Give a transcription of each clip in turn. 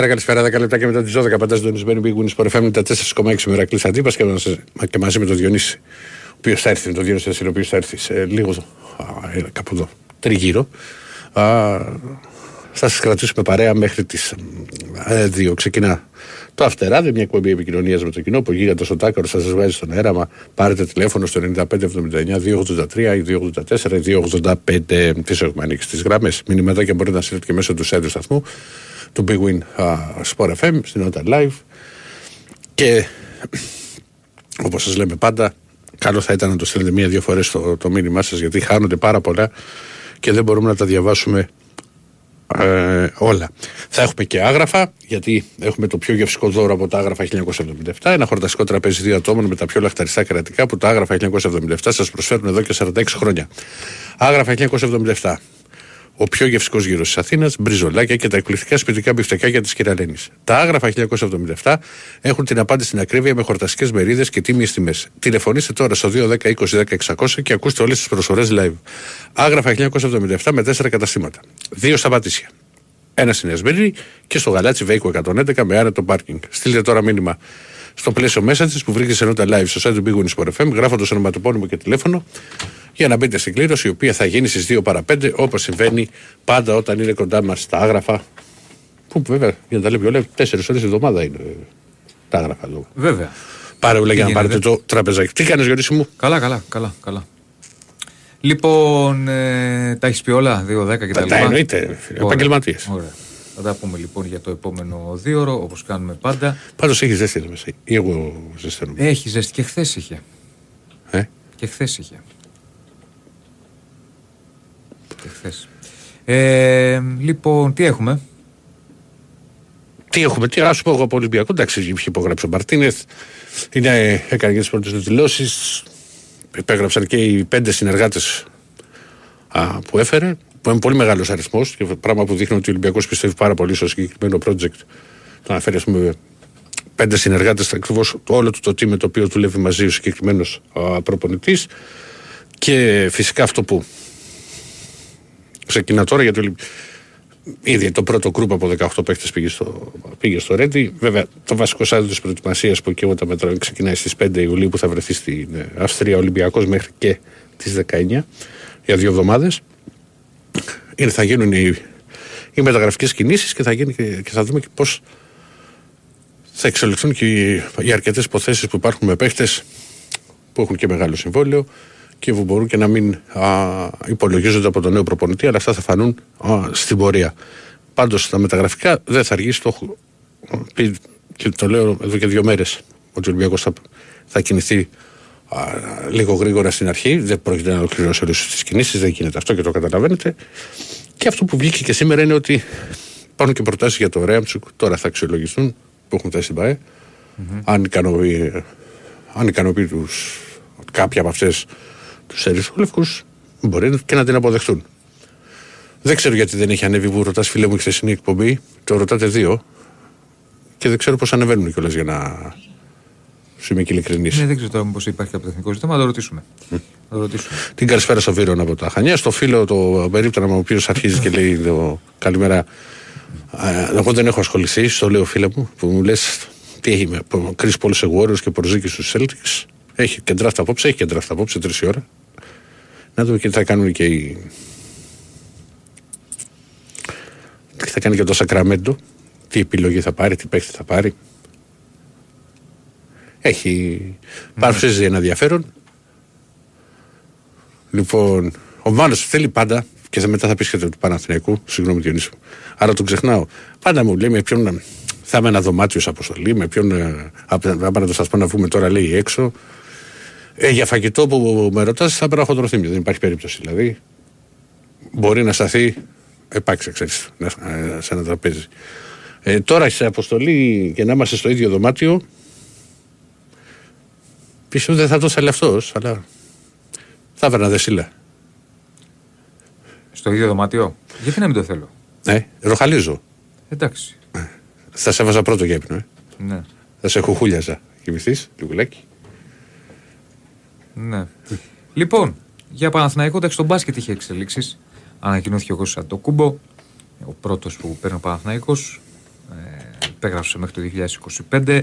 Καλησπέρα, καλησπέρα. 10 λεπτά και μετά τις 12 παντά συντονισμένοι που ηγούν στο FM τα 4,6 μερακλή αντίπα και, και μαζί με τον Διονύση, ο οποίος θα έρθει, τον Διονύση, ο οποίος θα έρθει σε λίγο α, ε, κάπου εδώ, τριγύρω. Α, θα σας κρατήσουμε παρέα μέχρι τις 2. Ξεκινά το Αφτεράδε, μια εκπομπή επικοινωνίας με το κοινό που γίγαντα ο Τάκαρος θα σας βγάζει στον αέρα. Μα πάρετε τηλέφωνο στο 9579 283 ή 284 ή 285. Τις έχουμε ανοίξει τις γραμμέ. Μηνυματάκια μπορείτε να στείλετε και μέσω του σέντρου σταθμού του Big Win uh, Sport FM στην Όταν Live. Και όπως σας λέμε πάντα, καλό θα ήταν να το στείλετε μία-δύο φορές το, το μήνυμά σας γιατί χάνονται πάρα πολλά και δεν μπορούμε να τα διαβάσουμε ε, όλα. Θα έχουμε και άγραφα, γιατί έχουμε το πιο γευστικό δώρο από τα άγραφα 1977. Ένα χορταστικό τραπέζι δύο ατόμων με τα πιο λαχταριστά κρατικά που τα άγραφα 1977 σας προσφέρουν εδώ και 46 χρόνια. Άγραφα 1977 ο πιο γευστικός γύρος της Αθήνας, μπριζολάκια και τα εκπληκτικά σπιτικά μπιφτεκάκια της κυρα-Λένης. Τα Άγραφα 1977 έχουν την απάντηση στην ακρίβεια με χορταστικές μερίδες και τίμιες τιμές. Τηλεφωνήστε τώρα στο 210-20-10-600 και ακούστε όλες τις προσφορές live. Άγραφα 1977 με 4 καταστήματα. Δύο στα Πατήσια. Ένα στη Νέα Σμύρνη και στο Γαλάτσι Βέικο 111 με άνετο πάρκινγκ. Στείλτε τώρα μήνυμα στο πλαίσιο message που βρίσκεται live στο site του Big Wings FM, γράφοντας ονοματοπώνυμο και τηλέφωνο για να μπείτε στην κλήρωση η οποία θα γίνει στις 2 παρα 5 όπως συμβαίνει πάντα όταν είναι κοντά μας τα άγραφα. Που βέβαια για να τα λέει πιο 4 ώρες τη εβδομάδα είναι τα άγραφα εδώ. Βέβαια. Πάρε ούλα για να πάρετε το τραπεζάκι. Τι κάνεις, Γιώργη μου; Καλά, καλά, καλά. καλά. Λοιπόν, ε, τα έχεις πει όλα, 2-10 και τα, λοιπά; Τα εννοείται, επαγγελματίες. Θα τα πούμε λοιπόν για το επόμενο δύο ώρο, όπως κάνουμε πάντα. Πάντως έχεις ζέστη εδώ μέσα. Ή εγώ ζεσταίνομαι. Έχεις ζέστη και χθες είχε. Ε; Και χθες είχε. Ε, λοιπόν, τι έχουμε; Τι έχουμε, τι, ας πω εγώ από Ολυμπιακό. Εντάξει, είχε υπογράψει ο Μαρτίνεθ. Είναι, έκανε και τις πρώτες δηλώσεις. Υπέγραψαν και οι πέντε συνεργάτες που έφερε. Που είναι πολύ μεγάλος αριθμός και πράγμα που δείχνει ότι ο Ολυμπιακός πιστεύει πάρα πολύ στο συγκεκριμένο project. Το αναφέρει, ας πούμε, πέντε συνεργάτες, ακριβώς όλο το, το team με το οποίο δουλεύει μαζί ο συγκεκριμένος προπονητής. Και φυσικά αυτό που ξεκινά τώρα γιατί ήδη το πρώτο γκρουπ από 18 παίχτες πήγε στο, πήγε στο Ρέντι. Βέβαια, το βασικό σάδιο της προετοιμασίας που και τα μέτρα ξεκινάει στις 5 Ιουλίου που θα βρεθεί στην ε, Αυστρία Ολυμπιακός μέχρι και τις 19 για δύο εβδομάδες. Θα γίνουν οι, οι μεταγραφικές κινήσεις και θα, γίνει και, και θα δούμε και πώς θα εξελιχθούν και οι, οι αρκετές υποθέσεις που υπάρχουν με παίχτες που έχουν και μεγάλο συμβόλαιο και που μπορούν και να μην α, υπολογίζονται από τον νέο προπονητή, αλλά αυτά θα φανούν α, στην πορεία. Πάντως τα μεταγραφικά δεν θα αργήσει. Το πει και το λέω εδώ και δύο μέρες ότι ο Ολυμπιακός θα, θα κινηθεί α, λίγο γρήγορα στην αρχή. Δεν πρόκειται να ολοκληρώσει όλες τις κινήσεις, δεν γίνεται αυτό και το καταλαβαίνετε. Και αυτό που βγήκε και σήμερα είναι ότι υπάρχουν και προτάσεις για το Ρέαμτσουκ. Τώρα θα αξιολογηθούν που έχουν θέσει στην ΠαΕ. Mm-hmm. Αν ικανοποιεί, αν ικανοποιεί τους, κάποια από αυτές τους ερυθρόλευκους μπορεί και να την αποδεχτούν. Δεν ξέρω γιατί δεν έχει ανέβει που ρωτάς φίλε μου η χθεσινή εκπομπή. Το ρωτάτε δύο. Και δεν ξέρω πώς ανεβαίνουν κιόλας για να σου είμαι και ειλικρινής. Ναι, δεν ξέρω τώρα μήπω υπάρχει κάποιο τεχνικό ζήτημα, να το ρωτήσουμε. Mm. το ρωτήσουμε. Την καλησπέρα στο Βίρον από τα Χανιά. Στο φίλο το περίπτωνα με ο οποίος αρχίζει και λέει το καλημέρα. Εγώ δεν έχω ασχοληθεί, στο λέω φίλε μου, που μου λες τι έχει με Chris Paul σε Warriors και Πορζίκη στους Celtics. Έχει και draft απόψε, έχει και draft απόψε τρεις ώρα. Να δούμε και τι θα κάνουν και οι. Τι θα κάνει και το Σακραμέντο. Τι επιλογή θα πάρει, τι παίχτη θα πάρει. Έχει. Mm. Παρουσιάζει ένα ενδιαφέρον. Λοιπόν, ο Μάνος θέλει πάντα και μετά θα πεις και του Παναθηναϊκού. Συγγνώμη, Διονύσου. Άρα τον ξεχνάω. Πάντα μου λέει με ποιον θα είμαι ένα δωμάτιο σε αποστολή, με ποιον. να το σας πω να βγούμε τώρα, λέει έξω. Ε, για φαγητό που με ρωτάς, θα πρέπει να έχω Δεν υπάρχει περίπτωση. Δηλαδή, μπορεί να σταθεί επάξια, ξέρεις, σε ένα τραπέζι. Ε, τώρα σε αποστολή και να είμαστε στο ίδιο δωμάτιο, πιστεύω δεν θα το ήθελε αυτός, αλλά θα έβαινα δεσίλα. Στο ίδιο δωμάτιο, γιατί να μην το θέλω; Ναι, ροχαλίζω. Εντάξει. Ε, θα σε έβαζα πρώτο για ύπνο. Ε. Ναι. Θα σε χουχούλιαζα. Κοιμηθείς, λιγουλάκι. Ναι. λοιπόν, για Παναθηναϊκό, εντάξει, το μπάσκετ είχε εξελίξεις. Ανακοινώθηκε ο Κώστα το κούμπο, ο πρώτος που παίρνει ο Παναθηναϊκός. Ε, υπέγραψε μέχρι το 2025.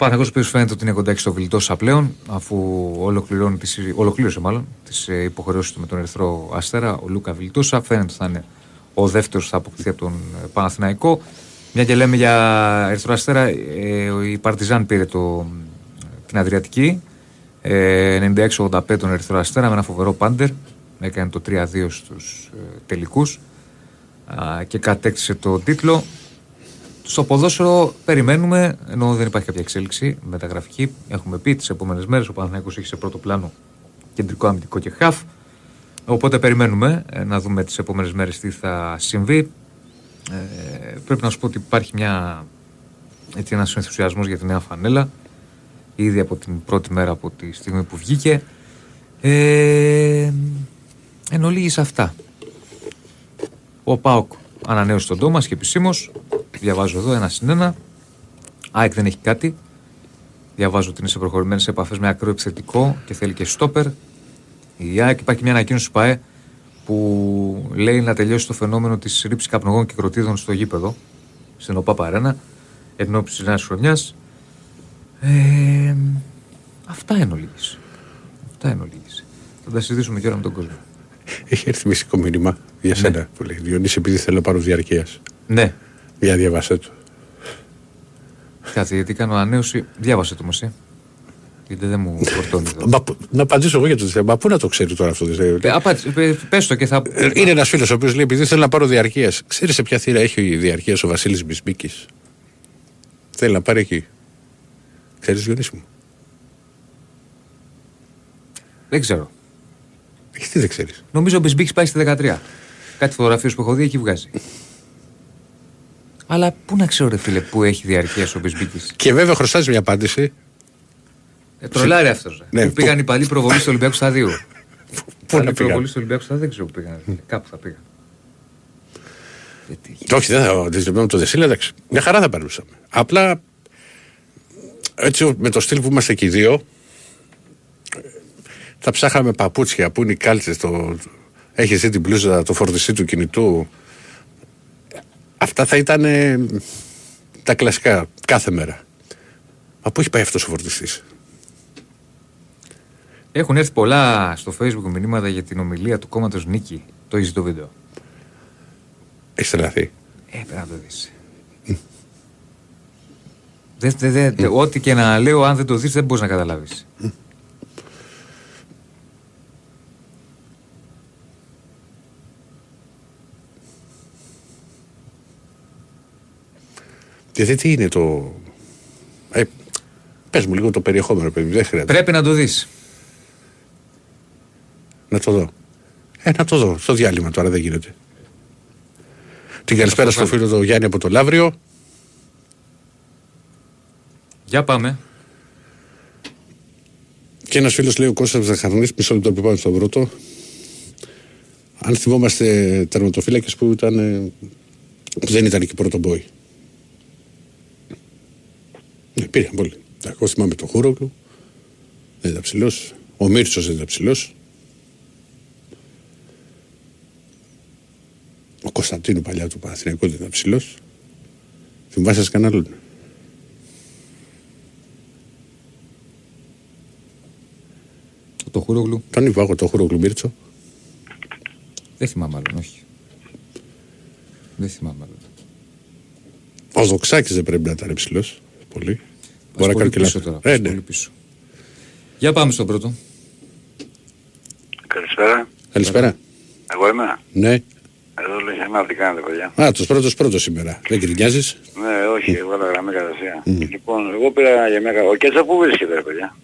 Παναγό ο οποίος φαίνεται ότι είναι κοντά στο Βιλτόσα πλέον, αφού ολοκληρώνει τις, ολοκλήρωσε μάλλον τις ε, υποχρεώσεις του με τον Ερυθρό Αστέρα. Ο Λούκα Βιλτόσα φαίνεται ότι θα είναι ο δεύτερος θα αποκτηθεί από τον ε, Παναθηναϊκό. Μια και λέμε για Ερυθρό Αστέρα, ε, η Παρτιζάν πήρε το, την Αδριατική. Ε, 96-85 τον Ερυθρό Αστέρα με ένα φοβερό πάντερ. Έκανε το 3-2 στους ε, τελικούς και κατέκτησε το τίτλο. Στο ποδόσφαιρο περιμένουμε, ενώ δεν υπάρχει κάποια εξέλιξη μεταγραφική. Έχουμε πει τις επόμενες μέρες ο Παναθηναϊκός έχει σε πρώτο πλάνο κεντρικό αμυντικό και χαφ. Οπότε περιμένουμε ε, να δούμε τις επόμενες μέρες τι θα συμβεί. Ε, πρέπει να σου πω ότι υπάρχει μια, έτσι, ένας ενθουσιασμός για τη νέα φανέλα ήδη από την πρώτη μέρα από τη στιγμή που βγήκε ε, εν ολίγης αυτά ο Πάοκ ανανέωσε τον Τόμας και επισήμως. Διαβάζω εδώ ένα συν ένα. ΑΕΚ δεν έχει κάτι. Διαβάζω ότι είναι σε προχωρημένες επαφές με ακραίο επιθετικό και θέλει και στόπερ. Η ΑΕΚ υπάρχει μια ανακοίνωση του ΠαΕ που λέει να τελειώσει το φαινόμενο της ρήψης καπνογών και κροτίδων στο γήπεδο, στην ΟΠΑ Παρένα, εν ώψη της νέας χρονιάς. Ε, αυτά είναι ολίγη. Αυτά είναι ολίγη. Θα τα συζητήσουμε και ώρα με τον κόσμο. Έχει έρθει μυστικό μήνυμα για ναι. σένα που λέει Διονύση επειδή θέλω να πάρω διαρκεία. Ναι. Για διαβάσε το. Κάτσε γιατί κάνω ανανέωση. Διάβασε το μεσή. Γιατί δεν μου φορτώνει. να απαντήσω εγώ για το θέμα. Πού να το ξέρει τώρα αυτό. Πες το και θα. Ε, είναι ένας φίλος ο οποίος λέει: Επειδή θέλω να πάρω διαρκεία. Ξέρεις σε ποια θύρα έχει η διαρκεία ο Βασίλης Μπισμπίκης; Θέλει να πάρει εκεί. Ξέρεις, Διονύση μου; Δεν ξέρω. Τι δεν ξέρεις; Νομίζω ο Μπισμπίκης πάει στη 13. Κάτι φωτογραφίες που έχω δει εκεί βγάζει. Αλλά πού να ξέρω, ρε φίλε, πού έχει διαρκεία ο Μπισμπίκη. Και βέβαια χρωστάζει μια απάντηση. Ε, τρολάρει αυτός. Ναι, που πήγαν οι παλιοί προβολή του Ολυμπιακού Σταδίου; Πού να προβολή του Ολυμπιακού Σταδίου δεν ξέρω πού πήγαν. Κάπου θα πήγαν. Όχι, δεν θα δυσκολεύουμε το Δεσίλα, εντάξει. Μια χαρά θα περνούσαμε. Απλά έτσι με το στυλ που είμαστε εκεί οι δύο, θα ψάχαμε παπούτσια που είναι οι κάλτσε, το... έχεις εσύ την πλούζα, το φορτιστή του κινητού; Αυτά θα ήταν τα κλασικά κάθε μέρα. Μα πού έχει πάει αυτός ο φορτιστής; Έχουν έρθει πολλά στο facebook μηνύματα για την ομιλία του κόμματος Νίκη. Το έχει το βίντεο; Έχει τρελαθεί. Ε, πρέπει να το δεις. Ό,τι και να λέω, αν δεν το δεις, δεν μπορείς να καταλάβεις. Γιατί τι είναι το. Ε, πες μου λίγο το περιεχόμενο, παιδί. Δεν χρειάζεται. Πρέπει να το δεις. Να το δω. Ε, να το δω. Στο διάλειμμα τώρα δεν γίνεται. Την καλησπέρα στο φίλο του Γιάννη από το Λαύριο. Για πάμε. Και ένας φίλος λέει ο Κώστας Ζαχαρνής, μισό λεπτό που πάμε στον πρώτο. Αν θυμόμαστε τερματοφύλακες που, ήταν, που δεν ήταν και πρώτο μπόι. Ναι, πήραν πολύ. Εγώ θυμάμαι τον Χούρογλου. Δεν ήταν ψηλός. Ο Μίρτσος δεν ήταν ψηλός. Ο Κωνσταντίνου παλιά του Παναθηναϊκού δεν ήταν ψηλός. Θυμάσαι κανένα άλλον. Το Χούρογλου. Τον είπα εγώ το Χούρογλου Μίρτσο. Δεν θυμάμαι άλλον, όχι. Δεν θυμάμαι άλλον. Ο Δοξάκης δεν πρέπει να ήταν ψηλός. Πολύ. Μπορεί να κάνει και λάθος. Τώρα, ε, ναι. πίσω. Για πάμε στον πρώτο. Καλησπέρα. Καλησπέρα. Εγώ είμαι; Ναι. Εδώ λέει ένα τι κάνετε παιδιά. Α, τους πρώτος πρώτος σήμερα. Δεν κρινιάζεις. Ναι, όχι, εγώ έλα γραμμή κατασία. Mm. Λοιπόν, εγώ πήρα για μια... Ο Κέτσα πού βρίσκεται ρε παιδιά;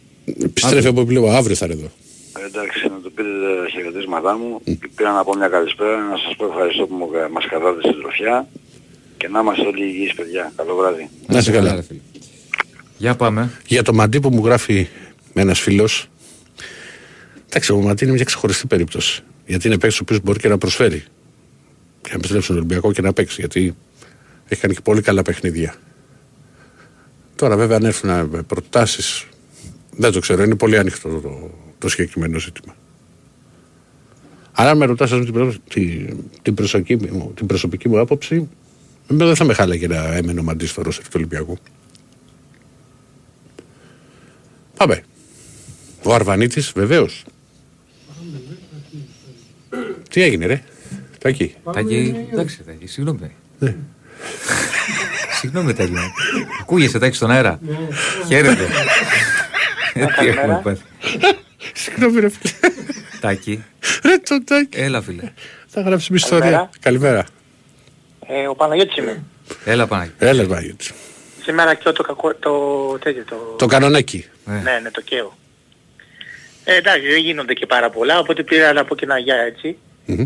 Επιστρέφει από πλέον, αύριο θα είναι εδώ. Ε, εντάξει, να του πείτε τα χαιρετίσματά μου. Mm. Πήρα να πω μια καλησπέρα, να σας πω ευχαριστώ που μας κρατάτε στην τροφιά και να είμαστε όλοι υγιείς παιδιά. Καλό βράδυ. Να είσαι καλά. Για πάμε. Για το Μαντί που μου γράφει ένας φίλος. Εντάξει, ο Μαντί είναι μια ξεχωριστή περίπτωση. Γιατί είναι παίκτης ο οποίος μπορεί και να προσφέρει. Και να επιστρέψει στον Ολυμπιακό και να παίξει. Γιατί έχει κάνει και πολύ καλά παιχνίδια. Τώρα βέβαια αν έρθουν προτάσεις. Δεν το ξέρω, είναι πολύ ανοιχτό το, το, το συγκεκριμένο ζήτημα. Αλλά αν με ρωτάς την, την, προσωπική, την προσωπική μου άποψη, Εμένα δεν θα με χάλαγε να έμενε ο Μαντής στο ρόσερ του Ολυμπιακού. Πάμε. Ο Αρβανίτη, βεβαίως. Τι έγινε, ρε; Τάκη. Τάκη, εντάξει, Τάκη, συγγνώμη. Ναι. Συγγνώμη, Τάκη. Ακούγεσαι, Τάκη, στον αέρα. Χαίρετε. Ε, Τι έχουμε πάθει. Συγγνώμη, ρε φίλε. Τάκη, Ρε το Τάκη. έλα, φίλε. Θα γράψει μια ιστορία. Καλημέρα. Καλημέρα. Ε, ο Παναγιώτης είμαι. Έλα, Πανάκη. Έλα, Βάγιοτ. Σήμερα και το κακό, το τέτοιο, το... Το κανονάκι. Ναι. Ναι, ναι, το καίω. Ε, εντάξει, δεν γίνονται και πάρα πολλά, οπότε πήρα να πω και ένα γεια έτσι. Μμμ.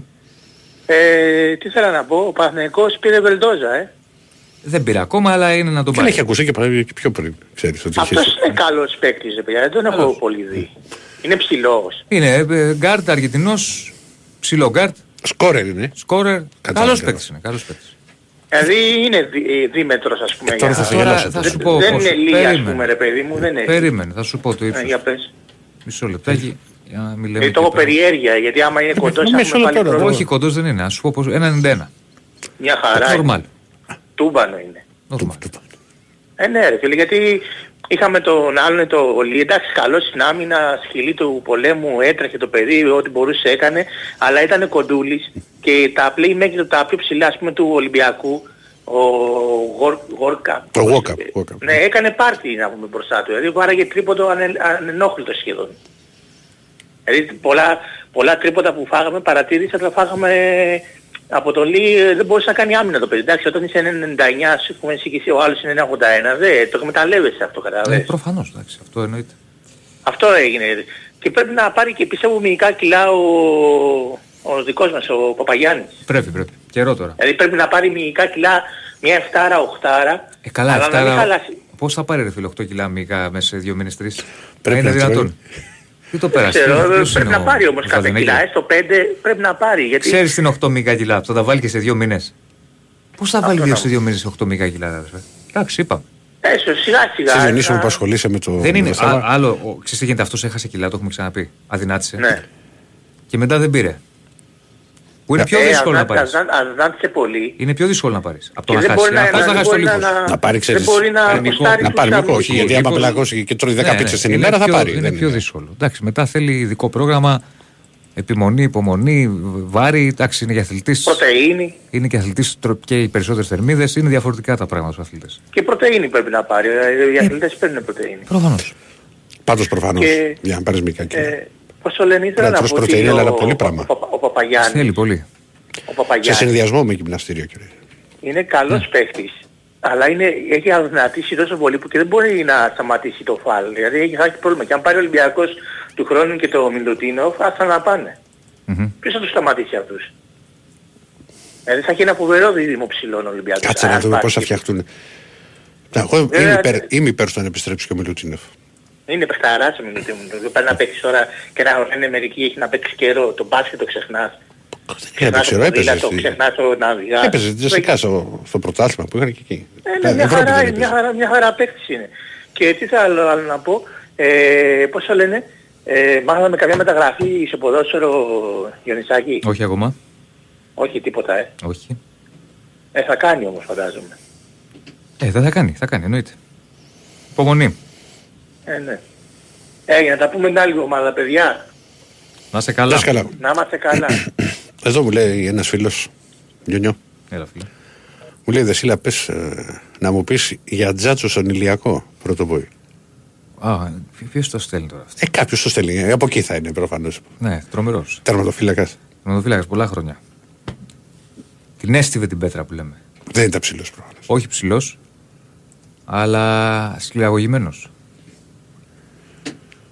Ε, τι θέλω να πω, ο Παναγικός πήρε βελντόζα, ε. Δεν πήρε ακόμα, αλλά είναι να τον Και πάρει. έχει ακούσει και πα- και πιο πριν. Ξέρεις ότι Αυτός έχει. είναι καλός παίκτης, ρε παιδιά, δεν τον έχω Καλός. πολύ δει. Είναι ψηλός. Είναι ε, γκαρντ Αργεντινός, ψηλό γκαρντ, Σκόρερ είναι. σκόρερ. Κατά Καλός καιρό. παίκτης είναι, καλός παίκτης. Δηλαδή είναι δι, ε, δίμετρος ας πούμε. Ε, τώρα για- θα σε Τώρα γελάσω. θα δεν, σου πω δεν πώς. είναι λίγα ας Περίμενε. πούμε ρε παιδί μου, δεν είναι. Περίμενε, θα σου πω το Ε, ύψος. για πες. Μισό λεπτάκι. Για να μην λέμε Ε, το και έχω τώρα. περιέργεια, γιατί άμα είναι κοντός μισό έχουμε πάλι λεπτό, ρε, πρόβλημα. Όχι, κοντός δεν είναι. Α σου πω πώς. 1,91. Μια χαρά. είναι. Νορμάλ. Τούμπανο είναι. Νορμάλ. Ε, ναι, ρε φίλε, γιατί είχαμε τον άλλον το Ολί, εντάξει, καλός στην άμυνα, σκυλή του πολέμου, έτρεχε το παιδί, ό,τι μπορούσε έκανε, αλλά ήταν κοντούλης και τα playmaker, τα πιο ψηλά, ας πούμε, του Ολυμπιακού, ο Γορ, Γόρκα. Ο Γόκα, Γόκα. Ναι, έκανε πάρτι να πούμε μπροστά του, δηλαδή βάραγε τρίποντο ανε, ανενόχλητο σχεδόν. Δηλαδή πολλά, πολλά τρίποτα που φάγαμε, παρατήρησα, τα φάγαμε από το Λί, ε, δεν μπορούσε να κάνει άμυνα το παιδί. Εντάξει, όταν είσαι 99, ας πούμε εσύ και εσύ, ο άλλος είναι 1,81, δεν, το εκμεταλλεύεσαι αυτό, Ε, καταλαβαίνεις. Προφανώς, εντάξει, αυτό εννοείται. Αυτό έγινε. Και πρέπει να πάρει και πιστεύω μυϊκά κιλά ο, ο δικός μας, ο Παπαγιάννης. Πρέπει, πρέπει. Καιρό τώρα. Δηλαδή πρέπει να πάρει μυϊκά κιλά μια 7 8 Ε, καλά, αλλά να μην αυτά. χαλάσει. Πώς θα πάρει ρε φίλε 8 κιλά μήκα μέσα σε δύο μήνες τρεις; Πρέπει είναι να τρώει. Δυνατόν. Τι το πέρασε. Ξέρω, ποιος πρέπει είναι να ο- πάρει ο όμως κάποια Βαρδινέκη; κιλά, έστω 5 πρέπει να πάρει. Γιατί Ξέρεις τι είναι 8 μήκα κιλά, θα τα βάλει και σε δύο μήνες. Πώς θα βάλει Αυτό δύο να σε δύο μήνες 8 μήκα κιλά, αδερφέ; Εντάξει, είπαμε. έστω σιγά σιγά. Εσύ Διονύση μου να- που ασχολείσαι με το. Δεν είναι. με το θέμα. Α, άλλο, ο- ξέρεις τι γίνεται, αυτός έχασε κιλά, το έχουμε ξαναπεί. Αδυνάτησε. Ναι. Και μετά δεν πήρε. Που είναι πιο Ε, δύσκολο να αν- πάρεις. αν- αν δάντησε πολύ. Είναι πιο δύσκολο να πάρεις. Από το Και να δεν χάσει. μπορεί να, Να χάσει, να, να δεν χάσεις το μπορεί να, λίγο. να, Να πάρει, ξέρεις, δεν μπορεί να ένα μυκό- αποστάρει Να τους πάρει μήκο, αμυντικούς. όχι, γιατί άμα Μυκός- πελαγώσει και τρώει 10 Ναι, ναι, πίτσες την είναι ημέρα θα πιο- πάρει. Είναι δεν πιο δύσκολο. Εντάξει, μετά θέλει ειδικό πρόγραμμα, επιμονή, υπομονή, βάρη. Εντάξει, είναι για αθλητής. Πρωτεΐνη. Είναι και αθλητής και οι περισσότερες θερμίδες. Είναι διαφορετικά τα πράγματα στους αθλητές. Και πρωτεΐνη πρέπει να πάρει. Ε, Οι αθλητές παίρνουν πρωτεΐνη. Προφανώς. Πάντως προφανώς. Και- Για να πάρεις μικρά κιλά. Ε, πώς το λένε, ήθελα Να να τρως πω ότι πρωτεΐνη, αλλά ο, πολύ ο, πράγμα. ο, ο Παπαγιάννης, Θέλει πολύ. ο Σε Παπαγιάννης συνδυασμό με γυμναστήριο κύριε. είναι καλός παίχτης. Αλλά είναι, έχει αδυνατήσει τόσο πολύ που και δεν μπορεί να σταματήσει το φάλ. Δηλαδή έχει χάσει πρόβλημα. Και αν πάρει ο Ολυμπιακός του χρόνου και το Μιλουτίνοφ, άστα να πάνε. Μμμ. Ποιος θα τους σταματήσει αυτούς; Δηλαδή θα έχει ένα φοβερό δίδυμο ψηλών Ολυμπιακός. Κάτσε να Αν δούμε πάρει. πώς θα φτιαχτούν. Να, Εγώ είμαι Βέβαια, υπέρ, ε, είμαι υπέρ στο να επιστρέψει και ο Μιλουτίνοφ. Είναι παιχταράς ο Μιλουτίνοφ. Δεν πάει να παίξει τώρα και να είναι μερικοί έχει να παίξει καιρό. Το μπάσκετ το ξεχνάς. Δεν Ξεχνάς έπαιξε, το έπαιζε. ποδήλατο, στη- ξεχνάς το να οδηγάς. Έπαιζε τζεσικά στο, στο πρωτάθλημα που είχαν και εκεί. Ε, Ναι, ναι, μια Ευρώπη χαρά, δεν είναι, μια έπαιζε. χαρά, μια χαρά παίκτης είναι. Και τι θα άλλο, άλλο να πω, ε, πώς το λένε, ε, μάθαμε καμιά μεταγραφή σε ποδόσφαιρο Γιονισάκη; Όχι ακόμα. Όχι τίποτα, ε. Όχι. Ε, θα κάνει όμως φαντάζομαι. Ε, δεν θα κάνει, θα κάνει, εννοείται. Υπομονή. Ε, ναι. Έγινε, να τα πούμε την άλλη εβδομάδα, παιδιά. Να είσαι καλά. Να είσαι καλά. Να είμαστε καλά. Εδώ μου λέει ένας φίλος, Νιονιό, Έλα, φίλε. μου λέει Δεσίλα πες ε, να μου πεις για Τζάτσο στον Ηλιακό πρώτο πόη. Α, ποιο το στέλνει τώρα αυτό; Ε, κάποιος το στέλνει, ε, από εκεί θα είναι προφανώς. Ναι, τρομερός. Τερματοφύλακας. Τερματοφύλακας πολλά χρόνια. Την έστειβε την πέτρα που λέμε. Δεν ήταν ψηλός προφανώς. Όχι ψηλός, αλλά σκληραγωγημένο.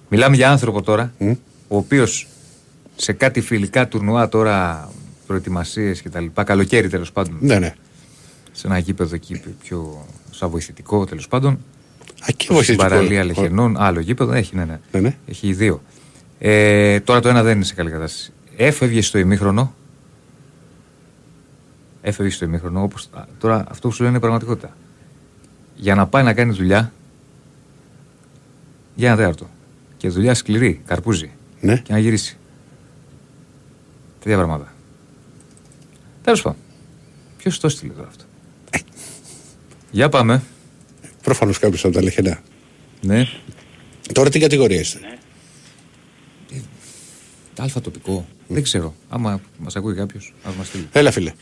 Μιλάμε για άνθρωπο τώρα, Μμ. ο οποίος σε κάτι φιλικά τουρνουά τώρα, προετοιμασίες κτλ. Καλοκαίρι τέλος πάντων. Ναι, ναι. Σε ένα γήπεδο εκεί πιο σαν βοηθητικό τέλος πάντων. Α, και Στην βοηθητικό. παραλία Λεχενών, άλλο γήπεδο, έχει, ναι, ναι. Ναι, ναι. Έχει δύο. Ε, τώρα το ένα δεν είναι σε καλή κατάσταση. Έφευγε στο ημίχρονο. Έφευγε στο ημίχρονο, όπως, α, τώρα αυτό που σου λένε είναι πραγματικότητα. Για να πάει να κάνει δουλειά, για ένα τέταρτο. Και δουλειά σκληρή, καρπούζι. Ναι. Και να γυρίσει. Τέτοια πράγματα. Τέλος πάντων. Ποιος το στείλε τώρα αυτό; Ε, Για πάμε. Προφανώς κάποιος από τα λεχενά. Ναι. Τώρα τι κατηγορία είστε; Αλφα τοπικό. Δεν ξέρω. Άμα μας ακούει κάποιος, ας μας στείλει. Έλα, φίλε.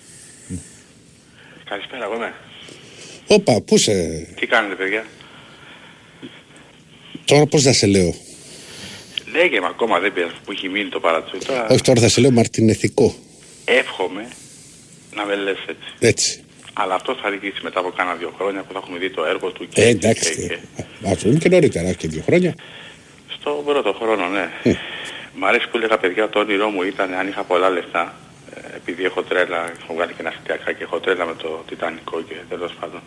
Καλησπέρα, εγώ είμαι. Όπα, πού σε. Τι κάνετε, παιδιά; Τώρα πώς να σε λέω; Λέγε με ακόμα δεν πειράζει που έχει μείνει το παρατσούι. Τώρα Όχι, τώρα θα σε λέω μαρτινεθικό. εύχομαι να με λες έτσι. Έτσι. Αλλά αυτό θα αργήσει μετά από κάνα δύο χρόνια που θα έχουμε δει το έργο του και, Ε, και, εντάξει. και- Α το πούμε και νωρίτερα, όχι και δύο χρόνια. Στο πρώτο χρόνο, ναι. Ε. Μ' αρέσει που έλεγα παιδιά, το όνειρό μου ήταν αν είχα πολλά λεφτά, ε, επειδή έχω τρέλα, έχω βγάλει και ένα χτιακά και έχω τρέλα με το Τιτανικό και τέλος πάντων.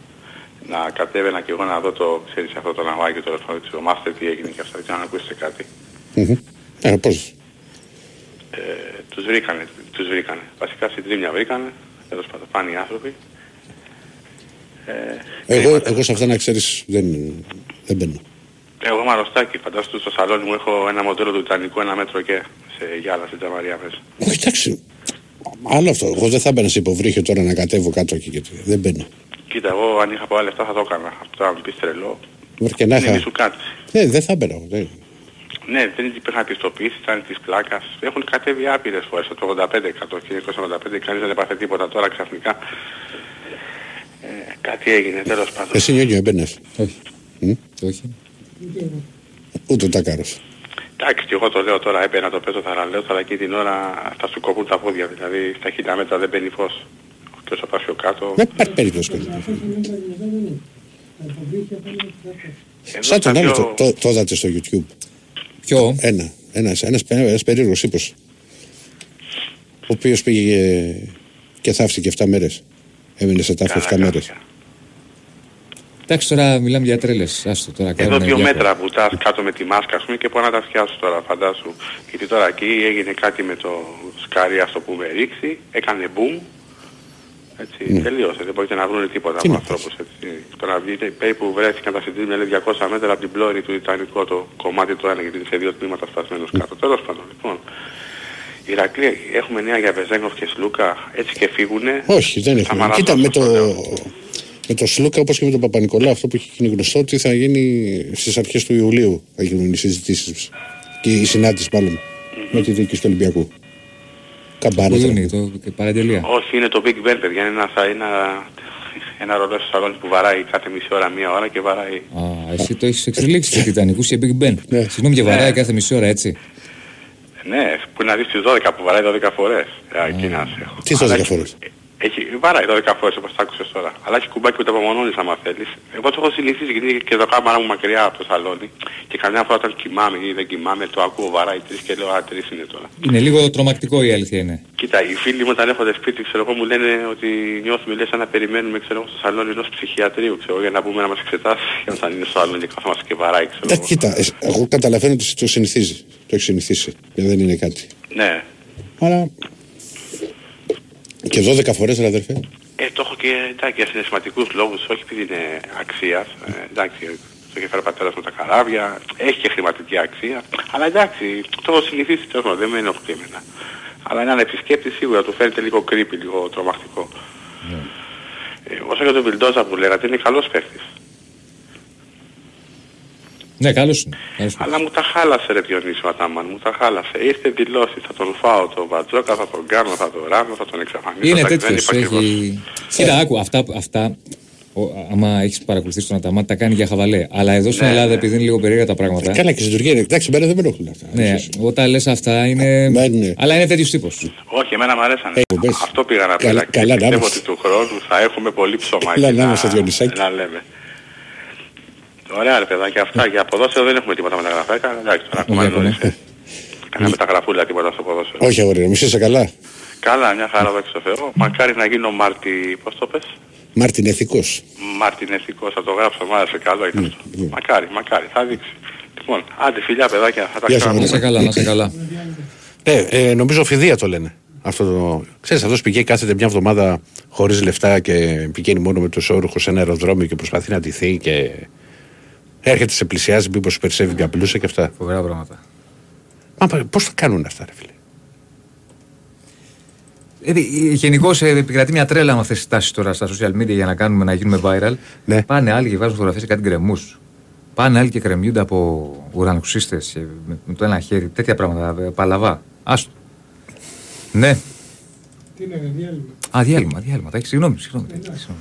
Να κατέβαινα και εγώ να δω το, ξέρεις, αυτό το ναυάγιο, το ρεφόδι του Μάστερ, τι έγινε και αυτά, δεν ξέρω αν ακούσετε κάτι. Μμμ. Ε, πώς. Ε, τους βρήκανε, τους βρήκανε. Βασικά στην τρίμια βρήκανε, τέλος πάντων πάνε οι άνθρωποι. Ε, Εγώ, κρίματα. εγώ σε αυτά να ξέρεις δεν, δεν μπαίνω. Εγώ είμαι αρρωστάκι, φαντάσου στο σαλόνι μου έχω ένα μοντέλο του Τιτανικού ένα μέτρο και σε γυάλα στην Τζαμαρία μέσα. Όχι, εντάξει. Άλλο αυτό. Εγώ δεν θα μπαίνα σε υποβρύχιο τώρα να κατέβω κάτω εκεί και τέτοια. Δεν μπαίνω. Κοίτα, εγώ αν είχα πολλά λεφτά θα το έκανα. Αυτό αν μου πεις τρελό. Βρε και να Είναι μη είχα. σου κάτσει. Ναι, δεν θα μπαίνα. δεν. Ναι, δεν υπήρχαν πιστοποίησεις, ήταν της πλάκας. Έχουν κατέβει άπειρες φορές, το 85, το 1985, κανείς δεν έπαθε τίποτα τώρα ξαφνικά. Ε, κάτι έγινε, τέλος πάντων. Εσύ νιόνιο έμπαινες; Όχι. Μμ; Όχι. Ούτε ο Τάκαρος. Εντάξει, και εγώ το λέω τώρα, έπαιρνα το παίζω θαραλέος, αλλά εκεί την ώρα θα σου κοπούν τα πόδια. Δηλαδή στα χίλια μέτρα δεν μπαίνει φως. Και όσο πας πιο κάτω... Δεν υπάρχει περίπτωση. παιδί. Εδώ Σαν τον στα άλλο πιο- το, το, το είδατε στο YouTube. Ποιο; Ένα. Ένας, ένας, ένας περίεργος ύπος. Ο οποίος πήγε και θαύτηκε 7 μέρες. Έμεινε σε τάφη Καλά 7 μέρες. κάνεις. Εντάξει, τώρα μιλάμε για τρέλες. Άστο τώρα. Εδώ κάνουμε δύο διάφορα. μέτρα που τάς κάτω με τη μάσκα ας πούμε και πού να τα φτιάσω τώρα φαντάσου. Γιατί τώρα εκεί έγινε κάτι με το σκάρι αυτό που με ρίξει, έκανε boom. Έτσι, τελείωσε, δεν μπορείτε να βρουν τίποτα Ναι. Τι από να ανθρώπους έτσι. Τώρα βγείτε, περίπου βρέθηκαν τα συντήρια λέει 200 μέτρα από την πλώρη του Ιτανικού το κομμάτι του ένα γιατί είναι σε δύο τμήματα σπασμένος κάτω. Τέλος πάντων λοιπόν. Ηρακλή, έχουμε νέα για Βεζέγκοφ και Σλούκα, έτσι και φύγουνε. Όχι, δεν Θα έχουμε. μαραθώσω, Κοίτα, με το, το λέω. με το Σλούκα όπως και με τον Παπα-Νικολάου, αυτό που έχει γίνει γνωστό ότι θα γίνει στις αρχές του Ιουλίου θα γίνουν οι συζητήσεις και η συνάντηση μάλλον με τη διοίκηση του Ολυμπιακού. Καμπάνα. Πού τώρα. είναι το και παραγγελία. Όχι, είναι το Big Ben, παιδιά. Είναι ένα, ένα, ένα ρολό στο σαλόνι που βαράει κάθε μισή ώρα, μία ώρα και βαράει. Α, εσύ το έχεις εξελίξει και Τιτανικού και Big Ben. Ναι. Συγγνώμη και βαράει κάθε μισή ώρα έτσι. Ναι, που είναι να δεις τις 12 που βαράει 12 φορές. Ε, εκεί να σε έχω. Τι 12 Αλλά έχει- φορές; Έχει, βαράει 12 φορές όπως τα άκουσες τώρα. Αλλά έχει κουμπάκι που το απομονώνεις άμα θέλεις. Εγώ το έχω συνηθίσει γιατί είναι και το κάμαρα μου μακριά από το σαλόνι. Και καμιά φορά όταν κοιμάμαι ή δεν κοιμάμαι το ακούω βαράει τρεις και λέω α τρεις είναι τώρα. Είναι λίγο τρομακτικό η αλήθεια είναι. Κοίτα, οι φίλοι μου όταν έρχονται σπίτι, ξέρω εγώ, μου λένε ότι νιώθουμε λες σαν να περιμένουμε, ξέρω εγώ, στο σαλόνι ενός ψυχιατρίου, ξέρω εγώ, για να πούμε να μας εξετάσει και όταν είναι στο σαλόνι και καθόμαστε και βαράει, ξέρω Εντάξει, εγώ. κοίτα, ε, εγώ καταλαβαίνω ότι το συνηθίζει. Το έχεις συνηθίσει. Και δεν είναι κάτι. Ναι. Αλλά. Και 12 φορές, ρε αδερφέ. Ε, το έχω και εντάξει, για συναισθηματικούς λόγους, όχι επειδή είναι αξίας. Ε, εντάξει, το είχε φέρει ο πατέρας μου τα καράβια, έχει και χρηματική αξία. Αλλά εντάξει, το έχω συνηθίσει τέλος πάντων, δεν με ενοχλεί εμένα. Αλλά έναν επισκέπτη σίγουρα του φαίνεται λίγο creepy, λίγο τρομακτικό. Ε, όσο για τον Βιλντόζα που λέγατε, είναι καλός παίκτης. Ναι, καλώς είναι. Καλώς είναι. Αλλά μου τα χάλασε ρε Διονύσιο Ατάμαν, μου τα χάλασε. Ήρθε δηλώσει, θα τον φάω τον Βατζόκα, θα τον κάνω, θα τον ράνω, θα τον εξαφανίσω. Είναι Εντάξει, τέτοιο. δεν είπα ακριβώς. Έχει... Κοίτα, άκου, αυτά, αυτά ο, άμα έχεις παρακολουθήσει τον Αταμάν, τα κάνει για χαβαλέ. Αλλά εδώ στην Ναι, Ελλάδα, ναι. επειδή είναι λίγο περίεργα τα πράγματα. Καλά και στην Τουρκία είναι. Εντάξει, μένα δεν με ενοχλούν αυτά. Ναι, Ίσως. όταν λες αυτά είναι. Μα είναι. Αλλά είναι τέτοιος τύπος. Όχι, εμένα μου αρέσανε. Ε, πες. Αυτό πήγα να πω. Καλά- και καλά να πιστεύω είμαστε. ότι του χρόνου θα έχουμε πολύ ψωμάκι. Καλά να να- είμαστε, Διονυσάκη. Να λέμε. Ωραία ρε παιδάκι, αυτά για ποδόσφαιρο δεν έχουμε τίποτα μεταγραφέκα. Εντάξει, τώρα ακόμα είναι βλέπουμε. νωρίς. ε. Κανένα μεταγραφούλα τίποτα στο ποδόσφαιρο. Όχι, αγόρι, μου είσαι καλά. Καλά, μια χαρά δόξα τω Θεώ. Μακάρι να γίνω Μάρτι, πώς το πες; Μάρτιν ηθικός. Μαρτινεθικός, θα το γράψω, μου άρεσε καλό ήταν αυτό. Μακάρι, μακάρι, θα δείξει. Λοιπόν, άντε φιλιά παιδάκια, θα τα Γεια σας, Να ξαναπούμε. σε καλά, να σε καλά. Ε, ε, νομίζω φιδία το λένε. Αυτό το... Ξέρεις, αυτός πηγαίνει κάθεται μια εβδομάδα χωρίς λεφτά και πηγαίνει μόνο με τους όρουχους σε ένα αεροδρόμιο και προσπαθεί να ντυθεί και έρχεται σε πλησιάζει μήπως σου περισσεύει μια πλούσα και αυτά. Φοβερά πράγματα. Μα πώς θα κάνουν αυτά ρε φίλε; Ε, Γενικώ επικρατεί μια τρέλα με αυτές τις τάσεις τώρα στα social media για να κάνουμε να γίνουμε viral. Ναι. Πάνε άλλοι και βάζουν φωτογραφίες κάτι γκρεμούς. Πάνε άλλοι και κρεμιούνται από ουρανοξύστες με, με το ένα χέρι. Τέτοια πράγματα. ε, Παλαβά. Άστο. Ναι. Τι είναι, διάλειμμα. Α, διάλειμμα, διάλειμμα. Τα έχει, συγγνώμη, συγγνώμη. συγγνώμη.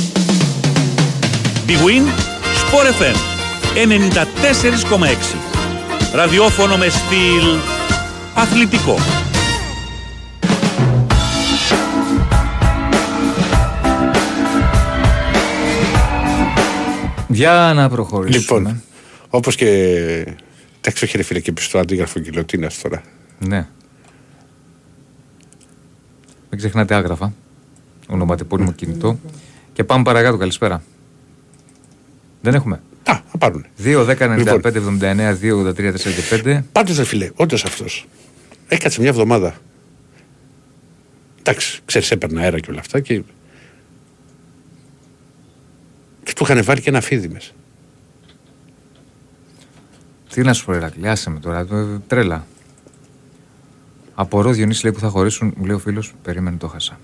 Big Win Sport FM 94,6. Ραδιόφωνο με στυλ αθλητικό. Για να προχωρήσουμε. Λοιπόν, όπως και. Εντάξει, όχι ρε φίλε και πιστό αντίγραφο γκυλοτίνας τώρα. Ναι. Μην ξεχνάτε άγραφα. Ονοματεπώνυμο κινητό. Και πάμε παρακάτω. Καλησπέρα. Δεν έχουμε. Α, θα πάρουν. 2, 10, 95, Λοιπόν. 79, 2, 83, 4 και 5. Πάντως ρε φίλε, όντως αυτός. Έκατσε μια εβδομάδα. Εντάξει, ξέρεις, έπαιρνα αέρα και όλα αυτά και. Και του είχαν βάλει και ένα φίδι μέσα. Τι να σου πω, Ηρακλή, άσε με τώρα. το- Τρέλα. Απορώ Διονύση λέει που θα χωρίσουν, μου λέει ο φίλος, περίμενε το χάσα.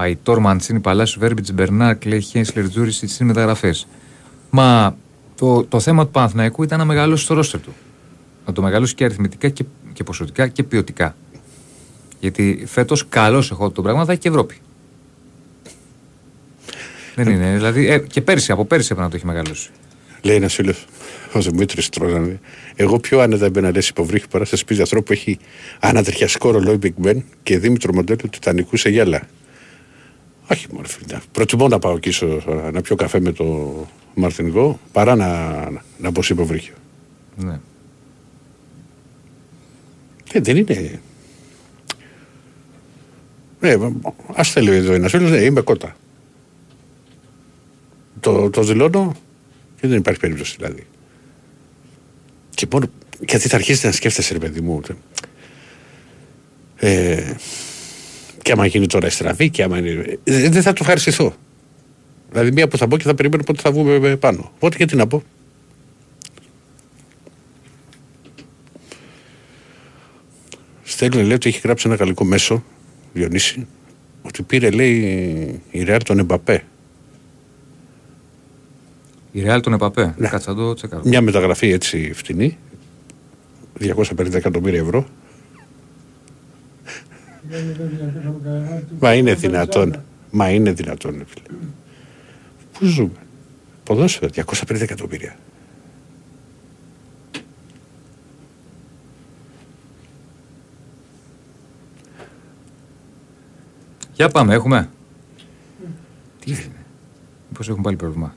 Αϊτόρ Μαντσίνη, Παλάσιο, Βέρμπιτς, Μπερνάρ, Κλέι, Χένσλερ, Τζούρι, στι μεταγραφές. Μα το, το θέμα του Παναθηναϊκού ήταν να μεγαλώσει το ρόστερ του. Να το μεγαλώσει και αριθμητικά και, και ποσοτικά και ποιοτικά. Γιατί φέτος καλό έχω το πράγμα θα έχει και Ευρώπη. Δεν είναι. Δηλαδή, ε, και πέρσι, από πέρσι έπρεπε να το έχει μεγαλώσει. Λέει ένας φίλος, ο Δημήτρης Τρόζαν, εγώ πιο άνετα έμπαινα λες υποβρύχη παρά σε σπίτι ανθρώπου που έχει ανατριχιαστικό ρολόι Big Ben και Δήμητρο μοντέλο του Τιτανικού σε γέλα. Όχι μόνο φίλε. Προτιμώ να πάω εκεί στο- να πιω καφέ με το Μαρτινικό παρά να, να μπω σε υποβρύχιο. Ναι. Ε, δεν είναι. Ε, ας θέλει εδώ ένα φίλος, ναι, είμαι κότα. Το, το δηλώνω και δεν υπάρχει περίπτωση δηλαδή. Και μόνο. Γιατί θα αρχίσει να σκέφτεσαι, ρε παιδί μου. Ε, και άμα γίνει τώρα στραβή, και άμα είναι. ε, δεν θα το ευχαριστηθώ. Δηλαδή, μία που θα μπω και θα περιμένω πότε θα βγούμε πάνω. Οπότε γιατί να πω. Στέλνει, λέει ότι έχει γράψει ένα γαλλικό μέσο, Διονύση, ότι πήρε, λέει, η Ρεάλ τον Εμπαπέ. Η Real τον Επαπέ. Ναι. Κάτσε να το τσεκάρω. Μια μεταγραφή έτσι φτηνή, 250 εκατομμύρια ευρώ. Μα είναι δυνατόν. Μα είναι δυνατόν, ρε φίλε. Πού ζούμε; Ποδόσφαιρο, 250 εκατομμύρια. Για πάμε, έχουμε. Τι είναι. Μήπως έχουν πάλι πρόβλημα;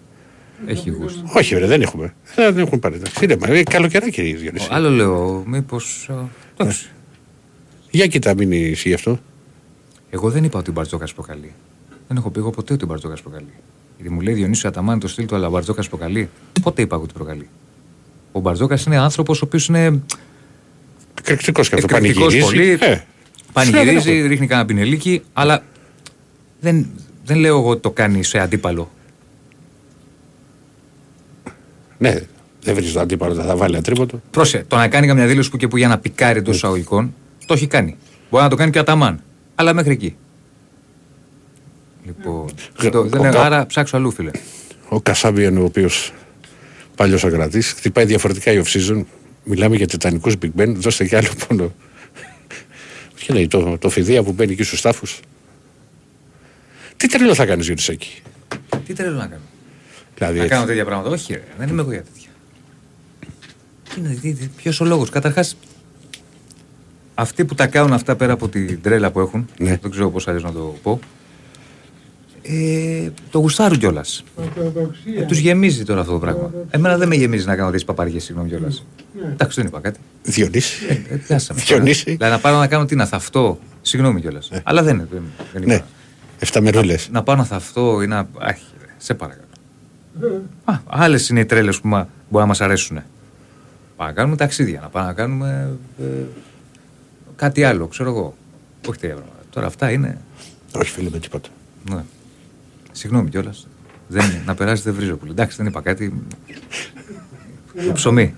Έχει γούστο. Όχι, ρε, δεν έχουμε. Δεν έχουν πάρει. Τι λέμε, ε, καλοκαιράκι Διονύση. Άλλο λέω, μήπως... α, Εντάξει. Για κοίτα, μην ισχύει αυτό. Εγώ δεν είπα ότι ο Μπαρτζόκα προκαλεί. Δεν έχω πει εγώ ποτέ ότι ο Μπαρτζόκα προκαλεί. Γιατί μου λέει Διονύσιο Αταμάνη το στυλ του, αλλά ο Μπαρτζόκας προκαλεί. Πότε είπα εγώ ότι προκαλεί. Ο Μπαρτζόκας είναι άνθρωπος ο οποίος είναι Εκρηκτικός και αυτό. εκρηκτικός Πανηγυρίζει. πολύ. Ε, Πανηγυρίζει, ρίχνει κανένα πινελίκι, αλλά δεν, δεν λέω εγώ ότι το κάνει σε αντίπαλο. Ναι, δεν βρει το αντίπαλο, θα βάλει ένα τρίποντο. Πρόσε, το να κάνει καμιά δήλωση που και που για να πικάρει εντό εισαγωγικών, το έχει κάνει. Μπορεί να το κάνει και ο Αταμάν. Αλλά μέχρι εκεί. Λοιπόν. Γρα- το- δεν ο είναι, Κα- άρα ψάξω αλλού, φίλε. Ο Κασάμπιαν, ο οποίος παλιός ακρατή, χτυπάει διαφορετικά η off-season. Μιλάμε για τιτανικού Big Ben. Δώστε κι άλλο πόνο. Τι λέει, το, το φιδία που μπαίνει εκεί στους τάφους. Τι τρελό θα κάνεις, Γιονισέκη. Τι τρελό να κάνω; Δηλαδή, Να έτσι. κάνω τέτοια πράγματα. Όχι, ρε, δεν είμαι εγώ για τέτοια. Ποιος ο λόγος; Καταρχάς, αυτοί που τα κάνουν αυτά πέρα από την τρέλα που έχουν, Ναι. δεν ξέρω πώς αλλιώς να το πω, ε, Ε, το γουστάρουν κιόλας. Ορθοδοξία. Ε, Τους γεμίζει τώρα αυτό το πράγμα. Εμένα δεν με γεμίζει να κάνω τι παπαριές, συγγνώμη κιόλας. Ναι. Εντάξει, δεν είπα κάτι. Διονύση. Ε, πιάσα με. Διονύση. Δηλαδή να πάω να κάνω τι να θαυτώ. Συγγνώμη κιόλας. Αλλά δεν, δεν, δεν είπα. Ναι. Εφταμερούλε. Να πάω να θαυτώ ή να. Άχι, ρε, σε παρακαλώ. Ε, Α, άλλες είναι οι τρέλες που μα, μπορεί να μας αρέσουν. Πάμε να κάνουμε ταξίδια, να πάμε να κάνουμε ε, κάτι άλλο, ξέρω εγώ. Όχι τέτοια πράγματα. Τώρα αυτά είναι. Όχι, φίλε με τίποτα. Ναι. Συγγνώμη κιόλας. Δεν, να περάσεις δεν βρίζω πολύ. Εντάξει, δεν είπα κάτι. Το ψωμί.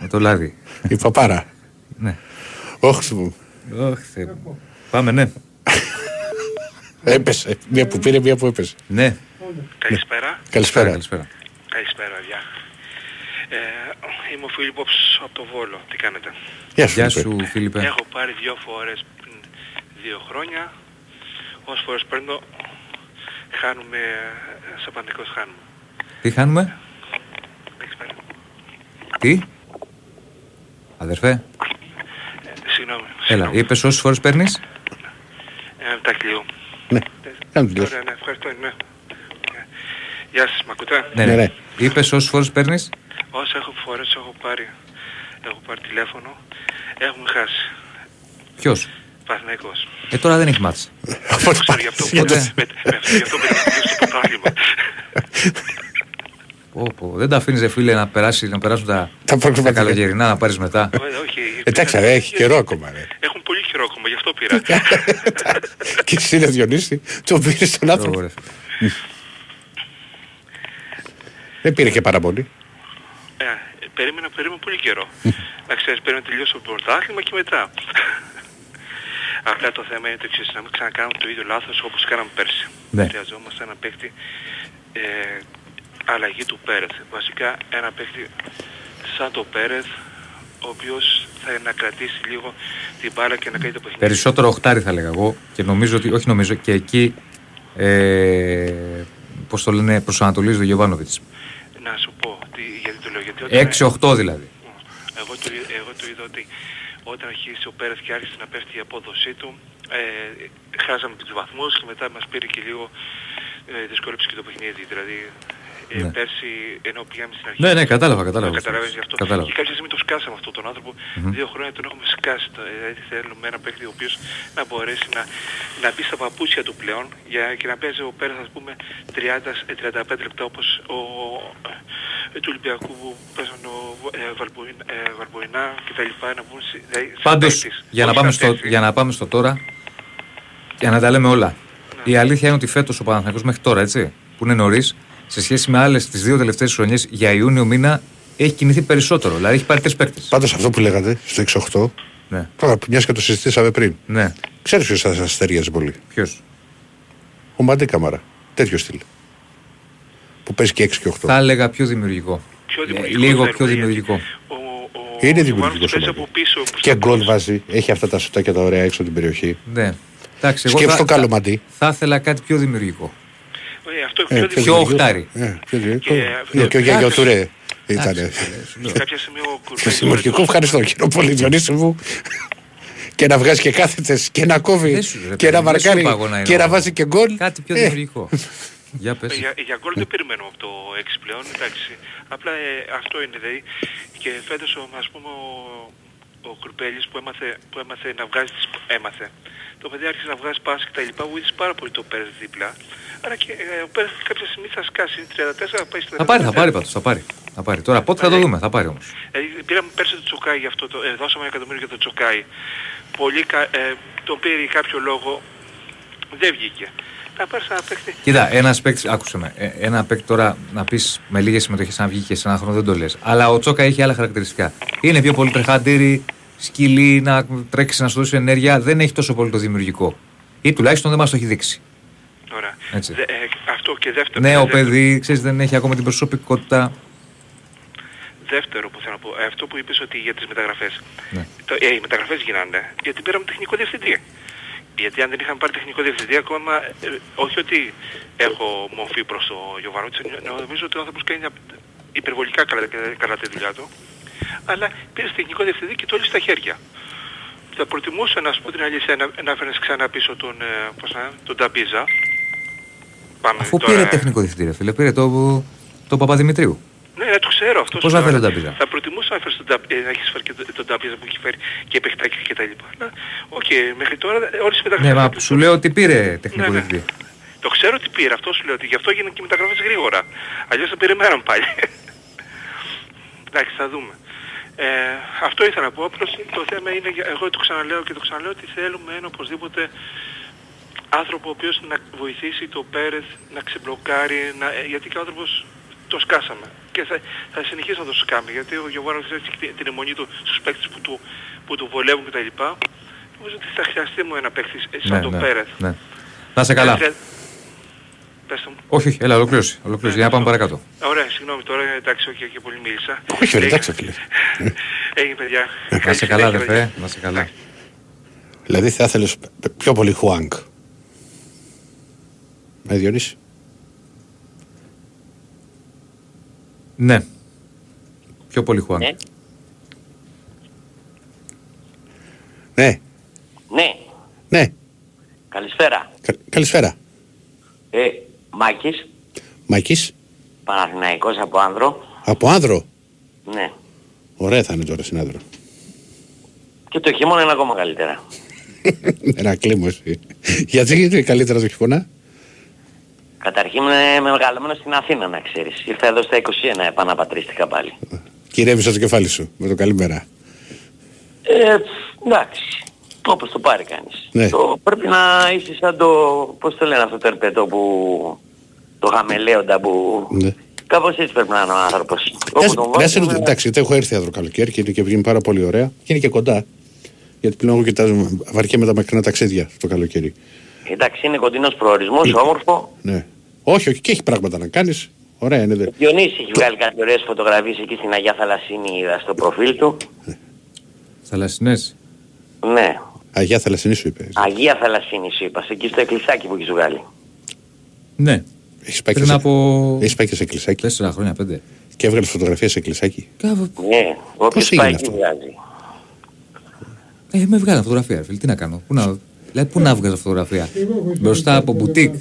Με το λάδι. Η παπάρα. Ναι. Όχι μου. Όχι, Θεέ μου. Πάμε, ναι. Έπεσε. Μία που πήρε, μία που έπεσε. Ναι. Καλησπέρα. Καλησπέρα. Καλησπέρα. Καλησπέρα, γεια. Ε, είμαι ο Φίλιππος από το Βόλο. Τι κάνετε; Γεια σου. Γεια Φίλιππε. σου, Φίλιππε. Έχω πάρει δύο φορές πριν δύο χρόνια. Όσες φορές παίρνω, χάνουμε, ε, σε πανικός χάνουμε. Τι χάνουμε, Καλησπέρα. τι; Αδερφέ, Ε, συγγνώμη. έλα, συγγνώμη. είπες όσες φορές παίρνεις; Ε, μεταξύ λίγο. Ναι. Κάνε δουλειά. Ωραία, ναι, ευχαριστώ, ναι. Ε, Γεια σας, μ' ακούτε; Ναι, Ναι, ναι. ναι. Είπες όσες φορές παίρνεις; Όσες έχω φορές έχω πάρει, έχω πάρει τηλέφωνο, έχουμε χάσει. Ποιος; Παναθηναϊκός. Ε, τώρα δεν έχει μάτς. Από το Ξέρω, γι' αυτό για το- με- με- με- γι' αυτό με στο πρωτάθλημα. Πω, πω. Δεν τα αφήνεις, φίλε, να, περάσει, να περάσουν τα, Τα τα προκριματικά. καλοκαιρινά να πάρεις μετά. Ε, Όχι, Εντάξει, ρε, έχει καιρό ακόμα. ρε. Έχουν πολύ καιρό ακόμα, γι' αυτό πήρα. Και εσύ είναι Διονύση, τον πήρες στον άνθρωπο. Ωραία. Δεν πήρε και πάρα πολύ. Ε, περίμενα, περίμενα πολύ καιρό. να ξέρεις, περίμενα να τελειώσω το πρωτάθλημα και μετά. Απλά το θέμα είναι το εξής, να μην ξανακάνουμε το ίδιο λάθος όπως κάναμε πέρσι. Ναι. Χρειαζόμαστε ένα παίκτη ε, αλλαγή του Πέρεθ. Βασικά ένα παίκτη σαν το Πέρεθ, ο οποίος θα να κρατήσει λίγο την μπάλα και να κάνει το παιχνίδι. Περισσότερο οχτάρι θα έλεγα εγώ και νομίζω ότι, όχι νομίζω, και εκεί ε, πώς το λένε, προσανατολίζει τον Γιωβάνοβιτς. Να σου πω τι, γιατί το λέω. Γιατί όταν, 6-8 δηλαδή. Εγώ το, εγώ το είδα ότι όταν αρχίσει ο Πέρεθ και άρχισε να πέφτει η απόδοσή του, ε, χάσαμε τους βαθμούς και μετά μας πήρε και λίγο ε, δυσκόλεψε και το παιχνίδι. Δηλαδή, ε, Ναι. πέρσι ενώ πήγαμε στην αρχή... Ναι, ναι, κατάλαβα, κατάλαβα. Καταλαβαίνεις γι' αυτό. Κατάλαβα. Και κάποια στιγμή το σκάσαμε αυτόν τον άνθρωπο. Δύο χρόνια τον έχουμε σκάσει. Το- Δηλαδή θέλουμε ένα παίκτη ο οποίος να μπορέσει να, να μπει στα παπούτσια του πλέον για, και να παίζει ο Πέρας ας πούμε 30, ε, 35 λεπτά όπως ο, ε, του Ολυμπιακού που παίζουν ο ε, Βαλμποϊν- ε, Βαλμποϊνά και τα λοιπά να βγουν σε- δηλαδή, σαν Πάντως, παίκτης. για να, Όχι πάμε σαν στο, θέση. για να πάμε στο τώρα, για να τα λέμε όλα. Η αλήθεια είναι ότι φέτος ο Παναθηναϊκός μέχρι τώρα, έτσι, που είναι νωρίς, σε σχέση με άλλες τις δύο τελευταίες χρονιές για Ιούνιο μήνα, έχει κινηθεί περισσότερο. Δηλαδή έχει πάρει τρεις παίκτες. Πάντως αυτό που λέγατε στο 6-8, Ναι, τώρα μιας και το συζητήσαμε πριν, ναι. ξέρεις ποιος θα σας ταιριάζει πολύ; Ποιος; Ο Μαντί Καμαρά. Τέτοιο στυλ. Που παίζει και 6 και 8. Θα έλεγα πιο δημιουργικό. Πιο Ε, δημιουργικό Λίγο θέλουμε, πιο γιατί δημιουργικό. Ο, ο, Είναι ο δημιουργικός Γιωβάνοβιτς παίζει ο από Μαντί. πίσω. προς Και τα γκολ cross. βάζει. Έχει αυτά τα σουτάκια τα ωραία έξω από την περιοχή. Ναι. Εντάξει, εγώ Σκέψου θα, το καλό θα, Μαντί. θα ήθελα κάτι πιο δημιουργικό. Ε, αυτό Ε, πιο πιο Πιο δημιουργικό. οχτάρι. Ε, πιο δημιουργικό. Και- Ναι, Και ο Γιάννη Τουρέ ήταν. Εντάξει, ε, σου λέω. Σε κάποια σημεία ο Κουρμπέλης Δημιουργικό, ευχαριστώ κύριο πολύ Διονύση μου. Και να βγάζει και κάθετες και να κόβει Δεν σου- ρε και να παιδί, δεν σου μαρκάρει είπα εγώ να είναι και να ο- βάζει και γκολ. Κάτι πιο Ε, δημιουργικό. Για πες. Για, για γκολ δεν περιμένω από το 6 πλέον, εντάξει. Απλά ε, αυτό είναι δηλαδή. Και φέτος ο, ας πούμε ο, ο Κουρπέλης που έμαθε, που έμαθε να βγάζει τις, έμαθε. Το παιδί άρχισε να βγάζει πάση και τα λοιπά, βοήθησε πάρα πολύ το Πέρες δίπλα. Άρα και ε, ο Πέρες κάποια στιγμή θα σκάσει, είναι 34, θα πάει στα Θα πάρει, θα πάρει πάντως, θα πάρει. Θα πάρει. Τώρα πότε θα το δούμε, θα πάρει όμως. Δηλαδή πήραμε πέρσι το Τσοκάι γι' αυτό, το, ε, δώσαμε ένα εκατομμύριο για το Τσοκάι. Πολύ, κα- ε, τον πήρε για κάποιο λόγο, δεν βγήκε. Να πάρεις ένα παίκτη Κοίτα, ένας παίκτη, άκουσε με. ε, Ένα παίκτη τώρα να πεις με λίγες συμμετοχές να βγει και σε ένα χρόνο δεν το λες. Αλλά ο Τσόκα έχει άλλα χαρακτηριστικά. Είναι πιο πολύ τρεχαντήρι, σκυλί, να τρέξει να σου δώσει ενέργεια. Δεν έχει τόσο πολύ το δημιουργικό. Ή τουλάχιστον δεν μας το έχει δείξει. Ωραία. Έτσι. Δε- ε, αυτό και δεύτερο. Νέο δεύτερο- παιδί, ξέρεις, δεν έχει ακόμα την προσωπικότητα. Δεύτερο που θέλω να πω, ε, αυτό που είπες ότι για τις μεταγραφές. Ναι. Το, ε, οι μεταγραφές γίνανε γιατί πήραμε τεχνικό διευθυντή. Γιατί αν δεν είχαμε πάρει τεχνικό διευθυντή ακόμα, ε, όχι ότι έχω μορφή προς το Γιωβάνοβιτς, νομίζω ότι ο άνθρωπος κάνει μια υπερβολικά καλά, καλά τη δουλειά του. Αλλά πήρες τεχνικό διευθυντή και το όλη στα χέρια. Θα προτιμούσα να σου πω την αλήθεια να, να φέρνεις ξανά πίσω τον, ε, πώς να, τον Ταμπίζα. πάμε Αφού τώρα. πήρε τεχνικό διευθυντή, ρε φίλε, πήρε το, το Παπαδημητρίου. Ναι, ναι, το ξέρω αυτό. Πώς σου θα λέω. φέρει τον Τάπιζα; Θα προτιμούσα να, φέρεις τον Τάπ- ε, να έχεις φέρει και τον- τον Τάπιζα που έχει φέρει και παιχτάκι και τα λοιπά. Αλλά, οκ, μέχρι τώρα ε, όλες οι μεταγραφές... Ναι, μα του- σου λέω ότι πήρε τεχνικό Ναι, ναι. διευθυντή. Το ξέρω ότι πήρε, αυτό σου λέω ότι γι' αυτό έγιναν και οι μεταγραφές γρήγορα. Αλλιώς θα περιμέναν πάλι. Εντάξει, θα δούμε. Ε, αυτό ήθελα να πω, απλώς το θέμα είναι, για- εγώ το ξαναλέω και το ξαναλέω ότι θέλουμε ένα οπωσδήποτε άνθρωπο ο οποίος να βοηθήσει το Πέρεθ να ξεμπλοκάρει, να, ε, γιατί και ο άνθρωπος το σκάσαμε. Και θα, θα συνεχίσει να το σκάμε, γιατί ο Γιωβάνος έχει την, την αιμονή του στους παίκτες που του, που του βολεύουν κτλ. Νομίζω ότι θα χρειαστεί μου ένα παίκτη ε, σαν Ναι, τον ναι, Πέρεθ. ναι. Να σε καλά. Ε, Πες το μου. Όχι, όχι, έλα, ολοκλήρωση. ολοκλήρωση. Για να πάμε παρακάτω. Ωραία, συγγνώμη τώρα, εντάξει, όχι και πολύ μίλησα. Όχι, ρε, εντάξει, φίλε. Έγινε παιδιά. Να σε καλά, αδερφέ. Να σε καλά. Δηλαδή θα ήθελες πιο πολύ Χουάνκ. Με Διονύση. Ναι. Πιο πολύ Χουάν. Ναι. Ναι, Ναι, ναι. καλησπέρα. Κα- καλησπέρα. Ε, Μάκης, Μάκης, Παναθηναϊκός από Άνδρο. από άνδρο. Ναι. Ωραία θα είναι τώρα συνάδελφο. Και το χειμώνα είναι ακόμα καλύτερα. Ένα κλίμα εσύ. Γιατί είναι καλύτερα το χειμώνα; Καταρχήν είμαι μεγαλωμένος στην Αθήνα να ξέρεις. Ήρθα εδώ στα 21, επαναπατρίστηκα πάλι. Κυρεύεις το κεφάλι σου με το καλημέρα. Ε, εντάξει. Όπως το πάρει κανείς. Ναι. Το, πρέπει να είσαι σαν το, πώς το λένε αυτό το ερπετό που, το χαμελέοντα που, Ναι. κάπως έτσι πρέπει να είναι ο άνθρωπος. Όπου τον Να σε βάζουμε- ρωτήσω, εντάξει, γιατί έχω έρθει εδώ καλοκαίρι και είναι και βγαίνει πάρα πολύ ωραία. Και είναι και κοντά. Γιατί πλέον εγώ κοιτάζω βαρκέ με τα μακρινά ταξίδια το καλοκαίρι. Εντάξει, είναι κοντινός προορισμός, όμορφο. Ναι. Όχι, όχι, και έχει πράγματα να κάνεις. Ωραία είναι. δε. Ο Διονύσης έχει βγάλει κάτι ωραίες φωτογραφίες εκεί στην Αγία Θαλασσίνη, είδα στο προφίλ του. Θαλασσινές. Ναι. Αγία Θαλασσινή σου είπες. Αγία Θαλασσίνη σου είπας, εκεί στο εκκλησάκι που έχεις βγάλει. Ναι. Έχεις πάει, και Πριν σε- από έχεις πάει και σε κλεισάκι. τέσσερα χρόνια, πέντε. Και έβγαλες φωτογραφία σε κλεισάκι. Κάβο. Ναι, όποιος έγινε πάει αυτό; εκεί βγάζει. Ε, με βγάλα φωτογραφία, ρε φίλε. Τι να κάνω; Πού να, δηλαδή, πού να βγάζω φωτογραφία; Μπροστά από μπουτίκ.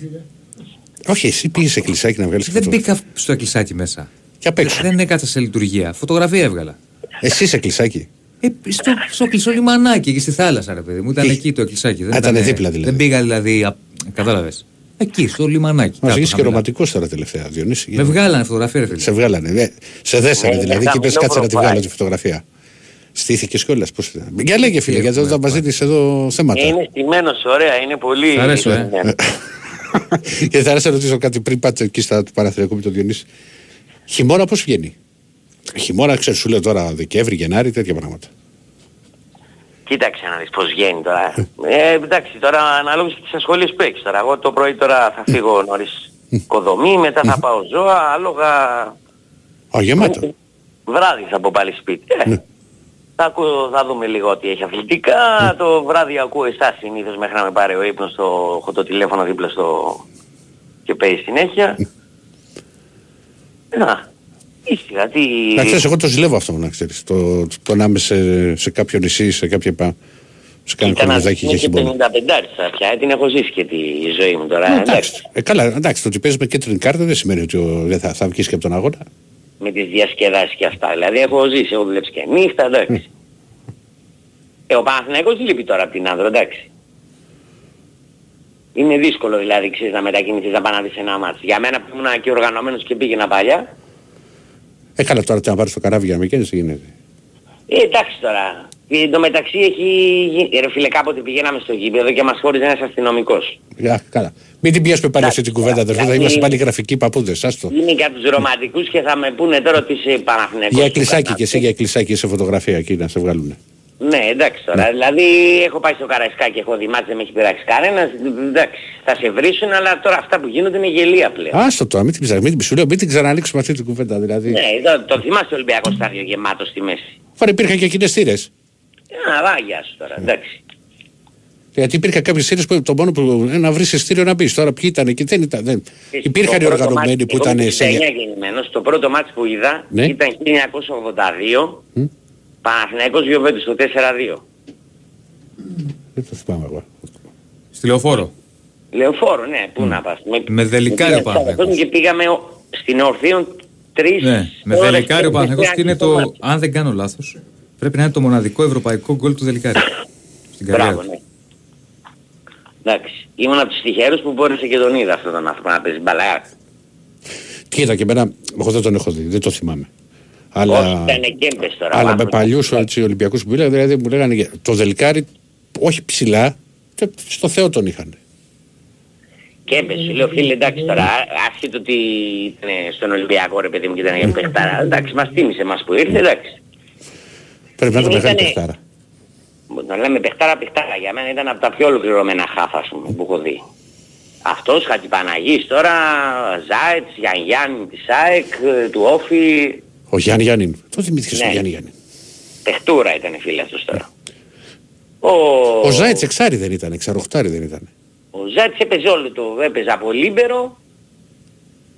Όχι, εσύ πήγες σε κλεισάκι να βγάλεις Δεν φωτογραφία. μπήκα στο εκκλησάκι μέσα. Και απ' έξω. Δεν έκατσα σε λειτουργία. Φωτογραφία έβγαλα. Εσύ σε κλεισάκι. Ε, στο, στο κλεισό λιμανάκι, εκεί στη θάλασσα, ρε παιδί μου. Ήταν Και- εκεί το εκκλησάκι. Δεν Α, ήταν ήτανε- δίπλα δηλαδή. Δεν πήγα δηλαδή. Κατάλαβες. Εκεί, στο λιμανάκι. Μα κάπου είσαι και χαμηλά. ρομαντικός τώρα τελευταία, Διονύση. Με βγάλανε φωτογραφία, ρε φίλε. Σε βγάλανε. ε, Σε δέσανε Ναι, δηλαδή με και είπες χαμηλό κάτσε να τη βγάλω προφάιλ. τη φωτογραφία. Στήθηκες κιόλας. Πώς ήταν. Για λέγε φίλε, Τι γιατί έχουμε όταν μα πάλι. ζήτησε εδώ θέματα. Είναι στημένος, ωραία, είναι πολύ... Σ' αρέσω, ε. Ναι. Και θα ήθελα να ρωτήσω κάτι πριν πάτε εκεί στα του Παναθηναϊκού με τον Διονύση. Χειμώνα πώς βγαίνει; Χειμώνα, ξέρω, σου λέω τώρα Δεκέμβρη, Γενάρη, τέτοια πράγματα. Κοίταξε να δεις πώς βγαίνει τώρα. Ε, εντάξει, τώρα αναλόγως και τις ασχολίες που έχεις τώρα. Εγώ το πρωί τώρα θα φύγω νωρίς κοδομή, μετά θα πάω ζώα, άλογα... Α, γεμάτο. Βράδυ θα πω πάλι σπίτι. Ε, Ναι. Θα, ακούω, θα δούμε λίγο ότι έχει αθλητικά. Το βράδυ ακούω εσάς συνήθως μέχρι να με πάρει ο ύπνος. Το, έχω το τηλέφωνο δίπλα στο... και παίζει συνέχεια. Να, ήσυχα, τι... Να ξέρεις, εγώ το ζηλεύω αυτό να ξέρεις. Το, το να είμαι σε, σε κάποιο νησί, σε κάποια. πα- Σε κάποιο Ήταν κορδάκι και και χειμώνα. 55 θα πια, ε, την έχω ζήσει και τη ζωή μου τώρα. Ε, εντάξει. Εντάξει, ε, καλά, εντάξει, το ότι παίζει με κίτρινη κάρτα δεν σημαίνει ότι ο- δεν θα, θα βγεις και από τον αγώνα. Με τις διασκεδάσεις και αυτά. Δηλαδή έχω ζήσει, έχω δουλέψει και νύχτα, εντάξει. Ε, ο Παναθηναϊκός λείπει τώρα από την Άνδρο, εντάξει. Είναι δύσκολο δηλαδή ξέρεις, να μετακινηθείς να πάνε να δεις ένα μάτς. Για μένα που ήμουν και οργανωμένος και πήγαινα παλιά, Ε, καλά, τώρα τι να πάρει το καράβι για να με καίνεις, τι γίνεται. ε, εντάξει τώρα. Και εν τω μεταξύ έχει γίνει, ρε φίλε κάποτε πηγαίναμε στο γήπεδο και μας χώριζε ένας αστυνομικός. Για, καλά. Μην την πιάσουμε πάλι αυτή την κουβέντα, αδερφέ. Θα δηλαδή- είμαστε πάλι γραφικοί παππούδες. Άστο. Είναι και από τους ρομαντικούς και θα με πούνε τώρα ότι είσαι Παναθηναϊκός. Για του εκκλησάκι Κανάπη. και εσύ για εκκλησάκι σε φωτογραφία εκεί να σε βγάλουν. Ναι, εντάξει τώρα. Δηλαδή έχω πάει στο Καραϊσκάκι, έχω δει μάτς, δεν με έχει πειράξει κανένας. Εντάξει, θα σε βρίσουν, αλλά τώρα αυτά που γίνονται είναι γελία πλέον. Άστο τώρα, μην την, ψα- μην την, σου λέω, μην την ξανανοίξουμε αυτή την κουβέντα. Δηλαδή. Ναι, το, το θυμάστε ο Ολυμπιακός στάδιο γεμάτος στη μέση. Φορά υπήρχαν και κοινέ θύρες. Α, βάγια σου τώρα, εντάξει. Γιατί υπήρχαν κάποιε θύρε που το μόνο που ε, να βρεις ειστήριο να μπει. Τώρα ποιοι ήταν εκεί, δεν ήταν. Δεν. Και Υπήρχαν το οι πρώτο οργανωμένοι μάτς- που εγώ είμαι ήταν σε. 69 γεννημένος, το πρώτο μάτς που είδα Ναι. ήταν 1982, Μμ. Παναθηναϊκός Γιωβέντους το 4-2. Δεν το θυμάμαι εγώ. Στη λεωφόρο. Λεωφόρο, ναι, πού να πας. Με, Με δελικάριο με πήγα Παναθηναϊκός. ξαδερφός μου Και πήγαμε ο- στην Ορθίον τρεις Ναι, με ώρες Δελικάριο και Παναθηναϊκός και είναι στο το, μάτι. αν δεν κάνω λάθος, πρέπει να είναι το μοναδικό ευρωπαϊκό γκολ του Δελικάριου. Στην καριέρα Μπράβο, του. ναι. Εντάξει. Ήμουν από τους τυχερούς που μπόρεσε και τον είδα αυτόν τον άνθρωπο να παίζεις μπαλά. Κοίτα και εμένα, εγώ δεν τον έχω δει, δεν το θυμάμαι. Όχι, Αλλά, ήταν κέμπες τώρα. ο αλλά με άνθρωπος. παλιούς έτσι, Ολυμπιακούς που πήγα, δηλαδή μου λέγανε για- το δελικάρι, όχι ψηλά, και στο Θεό τον είχαν. Κέμπες, σου λέω φίλε εντάξει τώρα, α- άσχετο ότι ήταν στον Ολυμπιακό ρε παιδί μου και ήταν για παιχτάρα. Εντάξει, μας τίμησε μας που ήρθε, εντάξει. Πρέπει να το Ήτανε- μεγάλη παιχτάρα. Να λέμε παιχτάρα παιχτάρα, για μένα ήταν από τα πιο ολοκληρωμένα χάφα ας πούμε, που έχω δει. Αυτός, Χατζηπαναγής τώρα, Ζάετς, Γιάν Γιάννη της ΑΕΚ, ε, του Όφη, Ο Γιάννη Γιάννη. Το θυμήθηκες Ναι. ο Γιάννη Γιάννη. παιχτούρα ήταν φίλε αυτός τώρα. Ο, Ο Ζάιτς εξάρι δεν ήταν, εξαροχτάρι δεν ήταν. ο Ζάετς έπαιζε όλο το, έπαιζε από λίμπερο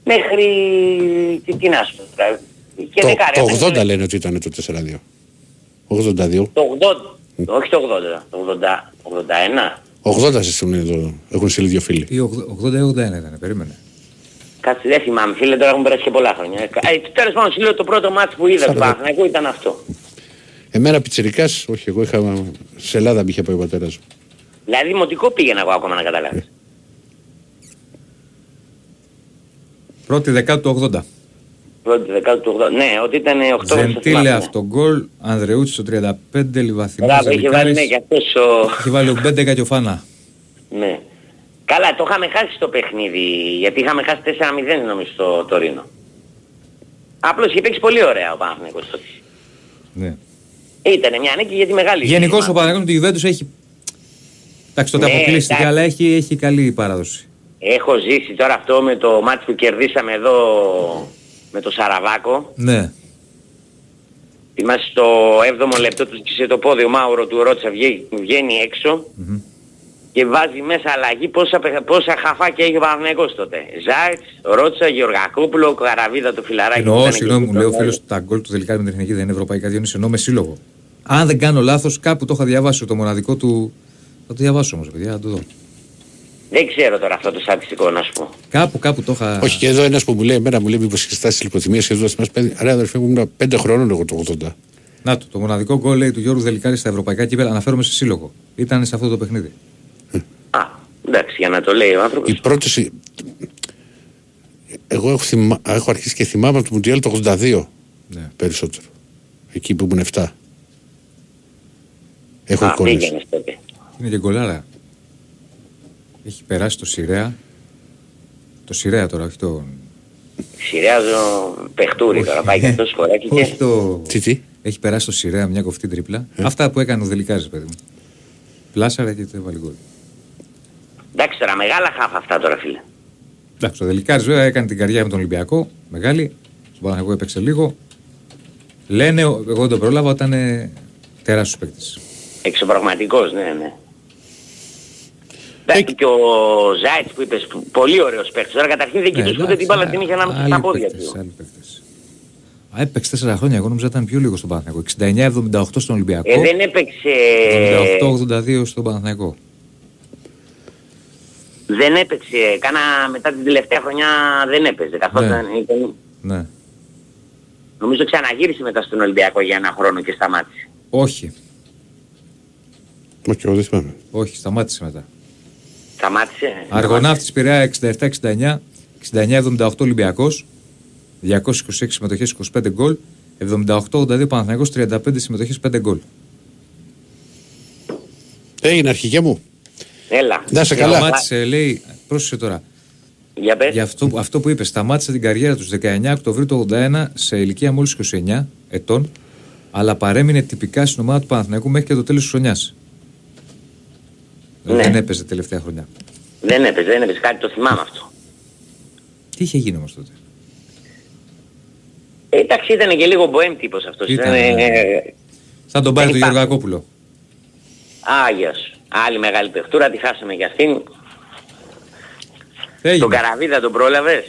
μέχρι, τι, τι να σου πω τώρα, και Το, δεκάρια. το έπαιζε 80 λένε ότι ήταν το 4-2. 82. Το 80, όχι το 80, το 80, 81. 80 συστούν εδώ, έχουν στείλει δύο φίλοι. Ή 80-81 ήταν, περίμενε. Κάτσε δεν θυμάμαι φίλε, τώρα έχουν περάσει και πολλά χρόνια. Ε, τέλος πάντων σου λέω το πρώτο μάτς που είδα του Σαράντα. Παναθηναϊκού ήταν αυτό. Εμένα πιτσιρικάς, όχι εγώ είχα, σε Ελλάδα με είχε πάει ο πατέρας μου. Δηλαδή δημοτικό πήγαινα εγώ ακόμα να καταλάβεις. Πρώτη δεκάτου του 80. Πρώτη δεκάτου του 80. Ναι, ότι ήταν 8 Ζεντήλε αυτό γκολ, Ανδρεούτσι στο 35, Λιβαθινός Μπράβο, είχε βάλει ναι Δελικάρης. και αυτός ο... Είχε βάλει ο Μπέντεκα και ο Φάνα. Ναι. Καλά, το είχαμε χάσει το παιχνίδι, γιατί είχαμε χάσει 4-0 νομίζω στο Τωρίνο. Απλώς είχε παίξει πολύ ωραία ο Παναθηναϊκός τότε. Ναι. Ήτανε μια νίκη για τη μεγάλη. Γενικώς ο σχήμα. Παναγιώτης του Juventus έχει... Εντάξει τότε Ναι, αποκλείστηκε, εντάξει. αλλά έχει, έχει καλή παράδοση. Έχω ζήσει τώρα αυτό με το μάτς που κερδίσαμε εδώ με το Σαραβάκο. Ναι. Είμαστε στο 7ο λεπτό του σε το πόδι ο Μάουρο του Ρότσα βγαίνει, βγαίνει έξω και βάζει μέσα αλλαγή πόσα, παιχ- πόσα χαφάκια έχει ο Παναθηναϊκός τότε. Ζάιτς, Ρότσα, Γεωργακόπουλο, Καραβίδα το φιλαράκι. που Εννοώ, ήταν συγγνώμη, και μου λέει ο στο- φίλος τα γκολ του τελικά με την εθνική δεν είναι ευρωπαϊκά διόνυση, εννοώ με σύλλογο. Αν δεν κάνω λάθος, κάπου το είχα διαβάσει το μοναδικό του. Θα το διαβάσω όμως, παιδιά, να το δω. Δεν ξέρω τώρα αυτό το στατιστικό να σου πω. Κάπου, κάπου το είχα. Όχι και εδώ ένας που μου λέει, εμένα μου λέει μήπως έχεις στάσει λιποθυμίας και εδώ θυμάσαι πέντε. Ρε αδερφέ μου ήμουν πέντε χρόνων εγώ το 80. Να το, το μοναδικό γκολ λέει του Γιώργου Δελικάρη στα ευρωπαϊκά κύπελα. Αναφέρομαι σε σύλλογο. Ήταν σε αυτό το παιχνίδι. Α, εντάξει, για να το λέει ο άνθρωπος. Η πρώτη... συ- Εγώ έχω, θυμά... έχω αρχίσει και θυμάμαι από το Μουντιάλ το 82 Ναι. περισσότερο. Εκεί που ήμουν 7. Έχω Α, εικόνες. πήγαινες τότε. Είναι και γκολάρα. Έχει περάσει το Σιρέα. Το Σιρέα τώρα, όχι το. Σειράζω παιχτούρι τώρα, πάει και αυτός φοράκι όχι και... το... Τι, τι; Έχει περάσει το Σιρέα μια κοφτή τρίπλα. Ε. Αυτά που έκανε ο Δελικάρη, παιδί μου. Πλάσαρα και το έβαλε γκολ. Εντάξει τώρα, μεγάλα χάφα αυτά τώρα φίλε. Εντάξει, ο Δελικάρη βέβαια έκανε την καριέρα με τον Ολυμπιακό. Μεγάλη. Στον Παναγενικό έπαιξε λίγο. Λένε, εγώ δεν τον πρόλαβα, ήταν ε, τεράστιος παίκτης. Εξωπραγματικός, ναι, ναι. Ε, Εντάξει και ο Ζάιτς που είπες, που- πολύ ωραίος παίκτης. Τώρα καταρχήν δεν κοιτούσε ούτε την μπάλα την είχε ανάμεσα στα πόδια του. Άλλοι παίκτες. Α, έπαιξε τέσσερα χρόνια. Εγώ νόμιζα ήταν πιο λίγο στον Παναθηναϊκό. 69-78 στον Ολυμπιακό. Ε, δεν έπαιξε... 78-82 στον Παναθηναϊκό. Δεν έπαιξε. Κάνα μετά την τελευταία χρονιά δεν έπαιζε. Καθόταν, Ναι. ήταν- Ναι. Νομίζω ξαναγύρισε μετά στον Ολυμπιακό για ένα χρόνο και σταμάτησε. Όχι. Όχι, εγώ δεν θυμάμαι. Όχι, σταμάτησε μετά. Σταμάτησε. Αργοναύτης Πειραιά 67-69, 69-78 Ολυμπιακός, 226 συμμετοχές, 25 γκολ, 78-82 Παναθηναϊκός, 35 συμμετοχές, 5 γκολ. Έγινε αρχηγέ μου. Έλα. Να σε καλά. Σταμάτησε, λέει, πρόσεχε τώρα, Για πες. για αυτό, που- αυτό που είπες, σταμάτησε την καριέρα τους στις 19 Οκτωβρίου του 81 σε ηλικία μόλις 29 ετών, αλλά παρέμεινε τυπικά στην ομάδα του Παναθηναϊκού μέχρι και το τέλος της χρονιάς. Δηλαδή Ναι. Δεν έπαιζε τελευταία χρονιά. Δεν έπαιζε, δεν έπαιζε. Κάτι το θυμάμαι αυτό. Τι είχε γίνει όμως τότε; Ε, εντάξει, ήταν και λίγο μποέμ τύπος αυτός. Ήταν, Ήταν, ναι. ε, Θα τον πάρει Δεν το υπάρχει. Γεωργακόπουλο. Άγιος. Άλλη μεγάλη παιχτούρα, τη χάσαμε για αυτήν. Έγινε. Τον Καραβίδα τον πρόλαβες;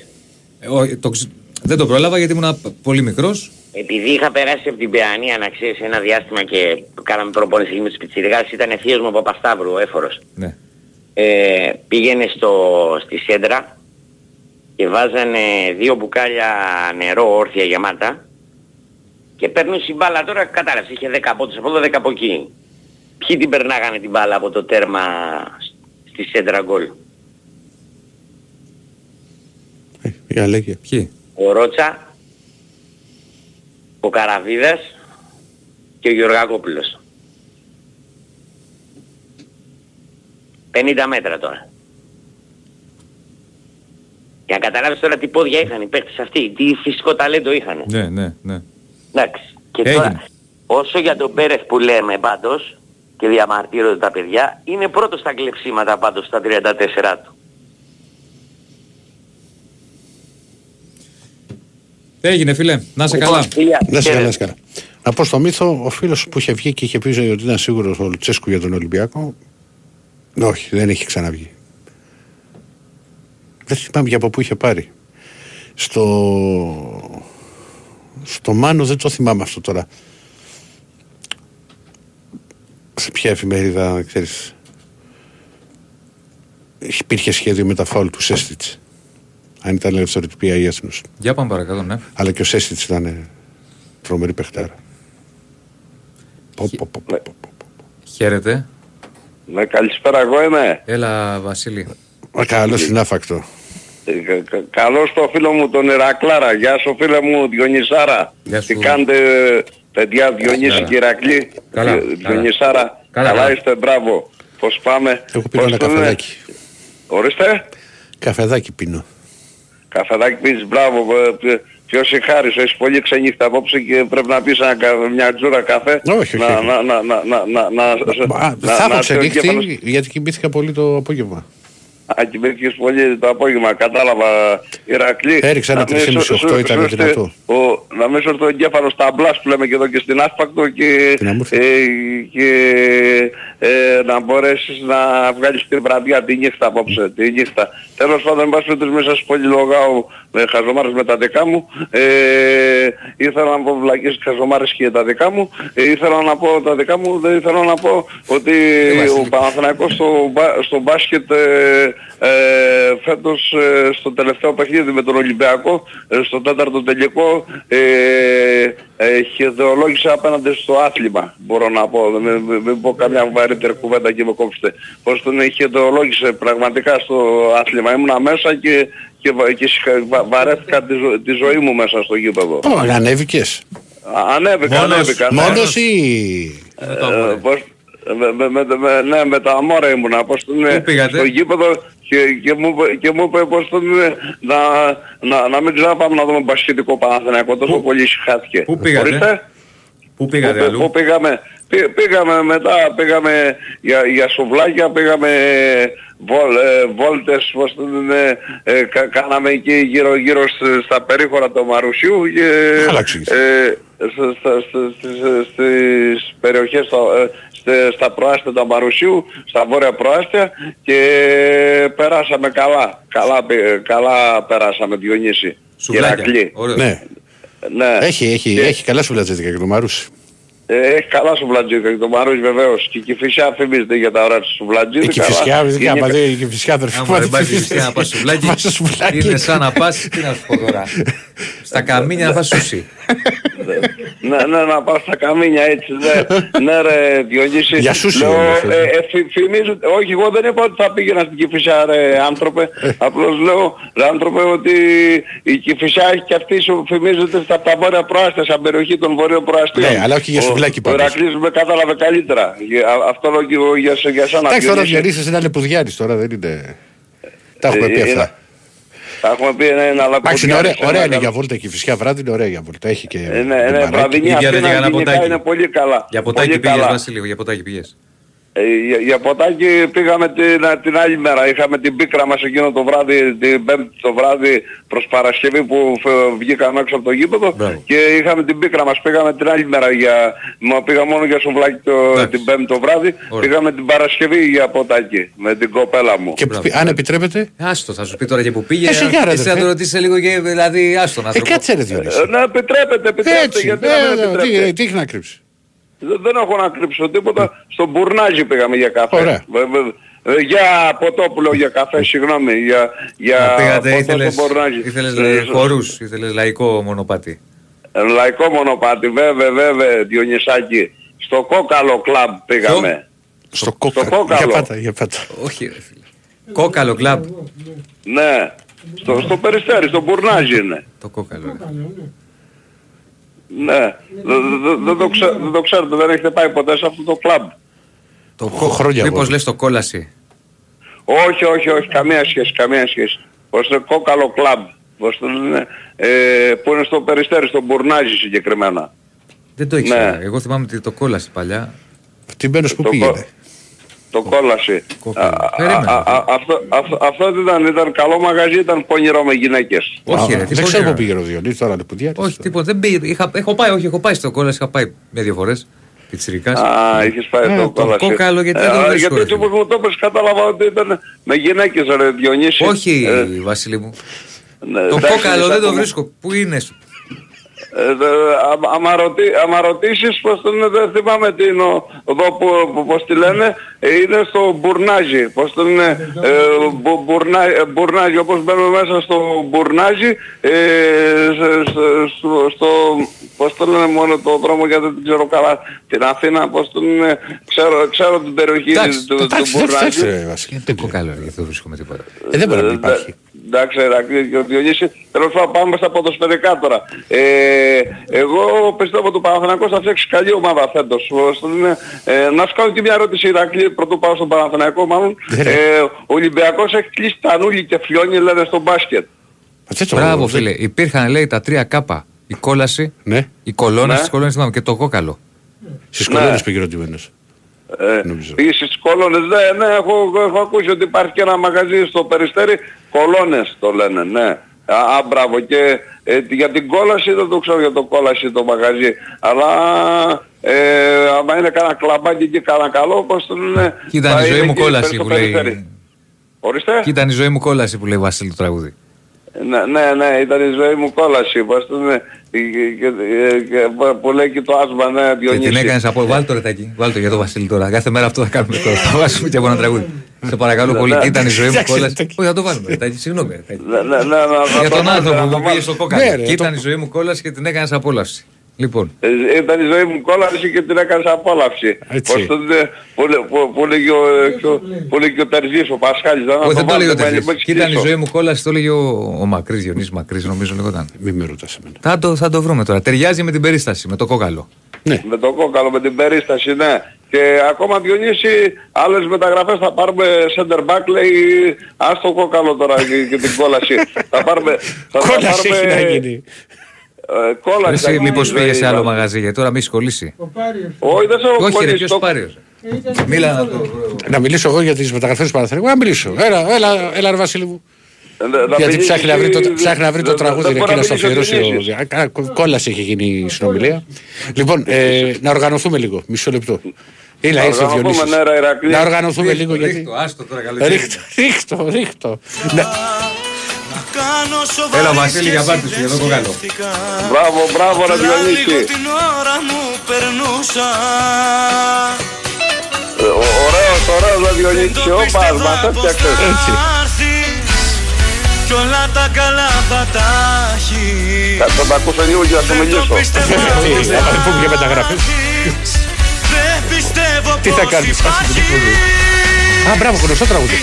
Ε, όχι, το ξε- Δεν τον πρόλαβα γιατί ήμουν πολύ μικρός. Επειδή είχα περάσει από την Παιανία να ξέρεις ένα διάστημα και κάναμε προπόνηση με τους πιτσιρικάς, ήταν θείος μου ο Παπασταύρου, ο έφορος. Ναι. ε, πήγαινε στο, στη σέντρα και βάζανε δύο μπουκάλια νερό όρθια γεμάτα και παίρνουν η μπάλα τώρα κατάλαβες, είχε 10 πόντους από εδώ 10 από εκεί. Ποιοι την περνάγανε την μπάλα από το τέρμα στη σέντρα γκολ; Ε, Για λέγε. Ποιοι; Ο Ρότσα, ο Καραβίδας και ο Γεωργακόπουλος. 50 μέτρα τώρα. Για να καταλάβεις τώρα τι πόδια είχαν οι παίκτες αυτοί, τι φυσικό ταλέντο είχαν. Ναι, ναι, ναι. Εντάξει. Και Έγινε. τώρα, όσο για τον Πέρεθ που λέμε πάντως, και διαμαρτύρονται τα παιδιά, είναι πρώτος στα κλεψίματα πάντως στα 34 του. Έγινε φίλε, να είσαι καλά. Λοιπόν, φιλιά, Να σε χαίρετε. καλά, να σε καλά. Να πω στο μύθο, ο φίλος που είχε βγει και είχε πει ότι ήταν σίγουρος ο Λουτσέσκου για τον Ολυμπιακό. Όχι, δεν έχει ξαναβγεί. Δεν θυμάμαι για από πού είχε πάρει. Στο. Στο Μάνο δεν το θυμάμαι αυτό τώρα. Σε ποια εφημερίδα, ξέρεις. Υπήρχε σχέδιο με τα φάουλ του Σέστιτς. Αν ήταν ελευθεροτυπία ή άσυνος. Για πάμε παρακάτω, ναι. Αλλά και ο Σέστιτς ήταν τρομερή παιχτάρα. Πω, πω, πω, πω, πω, πω. Χαίρετε. Ναι, καλησπέρα, εγώ είμαι. Έλα Βασίλη. Α, Καλό συνάφακτο. Ε, κα- κα- Καλώς το φίλο μου τον Ηρακλάρα. Γεια σου φίλε μου Διονυσάρα. Γεια σου. Τι κάνετε παιδιά Διονύση Καλά. και Ηρακλή. Καλά, Διο- καλά. Διονυσάρα. Καλά, Καλά καλά. είστε, μπράβο. Πώς πάμε; Εγώ πίνω Πώς ένα το λένε; καφεδάκι. Ορίστε. Καφεδάκι πίνω. Καφεδάκι πίνεις, μπράβο. ε, ε, Ποιος η χάρης σου, έχεις πολύ ξενύχτα απόψε και πρέπει να πεις ένα κα- μια τζούρα καφέ. Όχι, όχι, Να, όχι. να, να, να, να, να, να, Α, να- θα έχω να- να- ξενύχτη γιατί κοιμήθηκα πολύ το απόγευμα. Α, κοιμήθηκες πολύ το απόγευμα, κατάλαβα Ηρακλή. Έριξα ένα Να μην 3,5 σου- οκτώ, σου- ήταν σου έρθει δυνατό. ο- Να μην σου έρθει ο εγκέφαλος στα μπλάς που λέμε και εδώ και στην άσπακτο και, Την αμούρθη. ε, και ε, να μπορέσεις να βγάλεις την βραδιά, τη νύχτα απόψε, τη νύχτα. Τέλος πάντων, εν πάση περιπτώσει, μέσα σας πολύ λογάω με χαζομάρες με τα δικά μου. Ε, ήθελα να πω βλακίες χαζομάρες και τα δικά μου. Ε, ήθελα να πω τα δικά μου, δεν ήθελα να πω ότι ο Παναθηναϊκός στο, μπα- στο μπάσκετ ε, ε, φέτος ε, στο τελευταίο παιχνίδι με τον Ολυμπιακό, ε, στο τέταρτο τελικό, ε, ε, χειδεολόγησε απέναντι στο άθλημα, μπορώ να πω. Δεν μην, μην- μην πω καμιά βαρύτερη κουβέντα και με κόψετε. Πως τον χειδεολόγησε πραγματικά στο άθλημα. Ήμουνα μέσα και, και, βα- και συγχα- βα- βαρέθηκα τη, ζω- τη ζωή μου μέσα στο γήπεδο. Πω, ανέβηκες. Α, Ανέβηκα, Μόνος- ανέβηκα. ναι. Μόνος ή... Με το αμόρε. Ε, πώς- με, με, με, με- ναι, με τα αμόρα ήμουνα. Πώς τον είναι Πού πήγατε; στο γήπεδο και, και, μου, είπε- και μου είπε πώς τον είναι να, να, να μην ξαναπάμε να δούμε μπασχετικό Παναθηναϊκό. Τόσο πολύ συχάθηκε. πού πήγατε; Ορίστε. Πού πήγατε Πού- αλλού; Πού πήγαμε, πή- πήγαμε μετά, πήγαμε για, για σουβλάκια, πήγαμε βολ, ε, βόλτες, πώς το λένε, ε, κα- κάναμε εκεί γύρω γύρω σ- στα περίχωρα του Μαρουσιού και Καλά εξήγησε. ε, στα, στα, στα- στις, στις περιοχές, στα, ε, στε- στα προάστια του Μαρουσιού, στα βόρεια προάστια και περάσαμε καλά. Καλά, πε- καλά περάσαμε Διονύση. Σουβλάκια. Ηρακλή. Ωραίο. Ναι, Ναι. έχει, έχει, Και- έχει καλά σου βλατζέτικα και το Μαρούσι. ε, έχει καλά σουβλατζίδικα και το Μαρούсь βεβαίως. Και η Κηφισιά φημίζεται για τα ωραία του σουβλατζίδικα. Η Κηφισιά, αλλά ειδικά, είναι- μα δεν- η Κηφισιά αδερφή Άμα δεν πάει στη Βυζιά να πας στο σουβλάκι, Πας στο σουβλάκι. είναι σαν να πας, τι να σου πω τώρα, στα καμίνια να φας σούσι. Ναι, ναι, να πάω στα καμίνια έτσι. Ναι, ναι ρε Διονύση. Για σούσι Λέω, όμως, ε, ε, φυ- φημίζω, όχι εγώ δεν είπα ότι θα πήγαινα στην Κηφισιά ρε άνθρωπε. Απλώς λέω ρε άνθρωπε ότι η Κηφισιά έχει και αυτή σου φημίζεται στα τα βόρεια προάστια, σαν περιοχή των βορείων προαστίων. Ναι, αλλά όχι για Ο- σουβλάκι Ο πάντως. Ηρακλής με κατάλαβε καλύτερα. Για- α- Αυτό λέω και εγώ για, σε- για σένα Εντάξει, τώρα ο Διονύση. Διονύσης είναι λεπουδιάρης τώρα, δεν είναι... Τα έχουμε πει Ε, αυτά. ε, Τα έχουμε πει, ναι, είναι αλλά Εντάξει, είναι ωραία, ποδιάρης, ωραία ένα- είναι για βόλτα και η φυσικά βράδυ είναι ωραία για βόλτα. Έχει και. Ε, ναι, ναι, μπαράκι. βραδινή Πήγατε αυτή για ένα γενικά ποτάκι. είναι πολύ καλά. Για ποτάκι Πολύ πήγες καλά. Βασίλη, για ποτάκι πήγες. Ε, για, για ποτάκι πήγαμε την, την άλλη μέρα. Είχαμε την πίκρα μας εκείνο το βράδυ, την πέμπτη το βράδυ προς Παρασκευή που φε- βγήκαμε έξω από το γήπεδο Μπράβο. και είχαμε την πίκρα μας. Πήγαμε την άλλη μέρα για... Μα πήγα μόνο για σουβλάκι το, Εντάξει. την πέμπτη το βράδυ. Ωραία. Πήγαμε την Παρασκευή για ποτάκι με την κοπέλα μου. Και Μπράβο. αν επιτρέπετε. Άστο, θα σου πει τώρα και που πήγε. Ε, σιγά, ρε, Εσύ θα αδερφέ. το ρωτήσει λίγο και δηλαδή άστο να Ε, σου πω. κάτσε ρε Διονύση. Ε, ναι, επιτρέπετε, επιτρέπετε. Έτσι, γιατί ε, να μην ε, επιτρέπετε. τι- τι έχει να κρύψει. Δεν, δεν έχω να κρύψω τίποτα. Στον Μπουρνάζι πήγαμε για καφέ. Ωραία. Βε- βε- ε, για ποτόπουλο, για καφέ, συγγνώμη, για, για Να πήγατε, ποτό ήθελες, στο Μπορνάζι. ήθελες Ε, ε, χορούς, ήθελες λαϊκό μονοπάτι. ε, Λαϊκό μονοπάτι, βέβαια, βέβαια, Διονυσάκη. Στο κόκαλο κλαμπ πήγαμε. Στο κόκαλο. κόκαλο. Για πάτα, για πάτα. Όχι ρε φίλε. Κόκαλο κλαμπ. Ναι. Στο, στο Περιστέρι, στο Μπουρνάζι είναι. Το κόκαλο. Ρε. Ναι. Δεν δε, δε το, ξέ, δεν το ξέρετε, δεν έχετε πάει ποτέ σε αυτό το κλαμπ. Το Χω- χρόνια Μήπως εγώ. λες το κόλαση. Όχι, όχι, όχι, καμία σχέση, καμία σχέση. Πως το κόκαλο κλαμπ. Πως το λένε, ε, που είναι στο Περιστέρι, στο Μπουρνάζι συγκεκριμένα. Δεν το ήξερα. Ναι. Εγώ θυμάμαι ότι το κόλαση παλιά. Τι μπαίνεις που Το πήγαινε; Κο- Το κόλαση. Κόκαλο. Α, Περίμενε. α, α, Αυτό, αυτό, αυτό τι ήταν, ήταν καλό μαγαζί, ήταν πονηρό με γυναίκες. Όχι, Α, ρε, τι Δεν ξέρω πονηρό. πού πήγαινε ο Διονύσης τώρα, που διάρκεια. Όχι, τίποτα. Δεν πήγε. Είχα, έχω πάει, όχι, έχω πάει στο κόλαση, είχα πάει μια-δύο φορές. Πιτσιρικάς. Α, είχες πάει Ε, το το κόλαση. κόκαλο, γιατί δεν το Ε, βρίσκω, Γιατί ρε έτσι φίλε. όπως μου το είπες κατάλαβα ότι ήταν με γυναίκες ρε Διονύση. Όχι, Ε, Βασίλη μου. ναι, Το εντάξει, κόκαλο δεν το ακόμα. βρίσκω. Πού είναι. Ε, δε- α- άμα ρωτή- άμα ρωτήσεις πως τον είναι, δεν θυμάμαι τι είναι ο- εδώ που, που- πως τη λένε, ε, είναι στο Μπουρνάζι, πως τον είναι ε, μπου- μπουρνα, ε, Μπουρνάζι, όπως μπαίνουμε μέσα στο Μπουρνάζι, ε, σε- σε- στο, στο, πως το λένε μόνο το δρόμο γιατί δεν ξέρω καλά την Αθήνα, πως τον είναι, ξέρω, ξέρω την περιοχή Εντάξει, του, του Εντάξει, δεν Μπουρνάζι. φταίς, ρε, Βασίλη. Είναι το κόκαλο, γιατί δεν βρίσκουμε τίποτα. Ε, Δεν μπορεί να Ε, μην υπάρχει. Εντάξει, Ερακλή και ο Διονύσης. Τέλος πάντων πάμε στα ποδοσφαιρικά τώρα. Ε, εγώ πιστεύω ότι ο Παναθηναϊκός θα φτιάξει καλή ομάδα φέτος. Ώστε είναι, ε, να σου κάνω και μια ερώτηση Ηρακλή, πρωτού πάω στον Παναθηναϊκό μάλλον. Ναι, ρε. Ε, ο Ολυμπιακός έχει κλείσει τα νούλη και φλιώνει λένε στο μπάσκετ. Α, τι το- Μπράβο, δεν- φίλε. Υπήρχαν, λέει, τα τρία κάπα. Η κόλαση, Ναι, οι κολόνες, Ναι. τις κολόνες θυμάμαι και το κόκαλο. στις Ναι. κολόνες πήγε ρωτημένος. Ε, Νομίζω. πήγε στις κολόνες, ναι, ναι, έχω, έχω ακούσει ότι υπάρχει και ένα μαγαζί στο Περιστέρι, κολόνες το λένε, ναι. Α, α, μπράβο και ε, για την κόλαση δεν το ξέρω για το κόλαση το μαγαζί, αλλά ε, άμα είναι κανένα κλαμπάκι και κανένα καλό, πώς το λένε... Κοίτα, θα η ζωή είναι μου εκεί κόλαση στο που λέει. Περιστέρι. Ορίστε. Κοίτα, η ζωή μου κόλαση που λέει Βασίλη το τραγούδι. Ναι, ναι, ναι, ήταν η ζωή μου κόλαση, πώς το λένε, και, και, και, που λέει και το άσμα, ναι, Και την Διονύσης. έκανες από. Βάλ το ρετάκι. Βάλ το για το Βασίλη τώρα. Κάθε μέρα αυτό θα κάνουμε τώρα. Θα βάσουμε και από ένα τραγούδι. Σε παρακαλώ πολύ. Ναι, Ήταν η ζωή μου εντάξει, κόλαση. ρετάκι. Όχι, θα το βάλουμε. ρετάκι. Συγγνώμη. ρετάκι. Ναι, ναι, ναι, ναι, να Για το τον βάλω, άνθρωπο να το που πήγε βάλω. στο Ναι, κόκαλο. ρε, Και ήταν το- η ζωή μου κόλαση και την έκανες απόλαυση. Λοιπόν, Ε, Ήταν η ζωή μου κόλαση και την έκανες απόλαυση. Έτσι. Πώς τον, ε, που, λέ- που, που λέγει ο, ε, και ο- που λέγει ο Τερζής, ο Πασχάλης. να όχι δεν το βάλετε, έλεγε ο με- Τερζής. με Και ήταν η εξηγήσω. ζωή μου κόλαση, το έλεγε ο, ο Μακρύς, Διονύσης Μακρύς νομίζω λεγόταν. Μην με ρωτάς εμένα. Θα το, θα το βρούμε τώρα. Ταιριάζει με την περίσταση, με το κόκαλο. Ναι, Με το κόκαλο, με την περίσταση, ναι. Και ακόμα Διονύση, άλλες μεταγραφές θα πάρουμε center back, λέει, ας το κόκαλο τώρα και, και την κόλαση. θα πάρουμε... Θα, θα κόλαση έχει πάρουμε, να γίνει. Ε, κόλαση. Εσύ θα γίνει, μήπως λέει, πήγες σε άλλο θα- μαγαζί, γιατί τώρα μη έχει κολλήσει. Ο Πάριος. Όχι, δεν σε έχω Όχι ρε, κολλήσει, ποιος το- πάρει. Ε, ήταν Μίλα να δύσκολο. το... Να μιλήσω εγώ για τις μεταγραφές του Παναθηναϊκού. Να μιλήσω. Έλα, έλα, έλα ρε Βασίλη μου. Ε, να Γιατί μιλήσεις, ψάχνει να βρει το, ψάχνει να βρει το δεν- τραγούδι δεν ρε, μπορεί και να στο μιλήσεις ο αφιερώσει. Διονύσης. ο- Α, κο- Κόλαση έχει γίνει η συνομιλία. Λοιπόν, ε, να οργανωθούμε λίγο. Μισό λεπτό. Έλα, ήρθε ο οργανωθούμε, Διονύσης. ναι, ρε, Ηρακλή. Να οργανωθούμε λίγο γιατί... Ρίχτω, άστο τώρα καλοκαίρι. Ρίχτω, ρίχτω, ρίχτω. Ναι. Έλα Βασίλη για πάρτι σου, για το κόκαλο. Μπράβο, μπράβο ρε Διονύση. την ώρα μου περνούσα Ε, ο- Ωραίος, ωραίος ρε Διονύση. Όπα, μας έφτιαξες. Έτσι. Κι όλα τα καλά θα τα έχεις Θα τα ακούσω λίγο και θα σου Δεν το μιλήσω. πιστεύω Έτσι, άμα δεν πούμε για μεταγραφές. Δεν πιστεύω Τι θα πως κάνεις, άσε την υπάρχει Α, μπράβο, γνωστό τραγούδι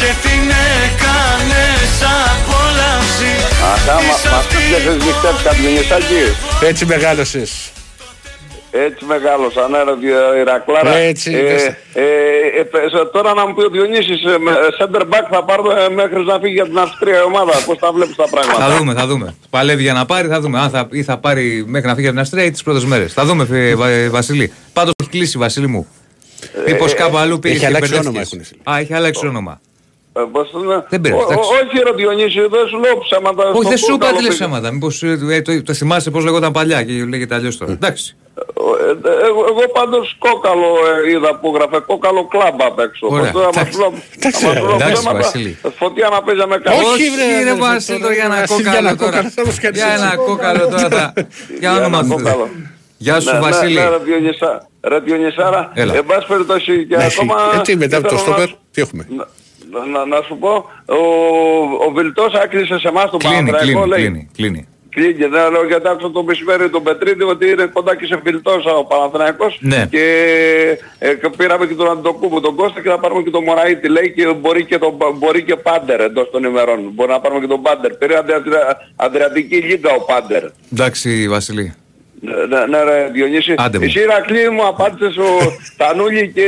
Και την έκανες απόλαυση Αχα, μα- μας έφτιαξες νυχτές Κατμινισάκη. Έτσι μεγάλωσες. Έτσι μεγάλωσα, ναι ρε Δη- Ηρακλάρα. Έτσι, Ε, πες. ε, ε, ε, Τώρα να μου πει ο Διονύσης, ε, με- ε, center back θα πάρουμε ε, μέχρι να φύγει για την Αυστρία η ομάδα. Πώς τα βλέπεις τα πράγματα; Θα δούμε, θα δούμε. Παλεύει για να πάρει, θα δούμε. Αν θα, ή θα πάρει μέχρι να φύγει από την Αστρία ή τις πρώτες μέρες. Θα δούμε, φε- Βα- Βασίλη. Πάντως έχει κλείσει, Βασίλη μου. Μήπως κάπου αλλού πήγες έχει και αλλάξει μπερδεύτηκες. όνομα, έχουνε, Α, έχει αλλάξει όνομα. Ε, πώς το λένε; Δεν πειράζει, Ο- ο- εντάξει. Όχι ρε Διονύση, δεν σου λέω ψέματα. Όχι, στο δεν σου είπα κόκαλο τι λες πήγα. ψέματα. Μήπω το, το θυμάσαι πώς λεγόταν παλιά και λέγεται αλλιώς τώρα. Εντάξει. Ε, ε, Εγώ, εγώ πάντως κόκαλο ε, είδα που γράφε κόκαλο κλαμπ απ' έξω. Ωραία, Πώς το- άμα εντάξει. σου λέω- Εντάξει, άμα σου λέω εντάξει, ψέματα, Βασίλη. Φωτιά να παίζαμε κάτι. Όχι, βρε, ρε ρε, Βασίλη, τώρα, τώρα για ένα Βασίλη, για κόκαλο ένα τώρα. κόκαλο, θα μας κάνεις Για ένα έτσι. κόκαλο τώρα. θα- Για Για όνομα ένα του. κόκαλο. Γεια σου, Ναι, ναι, Βασίλη. Ναι, ρε Διονυσά- ρε Διονυσάρα, Έλα. εν πάση περιπτώσει και Ναι, ακόμα... Έτσι μετά από το θέλω να στόπερ, σου- τι έχουμε; Να, να, να σου πω, ο, ο Βιλτός άκρισε σε εμάς τον Κλείνει, Παναθηναϊκό, κλείνει, λέει. κλείνει, κλείνει. Κλείνει, δεν λέω γιατί άκουσα τον μεσημέρι τον Πετρίδη ότι είναι κοντά και σε Βιλτός ο Παναθηναϊκός Ναι. και ε, και πήραμε και τον Αντοκούμπο τον Κώστα και θα πάρουμε και τον Μωραήτη λέει και μπορεί και, τον, μπορεί και Πάντερ εντός των ημερών. Μπορεί να πάρουμε και τον Πάντερ. Πήρε Αδρια- Αδριατική Λίγκα ο Πάντερ. Εντάξει, Βασίλη. Ναι, ναι, ναι, ρε Διονύση. Άντε μου. Εσύ Ηρακλή μου απάντησες ο Τανούλη και...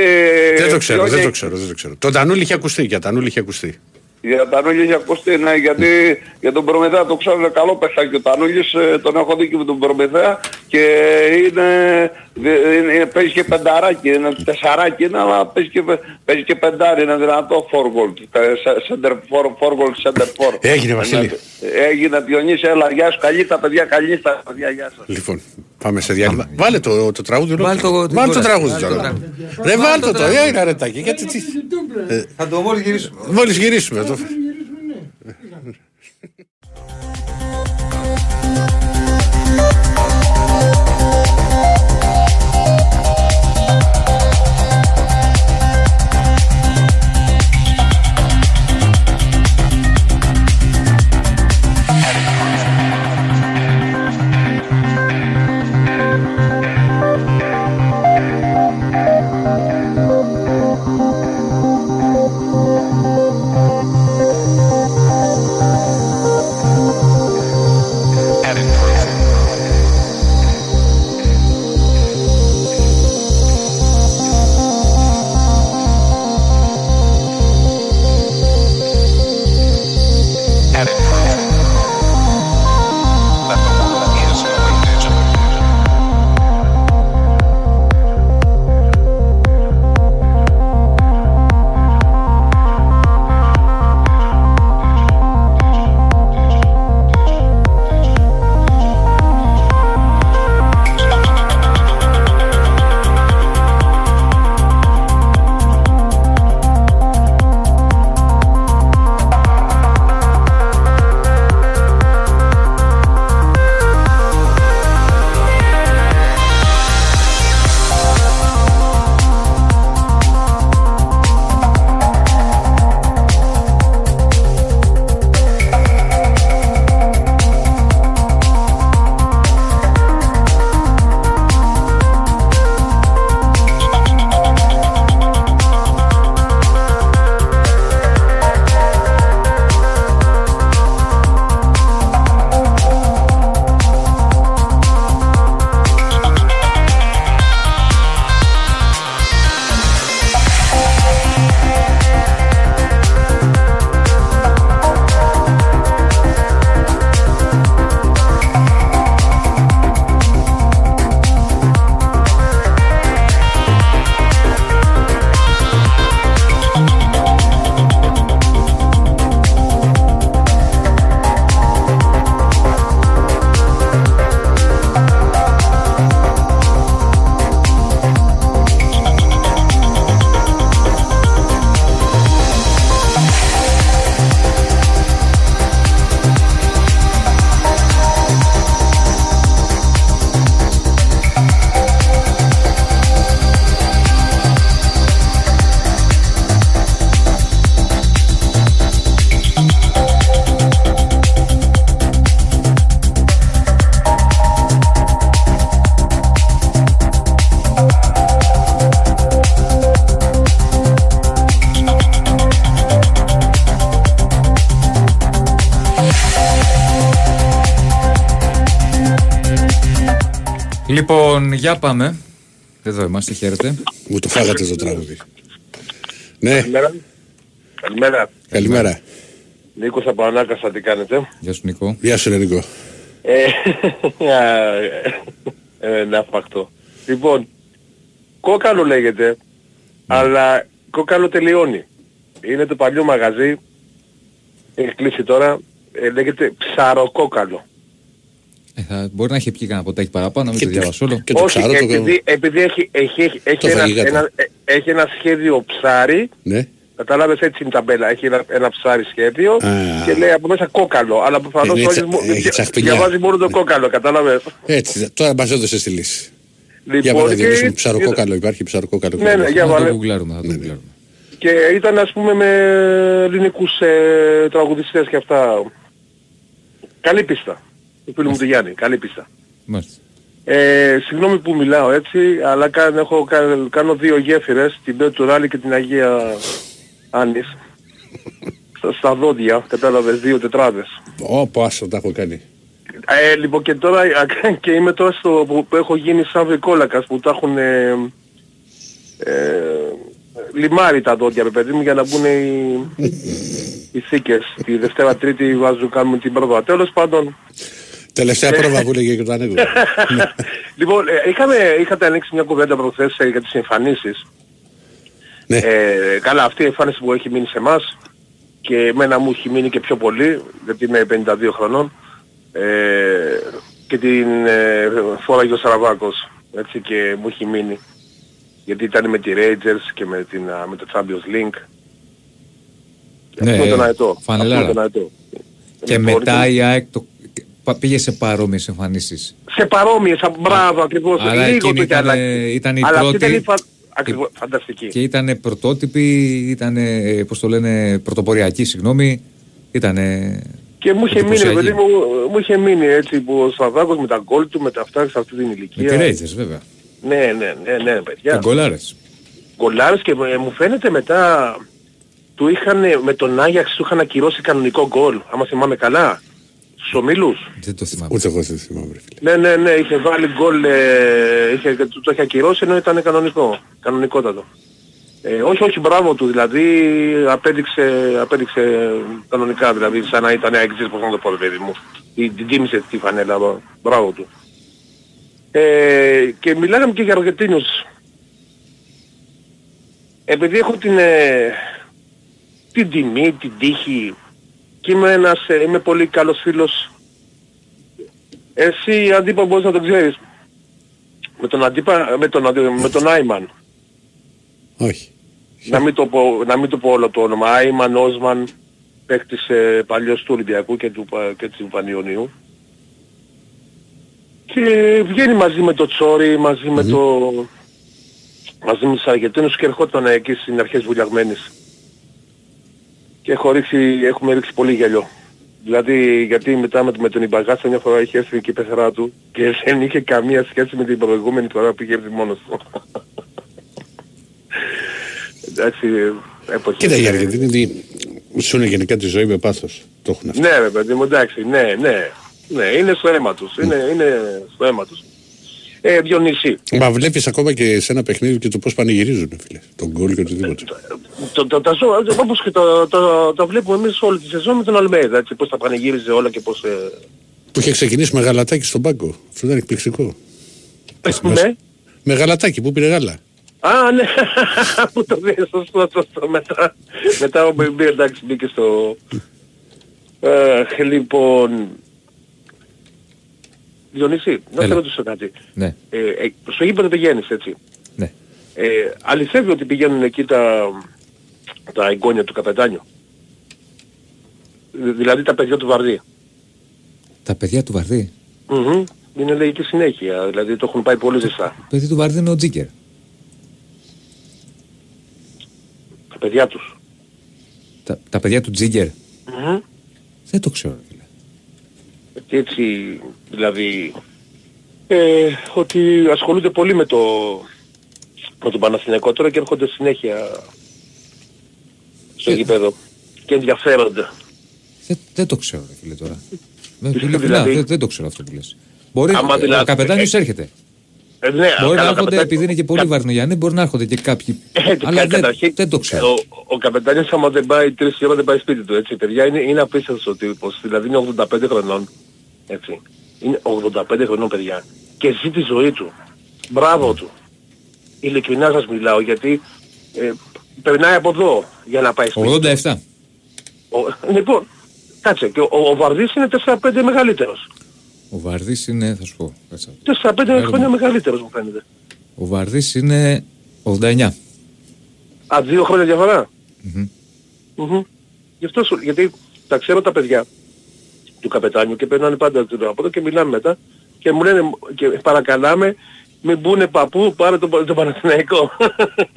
Δεν το ξέρω, Φιόνια- δεν το ξέρω, δεν το ξέρω. Το Τανούλη είχε ακουστεί, για Τανούλη είχε ακουστεί. Για Τανούλη έχει ακουστεί, ναι, γιατί για τον Προμηθέα το ξέρω είναι καλό παιχτάκι ο Τανούλης, ε, τον έχω δει και με τον Προμηθέα και είναι, δε- είναι, είναι- παίζει και πενταράκι, είναι τεσσαράκι είναι, αλλά παίζει και, παίζει και πεντάρι, είναι δυνατό φοργκολ, center for, φοργκολ center for. Έγινε, Βασίλη. Ε, Έγινε Διονύση, έλα, γεια σου, καλή τα παιδιά, καλή τα παιδιά, γεια σας. Λοιπόν, πάμε σε διάλειμμα. Βάλε το, το τραγούδι. Βάλε το- ολόκληρο. την Βάλε το κόρη. τραγούδι Βάλε το τώρα. τραγούδι. Ρε βάλε το το τώρα, τραγούδι. είναι ρετάκι. Γιατί τι. Ε, Θα το μόλις γυρίσουμε. Μόλις γυρίσουμε. Για πάμε. Εδώ είμαστε, χαίρετε. Μου το φάγατε το τραγούδι. Ναι, Καλημέρα. Καλημέρα. καλημέρα. Νίκος από Ανάκασα, τι κάνετε; Γεια σου Νικό. Γεια σου, ρε Νικό. Ε, ε, να φακτώ. Λοιπόν, κόκαλο λέγεται, αλλά κόκαλο τελειώνει. Είναι το παλιό μαγαζί, έχει κλείσει τώρα, ε, λέγεται ψαροκόκαλο. Ε, θα, μπορεί να έχει πιει κανένα ποτάκι παραπάνω, μην Και το το- διαβάσω όλο. Και το Όχι, ψάρο το... επειδή, επειδή έχει, έχει, έχει, έχει, Το ένα, φαγηγάτο. ένα, ε, έχει ένα σχέδιο ψάρι, Ναι. Κατάλαβες έτσι είναι η ταμπέλα. Έχει ένα, ένα ψάρι σχέδιο Α. και λέει από μέσα κόκαλο. Αλλά προφανώς Είναι όλες τσα- μου- έχει δια- τσαχπινιά. διαβάζει μόνο το κόκαλο. Κατάλαβες. Έτσι, τώρα μας έδωσε τη λύση. Για Λοιπόν, βάλε να και- διαβάσουμε ψαροκόκαλο. Υπάρχει ψαροκόκαλο. Ναι, ναι, για Θα το βάλε. γκουγκλάρουμε, θα το γκουγκλάρουμε. Και ήταν ας πούμε με ελληνικούς ε, τραγουδιστές και αυτά. Καλή πίστα. Του φίλου μου του Γιάννη, καλή πίστα. Μάλιστα. Ε, συγγνώμη που μιλάω έτσι, αλλά κάνω, έχω, κα- κάνω δύο γέφυρες, την Πέτρο του Ράλη και την Αγία Άννης. στα, στα δόντια, κατάλαβες, δύο τετράδες. Ω, πόσο τα έχω κάνει. Ε, λοιπόν και τώρα και είμαι τώρα στο που, που έχω γίνει σαν βρικόλακας που τα έχουν ε, ε, λιμάρει τα δόντια, ρε παιδί μου, για να μπουν οι, οι θήκες. Τη Δευτέρα Τρίτη βάζουν, κάνουμε την πρόβα. Τέλος πάντων, Τελευταία Ε. πρόβα που έλεγε και το ανέκδοτο. λοιπόν, ε, είχαμε, είχατε ανοίξει μια κουβέντα προχθές ε, για τις εμφανίσεις. Ναι. Ε, καλά, αυτή η εμφάνιση που έχει μείνει σε εμάς και εμένα μου έχει μείνει και πιο πολύ, γιατί είμαι 52 χρονών, ε, και την ε, φόραγε ο Σαραβάκος, έτσι, και μου έχει μείνει. Γιατί ήταν με τη Rangers και με, την, α, με το Champions League. Ναι, Αυτό τον αετό. φανελάρα. Αυτό τον αετό. Και Λοιπόν, μετά η ΑΕΚ το... πα- πήγε σε παρόμοιες εμφανίσεις. σε παρόμοιες, α, μπράβο ακριβώς, Αλλά λίγο εκείνη το είχε ήταν, αλλάξει. ήταν η Αλλά αυτή πρώτη ήταν η φα... ακριβώς, φανταστική. και ήταν πρωτότυπη, ήταν, πώς το λένε, πρωτοποριακή, συγγνώμη. Ήταν Και μου είχε μείνει, εντυπωσιακή. παιδί μου, μου είχε μείνει έτσι που ο Σαββάκος με τα γκολ του, με τα αυτά σε αυτή την Με ηλικία. τη Rangers βέβαια. Ναι, ναι, ναι, ναι, Και παιδιά. γκολάρες. Γκολάρες και ε, μου φαίνεται μετά του είχαν, με τον Άγιαξ του είχαν ακυρώσει κανονικό γκολ, άμα θυμάμαι καλά. Στους ομίλους. Δεν το θυμάμαι. Ούτε εγώ δεν θυμάμαι. ρε φίλε. Ναι, ναι, ναι, είχε βάλει γκολ, ε, είχε, του το είχε ακυρώσει ενώ ήταν κανονικό, κανονικότατο. Ε, όχι, όχι, μπράβο του, δηλαδή απέδειξε, απέδειξε κανονικά, δηλαδή σαν να ήταν αεξής, πώς να το πω, ρε παιδί μου. Την, την τίμησε τη φανέλα, μπράβο του. Ε, και μιλάγαμε και για Αργεντίνους. Επειδή έχω την, ε, την τιμή, την τύχη και είμαι ένας, ε, είμαι πολύ καλός φίλος εσύ αντίπα μπορείς να το ξέρεις. Με τον αντίπα, με τον, αντι- με τον Άιμαν. Όχι. να, μην το πω, να μην το πω όλο το όνομα. Άιμαν, Όσμαν, παίκτης ε, παλιός του Ολυμπιακού και του, Πα- και του Πανιωνίου. Και βγαίνει μαζί με το Τσόρι, μαζί με το... μαζί με τους Αργεντίνους και ερχόταν εκεί στις αρχές βουλιαγμένης. Και έχω ρίξει, έχουμε ρίξει πολύ γέλιο. Δηλαδή, γιατί μετά με, με τον Ιμπαγάστα μια φορά είχε έρθει και η πεθερά του και δεν είχε καμία σχέση με την προηγούμενη φορά που είχε έρθει μόνος του. Εντάξει, εποχή. Κοίτα οι Αργεντίνοι δι- ζουν γενικά τη ζωή με πάθος. Το έχουν αυτό. Ναι, ρε παιδί μου, εντάξει, ναι, ναι. Ναι, είναι στο αίμα τους. Είναι, είναι στο αίμα τους. Ε, Διονύση, Μα βλέπεις ακόμα και σε ένα παιχνίδι και το πώς πανηγυρίζουν, φίλε. Τον γκολ και οτιδήποτε. το, το, τα ζω, όπως και το, το, το βλέπουμε εμείς όλη τη σεζόν με τον Αλμέιδα, έτσι, πώς τα πανηγύριζε όλα και πώς... Ε... Που είχε ξεκινήσει με γαλατάκι στον πάγκο. Αυτό ήταν εκπληκτικό. ναι. Με γαλατάκι που πήρε γάλα. Α, ναι, που το δει, σωστό, σωστό, μετά, μετά ο Μπέμπι, εντάξει, μπήκε στο... Ε, λοιπόν... Διονύση, να σε Έλα. ρωτήσω κάτι. Ναι. Ε, ε, στο γήπεδο πηγαίνεις, έτσι; Ναι. Ε, αληθεύει ότι πηγαίνουν εκεί τα, τα εγγόνια του καπετάνιου; Δη- Δηλαδή τα παιδιά του Βαρδί. Τα παιδιά του Βαρδί; Μμμ. Είναι λέει και συνέχεια, δηλαδή το έχουν πάει πολύ ζεστά. Το παιδί του Βαρδί είναι ο Τζίκερ. Τα παιδιά τους. Τα, τα παιδιά του Τζίγκερ. Μμμ. Δεν το ξέρω. Ρε φίλε. Και έτσι, δηλαδή, ε, ότι ασχολούνται πολύ με το, με τον Παναθηναϊκό τώρα και έρχονται συνέχεια στο Ε. γήπεδο και ενδιαφέρονται. Δεν, δεν το ξέρω, ρε φίλε τώρα. Με, Τι ειλικρινά, δηλαδή; δεν, δεν το ξέρω αυτό που λες. Μπορεί, Άμα ο δηλαδή- καπετάνιος έρχεται. Ε, ναι, Μπορεί να καλά, έρχονται, καπετάνιο- επειδή είναι και πολύ βαρνογιάννη, μπορεί να έρχονται και κάποιοι. Ε, αλλά κα- δεν, καταρχήν, δεν το ξέρω. Ο, ο καπετάνιος άμα δεν πάει τρεις η ώρα δεν πάει σπίτι του, έτσι. Παιδιά, είναι, είναι απίστευτος ο τύπος. Δηλαδή είναι 85 χρονών, έτσι. Είναι 85 χρονών, παιδιά. Και ζει τη ζωή του. Μπράβο του. Ειλικρινά σας μιλάω, γιατί ε, περνάει από εδώ για να πάει σπίτι. 87. Ο, λοιπόν, κάτσε, και ο, ο Βαρδής είναι 4-5 μεγαλύτερος. Ο Βαρδής είναι, θα σου πω. κάτσε. 4-5 Έρμα. χρόνια μεγαλύτερος μου φαίνεται. Ο Βαρδής είναι 89. Α, δύο χρόνια διαφορά. Μμμ. Μμμ. Γι' αυτό σου, γιατί τα ξέρω τα παιδιά του καπετάνιου και περνάνε πάντα από εδώ και μιλάμε μετά και μου λένε και παρακαλάμε μην μπουνε παππού, πάρε το, το Παναθηναϊκό.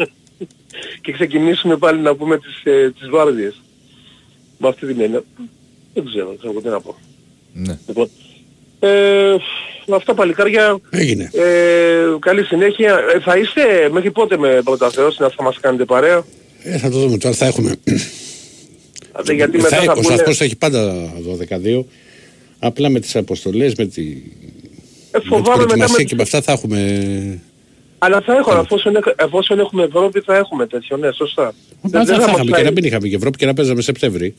και ξεκινήσουμε πάλι να πούμε τις, ε, τις βάρδιες. Με αυτή την έννοια. Δεν ξέρω, δεν ξέρω τι να πω. Ναι. Λοιπόν, ε, με αυτά παλικάρια, Έγινε. ε, καλή συνέχεια. Ε, θα είστε μέχρι πότε με πρώτα Θεός να θα μας κάνετε παρέα; Ε, θα το δούμε τώρα, θα έχουμε. Άντε, γιατί μετά θα, θα ο πούνε- σταθμός έχει πάντα 12-2. Απλά με τις αποστολές, με τη, Ε, με την φοβάμαι μετά προετοιμασία με... και με αυτά θα έχουμε... Αλλά θα έχω, εφόσον, έχ- εφόσον έχουμε Ευρώπη θα έχουμε τέτοιο, ναι, σωστά. Μα θα, μας είχαμε και φάει- να μην είχαμε και Ευρώπη και να παίζαμε Σεπτέμβρη.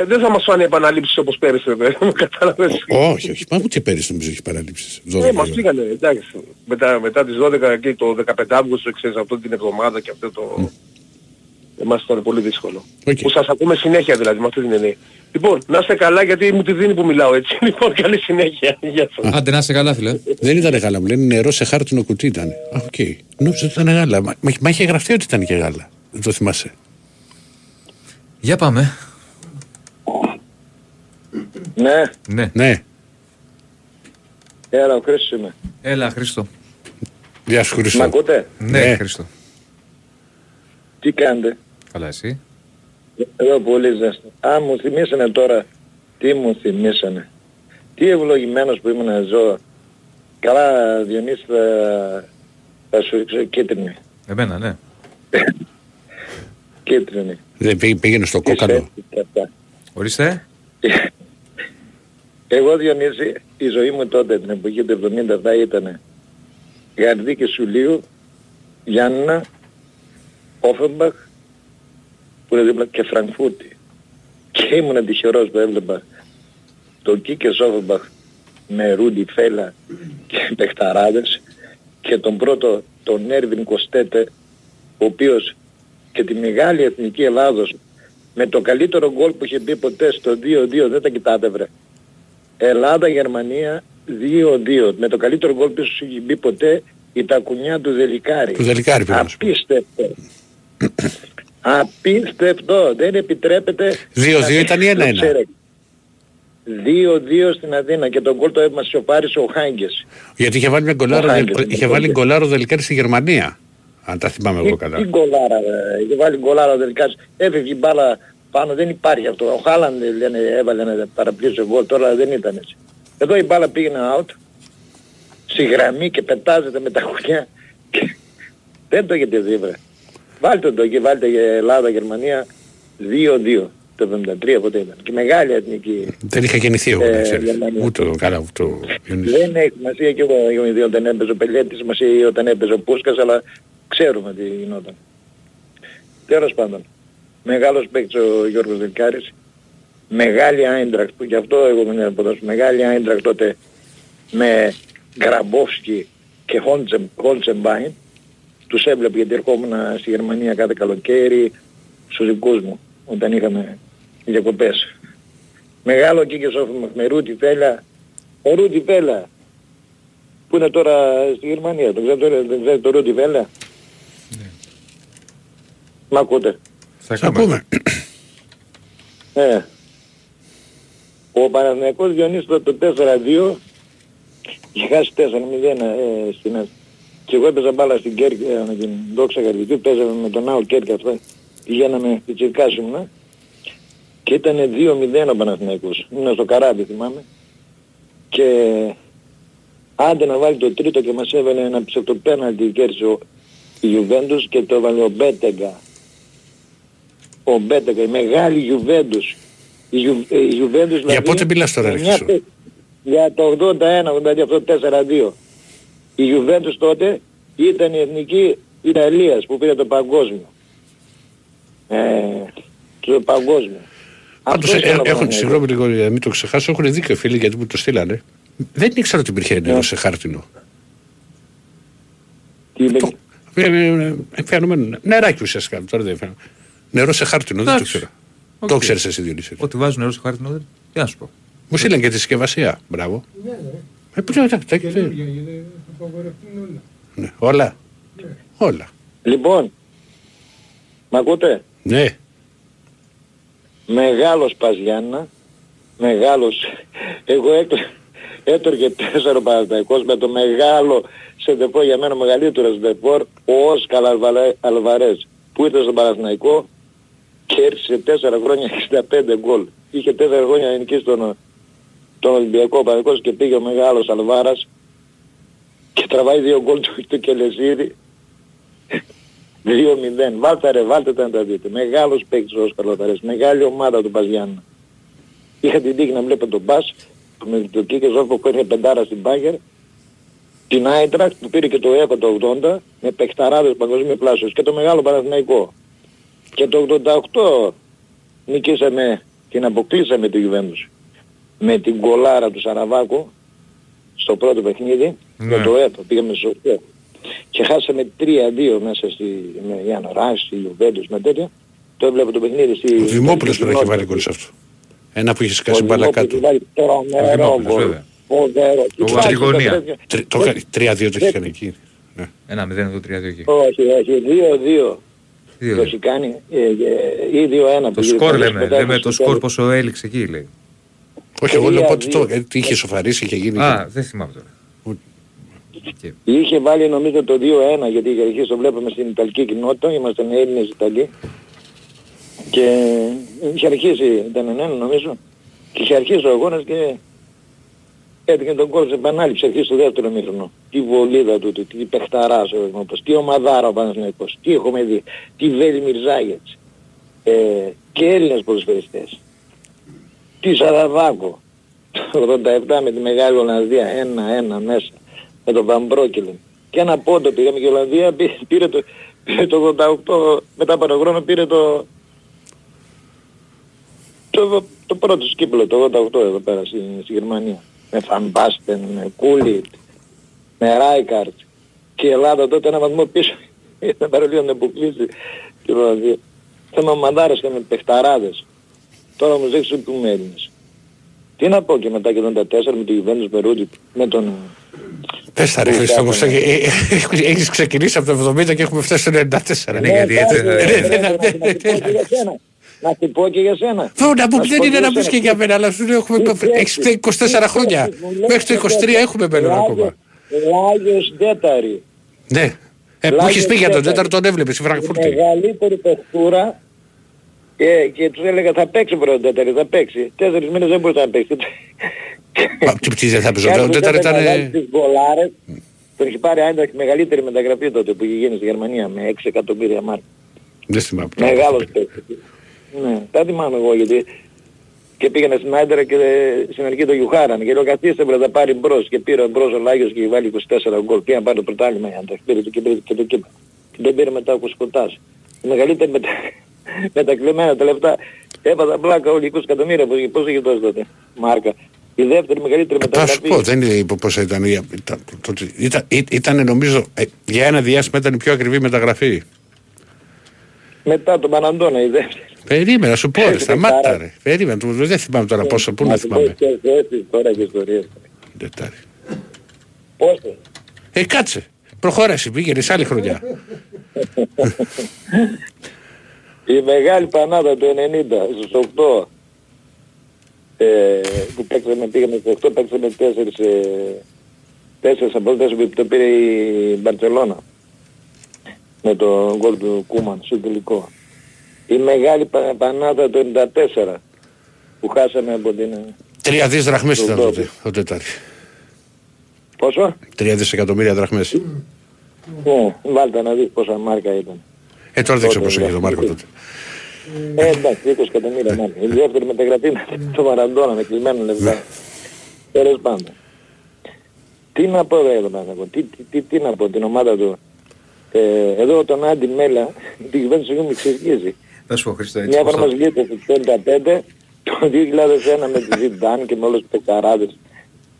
Ε, δεν θα μας φάνε επαναλήψεις όπως πέρυσι, βέβαια. Κατάλαβες. όχι, όχι. Μα ούτε πέρυσι νομίζω έχει παραλήψεις. 12 Ε, μας η ώρα. πήγανε, εντάξει. Μετά, μετά τις 12 και το 15 Αύγουστο, ξέρεις, αυτή την εβδομάδα και αυτό το... Εμάς ήταν πολύ δύσκολο. Οκ. Που σας ακούμε συνέχεια δηλαδή, με αυτή την εννοία. Λοιπόν, να είστε καλά γιατί μου τη δίνει που μιλάω έτσι. Λοιπόν, καλή συνέχεια. Γεια σας. Άντε να είσαι καλά, φίλε. Δεν ήταν γάλα, μου λένε νερό σε χάρτινο κουτί ήταν. Α, οκ. Νόμιζα ότι ήταν γάλα. Μα, μα, μα είχε γραφτεί ότι ήταν και γάλα. Δεν το θυμάσαι. Για πάμε. Ναι, Ναι. Ναι. έλα ο Χρήστος είμαι. Έλα, Χρήστο. Γεια σου Μ' Χρήστο. ακούτε; Ναι, Ναι. Χρήστο. Τι κάνετε; Καλά, εσύ; Εδώ πολύ ζέστα. Α, μου θυμίσανε τώρα. Τι μου θυμίσανε. Τι ευλογημένος που ήμουν να ζω. Καλά, Διονύση, θα, θα σου ρίξω κίτρινη. Εμένα, ναι. Κίτρινη. Δεν πήγε- πήγαινε στο κόκαλο. Εισέφη και αυτά. Ορίστε. Εγώ Διονύση, η ζωή μου τότε την εποχή του 70 ήταν Γαρδί και Σουλίου, Γιάννα, Όφεμπαχ, που είναι δίπλα και Φραγκφούρτη. Και ήμουν τυχερός που έβλεπα το Κίκες Όφεμπαχ με Ρούντι Φέλα και παιχταράδες και τον πρώτο τον Έρβιν Κοστέτε ο οποίος και τη μεγάλη εθνική Ελλάδος με το καλύτερο γκολ που είχε μπει ποτέ στο 2-2 δεν τα κοιτάτε βρε. Ελλάδα-Γερμανία 2-2 με το καλύτερο γκολ που σου είχε μπει ποτέ η τακουνιά του Δελικάρη. Του Δελικάρη πήγα να σου πω. Απίστευτο. Απίστευτο. Δεν επιτρέπεται. 2-2 να- ήταν ή 1-1? το ξέρετε. 2-2 στην Αθήνα και τον γκολ το έμασε σιωπάρισε ο Χάγκες. Γιατί είχε βάλει, μια γκολάρο, Ο Χάγκες, είχε ναι, βάλει ναι. γκολάρο δελικάρι στη Γερμανία. Αν τα θυμάμαι εγώ Τι, καλά. τι γκολάρα, ε, είχε βάλει γκολάρα ο Δελικάρης. Έφευγε η μπάλα πάνω, δεν υπάρχει αυτό. Ο Χάλαντ λένε έβαλε ένα παραπλήσιο γκολ, τώρα δεν ήταν έτσι. Εδώ η μπάλα πήγαινε out, στη γραμμή και πετάζεται με τα χουλιά. Και δεν το έχετε δει βρε. Βάλτε το εκεί, βάλτε για Ελλάδα, Γερμανία 2-2 το 73 ποτέ ήταν. Και μεγάλη εθνική. Δεν είχα γεννηθεί εγώ, Ε, να ξέρεις. Γερμανία. Ούτε ο- καλά, ούτε ο Ιωνής. Δεν έχει σημασία και εγώ εγώ ήδη όταν έπαιζε ο Πελέτης μας ή όταν έπαιζε ο Πούσκας, αλλά ξέρουμε τι γινόταν. Τέλος πάντων, μεγάλος παίκτης ο Γιώργος Δελκάρης, μεγάλη Άιντρακτ, που γι' αυτό εγώ δεν έχω ποδόσφαιρο, μεγάλη Άιντρακτ τότε με Γκραμπόφσκι και Χόντσεμ- Χόντσεμπάιν, τους έβλεπε γιατί ερχόμουν στη Γερμανία κάθε καλοκαίρι στους δικούς μου, όταν είχαμε διακοπές. Μεγάλο Κίκε Σόφημα με Ρούτι Φέλα. Ο Ρούτι Φέλα που είναι τώρα στη Γερμανία. Το ξέρετε, δεν ξέρετε το Ρούτι Φέλα. Μ' ακούτε; Θα Θα πούμε. Ε. Ο Παναθηναϊκός Διονύσης το, το 4-2 είχε χάσει 4-0 ε, στην Έστα. Και εγώ έπαιζα μπάλα στην Κέρκη, ε, με την Δόξα Καρδιτού, παίζαμε με τον Νάο Κέρκη αυτό. Πηγαίναμε στη Τσιρκάσιμνα και ήταν 2-0 ο Παναθηναϊκός. Ήμουν στο καράβι θυμάμαι. Και άντε να βάλει το τρίτο και μας έβαινε ένα ψευτοπέναλτι κέρδισε ο η Γιουβέντους και το έβαλε ο Μπέτεγκα. Ο Μπέτεγκα, η μεγάλη Γιουβέντους. Η, Γιου, ε, η Γιουβέντους δηλαδή... πότε μιλάς τώρα, ρε μια Χρυσό; πε- Για το 81-82 αυτό 4-2. Η Γιουβέντους τότε ήταν η εθνική Ιταλίας που πήρε το παγκόσμιο. Ε, το παγκόσμιο. Πάντως Αυτό ε, θέλω να έχουν, πω, συγγνώμη λίγο για να μην το ξεχάσω, έχουν δίκιο οι φίλοι γιατί μου το στείλανε. Δεν ήξερα ότι υπήρχε νερό σε χάρτινο. Τι είναι, Ε, ε, ε, Φαινομένο. Νεράκι ουσιαστικά. Τώρα δεν φαίνω. Νερό σε χάρτινο, δεν το Εντάξει. ξέρω. Οκ. Το ξέρεις εσύ Διονύση. Ότι βάζουν νερό στο χάρτινο δεν. Τι να σου πω. Μου στείλαν και τη συσκευασία. Μπράβο. Ναι, ναι. Ε, πού είναι, τα- τα- Καινούργια, γιατί θα απαγορευτούν όλα. ναι, Όλα. Όλα. Λοιπόν, μ' ακούτε; Ναι. Μεγάλος Παζιάννα, μεγάλος, εγώ έκλα... έτρωγε τέσσερο Παναθηναϊκός με το μεγάλο σεντεπό για μένα ο μεγαλύτερος σεντεπόρ ο Όσκαλ Αλβαρέ- Αλβαρές που ήρθε στον Παναθηναϊκό; Και έρθει τέσσερα χρόνια 65 γκολ. Είχε τέσσερα χρόνια να νικήσει τον, τον Ολυμπιακό Παναθηναϊκός και πήγε ο μεγάλος Αλβάρας και τραβάει δύο γκολ του, του Κελεσίδη 2-0. Βάλτε ρε, βάλτε τα να τα δείτε. Μεγάλος παίκτης ο Όσκαρ Λοταρές. Μεγάλη ομάδα του Παζιάννα. Είχα την τύχη να βλέπω τον Μπάς με τον Κίκε Ζόρφο που έρχεται πεντάρα στην Μπάγκερ. Την Άιντρακτ που πήρε και το ΕΚΟ το 80 με παιχταράδες παγκοσμίου πλάσεως και το μεγάλο Παναθηναϊκό. Και το 88 νικήσαμε την αποκλείσαμε τη Juventus με την κολάρα του Σαραβάκου στο πρώτο παιχνίδι Ναι. με το ΕΠΟ πήγαμε στο ΕΠΟ και χάσαμε 3-2 μέσα στη, με Γιάννα Ράς, στη Ιουβέντους με τέτοια το έβλεπε το παιχνίδι στη... Ο Δημόπουλος στη πρέπει να έχει Νότια. βάλει γκολ σε αυτό. Ένα που είχε Ο σκάσει μπάλα Δημόπουλος κάτω. βάλει τρομερό Δημόπουλος, γκολ. βέβαια. Φοβερό. Ο Κοιτάξτε Βαρυγωνία. τα παιδιά. Τρι- Το έκανε. 3-2 το είχε κάνει εκεί. Ναι. Ένα 0 εδώ 3-2 εκεί. Όχι, όχι, 2-2. Δύο. Το έχει κάνει ε, ε, ή 2-1. Το σκορ λέμε. Λέμε το σκορ πόσο έληξε εκεί λέει. Όχι, εγώ λέω Τρία, πότε το. δύο. ε, τι είχε σοφαρίσει, είχε γίνει. Α, δεν θυμάμαι τώρα. Είχε βάλει νομίζω το 2-1 γιατί είχε αρχίσει το βλέπαμε στην Ιταλική κοινότητα, ήμασταν Έλληνες Ιταλοί και είχε αρχίσει, ήταν 1 νομίζω και είχε αρχίσει ο αγώνας και έτυχε τον κόλ σε επανάληψη αρχίσει το δεύτερο μήχρονο. Τι βολίδα του, τι παιχταράς ο Ευρώπης, τι ομαδάρα ο Παναθηναϊκός, τι έχουμε δει, τι Βέλη Μιρζάγετς ε, και Έλληνες ποδοσφαιριστές. Τι Σαραβάκο, το 87 με τη Μεγάλη Ολλανδία, 1-1 μέσα με τον Βαμπρόκελεν. Και ένα πόντο πήγαμε και η Ολλανδία πή- πήρε το, πήρε το 88, μετά από ένα χρόνο πήρε το, το, το πρώτο σκύπλο, το 88 εδώ πέρα στη, στη Γερμανία. Με Φανμπάστεν, με Κούλιτ, με Ράικαρτ. Και η Ελλάδα τότε ένα βαθμό πίσω. Ήταν παρολίγο να αποκλείσει την Ολλανδία. Θέμα ομαδάρες και με παιχταράδες. Τώρα όμως δεν χρησιμοποιούμε Έλληνες. Τι να πω και μετά και το 94 με τον Juventus με Ρούτζι, με τον... Πες τα ρε Που Χριστό μου, φτιάχναμε. ε, ε, ε, έχεις ξεκινήσει από το 70 και έχουμε φτάσει στο 94. Ναι, γιατί έτσι- Ναι, ναι, ναι, ναι, ναι, ναι. Να σου πω και για σένα. Να σου πω και για σένα. Φω, να μου Να σου δεν πω είναι και να για πεις και σένα. για μένα, αλλά σου λέω έχουμε, Τι έχεις παίξεις, 24 τι χρόνια. παίξεις, μου λες Μέχρι το και 23 για- έχουμε μέλλον Λάγιος- ακόμα. Λάγιος Ντέταρη. Ναι. Ε, που Λάγιος έχεις πει για τον Τέταρη. τέταρτο τον έβλεπες στη Η Φραγκφούρτη. μεγαλύτερη παιχτούρα και, και τους έλεγα θα παίξει πρώτα Τέταρη, θα παίξει. Τέσσερις μήνες δεν μπορούσε να παίξει. Μα, Τι τι δεν θα πεις, Κάτι ο που τέταρτο έπαιρνε να βάλει ήταν... τις γκολάρες. Τον έχει πάρει Άιντραχτ μεγαλύτερη μεταγραφή τότε που είχε γίνει στη Γερμανία με 6 εκατομμύρια μάρκα. Δεν θυμάμαι. Μεγάλος παίκτης. Ναι, τα θυμάμαι εγώ γιατί και πήγαινε στην Άιντρα και ε, στην αρχή το Γιουχάραν και λέω καθίστε πρέπει να τα πάρει μπρος και πήρε ο μπρος ο Λάγιος και βάλει 24 γκολ. Και να πάρει το πρωτάλημα η Άιντρα πήρε το και πήρε και το κύπα και δεν πήρε μετά ο Κουσκοτάς η μεγαλύτερη μετα... μετακλεμμένα τα λεφτά έπαθα πλάκα όλοι 20 εκατομμύρια. Πώς, πώς είχε τόσο τότε μάρκα. Η δεύτερη μεγαλύτερη Θα σου μεταγραφή πω, δεν είναι πόσο ήταν. η- ήταν- τότε- Ήταν, ήταν νομίζω, ε, για ένα διάστημα ήταν η πιο ακριβή μεταγραφή. μετά τον Παναντώνα η δεύτερη Περίμενα, σου πω, ρε, Έρχεται σταμάτα χαρά. ρε. Περίμενα, του- δεν θυμάμαι τώρα πόσο, πού να Να σου πω θυμάμαι. και θέσεις τώρα και ιστορίες Τετάρτη. πόσο Ε, κάτσε. Προχώρασε, πήγαινε σε άλλη χρονιά. Η μεγάλη πανάδα του 90 στους 8 ε, που παίξαμε, πήγαμε στους 8, παίξαμε 4 ε, τέσσερις από τέσσερις που το πήρε η Μπαρτσελώνα με το γκολ του Κούμαν στο τελικό. Η μεγάλη πα- πανάδα του 94 που χάσαμε από την... ε, Τρία δις δραχμές ήταν Τον τότε, ο Τετάρτη. Πόσο; Τρία δισεκατομμύρια δραχμές. Ναι, βάλτε να δεις πόσα μάρκα ήταν. Ε, τώρα δεν ξέρω Τότε, πόσο είχε το ναι. Μάρκο τότε. Ε, εντάξει, 20 εκατομμύρια μάρκα. Η δεύτερη μεταγραφή με το Μαραντώνα με κλειμμένο λεφτά. Τέλος πάντων. Τι να πω ρε εδώ να πω, τι, τι, τι, τι να πω την ομάδα του. Ε, εδώ τον Άντι Μέλα, την κυβέρνηση μου εξηγήσει. Θα σου πω Χρήστο έτσι. Μια πώς φορά θα- μας λείπει το 35, το 2001 με τη Ζιντάν και με όλους τους πεκαράδες.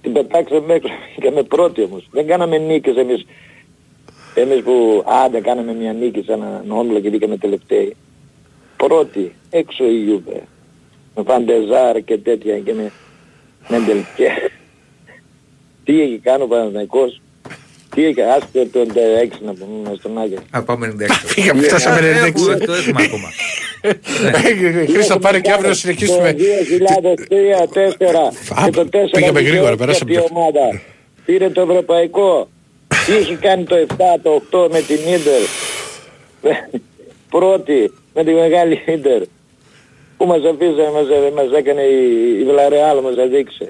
Την πετάξαμε έξω και με πρώτη όμως. Δεν κάναμε νίκες εμείς. Εμείς που άντε κάναμε μια νίκη σε έναν όμιλο και βγήκαμε τελευταίοι. Πρώτη, έξω η Ιούβε. Με Φαντεζάρ και τέτοια και με Μεντελκέ. Τι έχει κάνει ο Παναθηναϊκός; Τι έχει άσκε το 96 να πούμε στον Άγιο. Α, πάμε 96. Πήγαμε, φτάσαμε Ε, 96. έχουμε- Το έχουμε ακόμα. Ε, Χρήστο, πάρε και αύριο να συνεχίσουμε. Το 2003-2004 και το 4 Πήγαμε γρήγορα, περάσαμε η ομάδα. Πήρε το ευρωπαϊκό. Τι είχε κάνει το 7, το 8 με την Ίντερ; Πρώτη με τη μεγάλη Ίντερ. Που μας αφήσανε, μας, μας έκανε η, η Villarreal, μας αδείξε.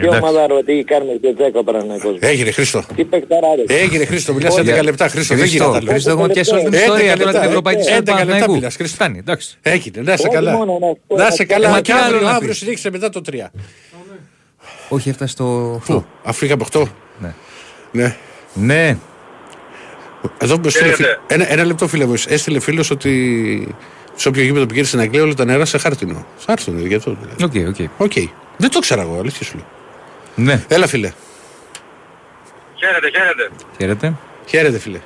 Και εντάξει. ομάδα ρωτή κάνουμε και 10 παρανακός. Έγινε Χρήστο. Τι παικταράδες. Έγινε Χρήστο, μιλάς σε 11 λεπτά. Χρήστο, δεν Χρήστο, γίνεται άλλο. Χρήστο, έχουμε πιάσει όλη την 11 ιστορία τώρα λεπτά, την Ευρωπαϊκή 11 Σχέση του λεπτά Παναθηναϊκού. μιλάς, Χρήστο. Φτάνει, εντάξει. Έγινε, να σε Όχι καλά. μόνο να- Να σε καλά. Μα Και τι άλλο αύριο, να αύριο πεις. συνέχισε μετά το 3. Όχι, έφτασε στο 8. Πού, αφού είχαμε 8. Ναι. Ναι. Ναι. Εδώ μου έστειλε Χαίρετε. φι- ένα, ένα λεπτό φίλε μου. Έστειλε φίλος ότι σε όποιο γήπεδο πηγαίνει στην Αγγλία όλα τα νερά σε χάρτινο. Θα έρθουν για αυτό. δηλαδή. OK, OK. OK. Δεν το ξέρα εγώ, αλήθεια σου λέω. Ναι. Έλα φίλε. Χαίρετε, χαίρετε. Χαίρετε. Χαίρετε φίλε.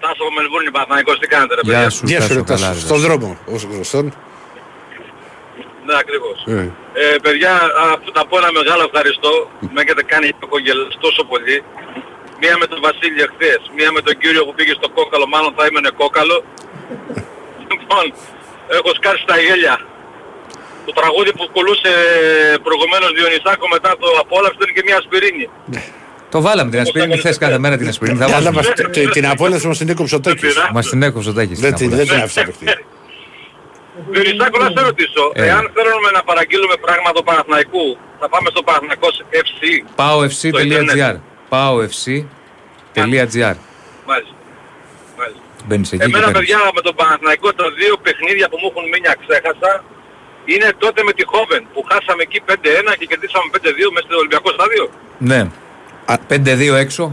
Τάσο από Μελβούρνη, Παναθηναϊκός, τι κάνετε ρε παιδιά; Γεια σου, Γεια σου, ρε Τάσο, καλά, Τάσο. ρε, Στον Τάσο. δρόμο, όσο γνωστόν. Ναι, ακριβώς. Ε. Ε, παιδιά, αυτό να πω ένα μεγάλο ευχαριστώ. Με έχετε κάνει υπογελές τόσο πολύ. Μία με τον Βασίλη εχθές, μία με τον κύριο που πήγε στο κόκαλο, μάλλον θα έμενε κόκαλο. λοιπόν, έχω σκάσει τα γέλια. Το τραγούδι που κουλούσε προηγουμένως Διονυσάκο μετά το απόλαυση ήταν και μια ασπιρίνη. Το βάλαμε την ασπιρίνη, θες κάθε μέρα την ασπιρίνη. Θα Αλλά βάζουμε. μας- τε- την απόλαυση μας την έκοψε ο Τάκης. Μας την έκοψε ο Τάκης. Δεν την την δεν απόλαυση. την άφησα παιχτή. Διονυσάκο να σε ρωτήσω, Ε. εάν θέλουμε να παραγγείλουμε πράγματα του Παναθηναϊκού, θα πάμε στο Παναθηναϊκός FC. paofc.gr paofc.gr Μάλιστα. Μάλιστα. Μπαίνεις εκεί και Εμένα παίρνεις. παιδιά με τον Παναθηναϊκό τα δύο παιχνίδια που μου έχουν μείνει αξέχασα είναι τότε με τη Χόβεν που χάσαμε εκεί 5-1 και κερδίσαμε 5-2 μέσα στο Ολυμπιακό στάδιο. Ναι. 5-2 έξω.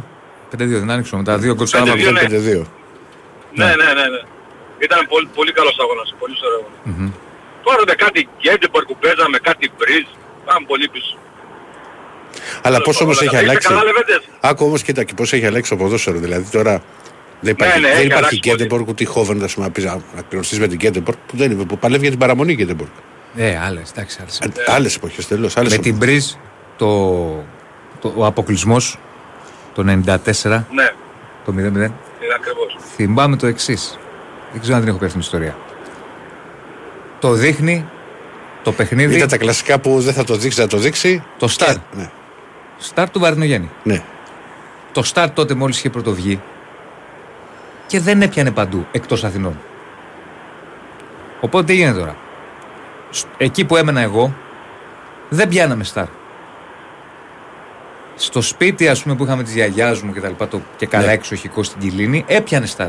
5-2 δεν άνοιξω με τα δύο γκολ στο 5-2, Άλαβα. ναι. 5-2. Ναι, ναι, ναι. ναι. Ήταν πολύ, πολύ καλός αγώνας, πολύ ωραίο. Μμμ. Τώρα με κάτι Γκέντεπορ που παίζαμε, κάτι Μπριζ, πάμε πολύ πίσω. Αλλά πώς όμως Όλα έχει καλά. Είστε αλλάξει; καλά, Λεβέντες; Άκου όμως κοίτα και πώς έχει αλλάξει το ποδόσφαιρο. Δηλαδή τώρα δεν υπάρχει, ναι, δεν έχει υπάρχει αλλάξει πολύ. Γκέντεμπορκ ούτε η Χόβεν ας πούμε, να πεις, να να κλωστείς με την Γκέντεμπορκ που, δεν είναι, που παλεύει για την παραμονή Γκέντεμπορκ. Ε, άλλες, εντάξει, άλλες. Άλλες εποχές τέλος. Άλλες Με την Μπριζ το, το, ο αποκλεισμός το 94, Ναι, το 0-0, είναι ακριβώς. θυμάμαι το εξής. Δεν ξέρω αν την έχω πει αυτήν την ιστορία. Το δείχνει το παιχνίδι, Ήταν τα κλασικά που δεν θα το δείξει, θα το δείξει. το στάρ. Ναι. Στάρ του Βαρδινογέννη. ναι. Το στάρ τότε μόλις είχε πρωτοβγεί και δεν έπιανε παντού εκτός Αθηνών. Οπότε τι γίνεται τώρα; Σ- Εκεί που έμενα εγώ δεν πιάναμε στάρ. Στο σπίτι ας πούμε που είχαμε τις γιαγιάς μου και τα λοιπά το, και καλά Ναι. εξοχικό στην Κιλίνη έπιανε στάρ.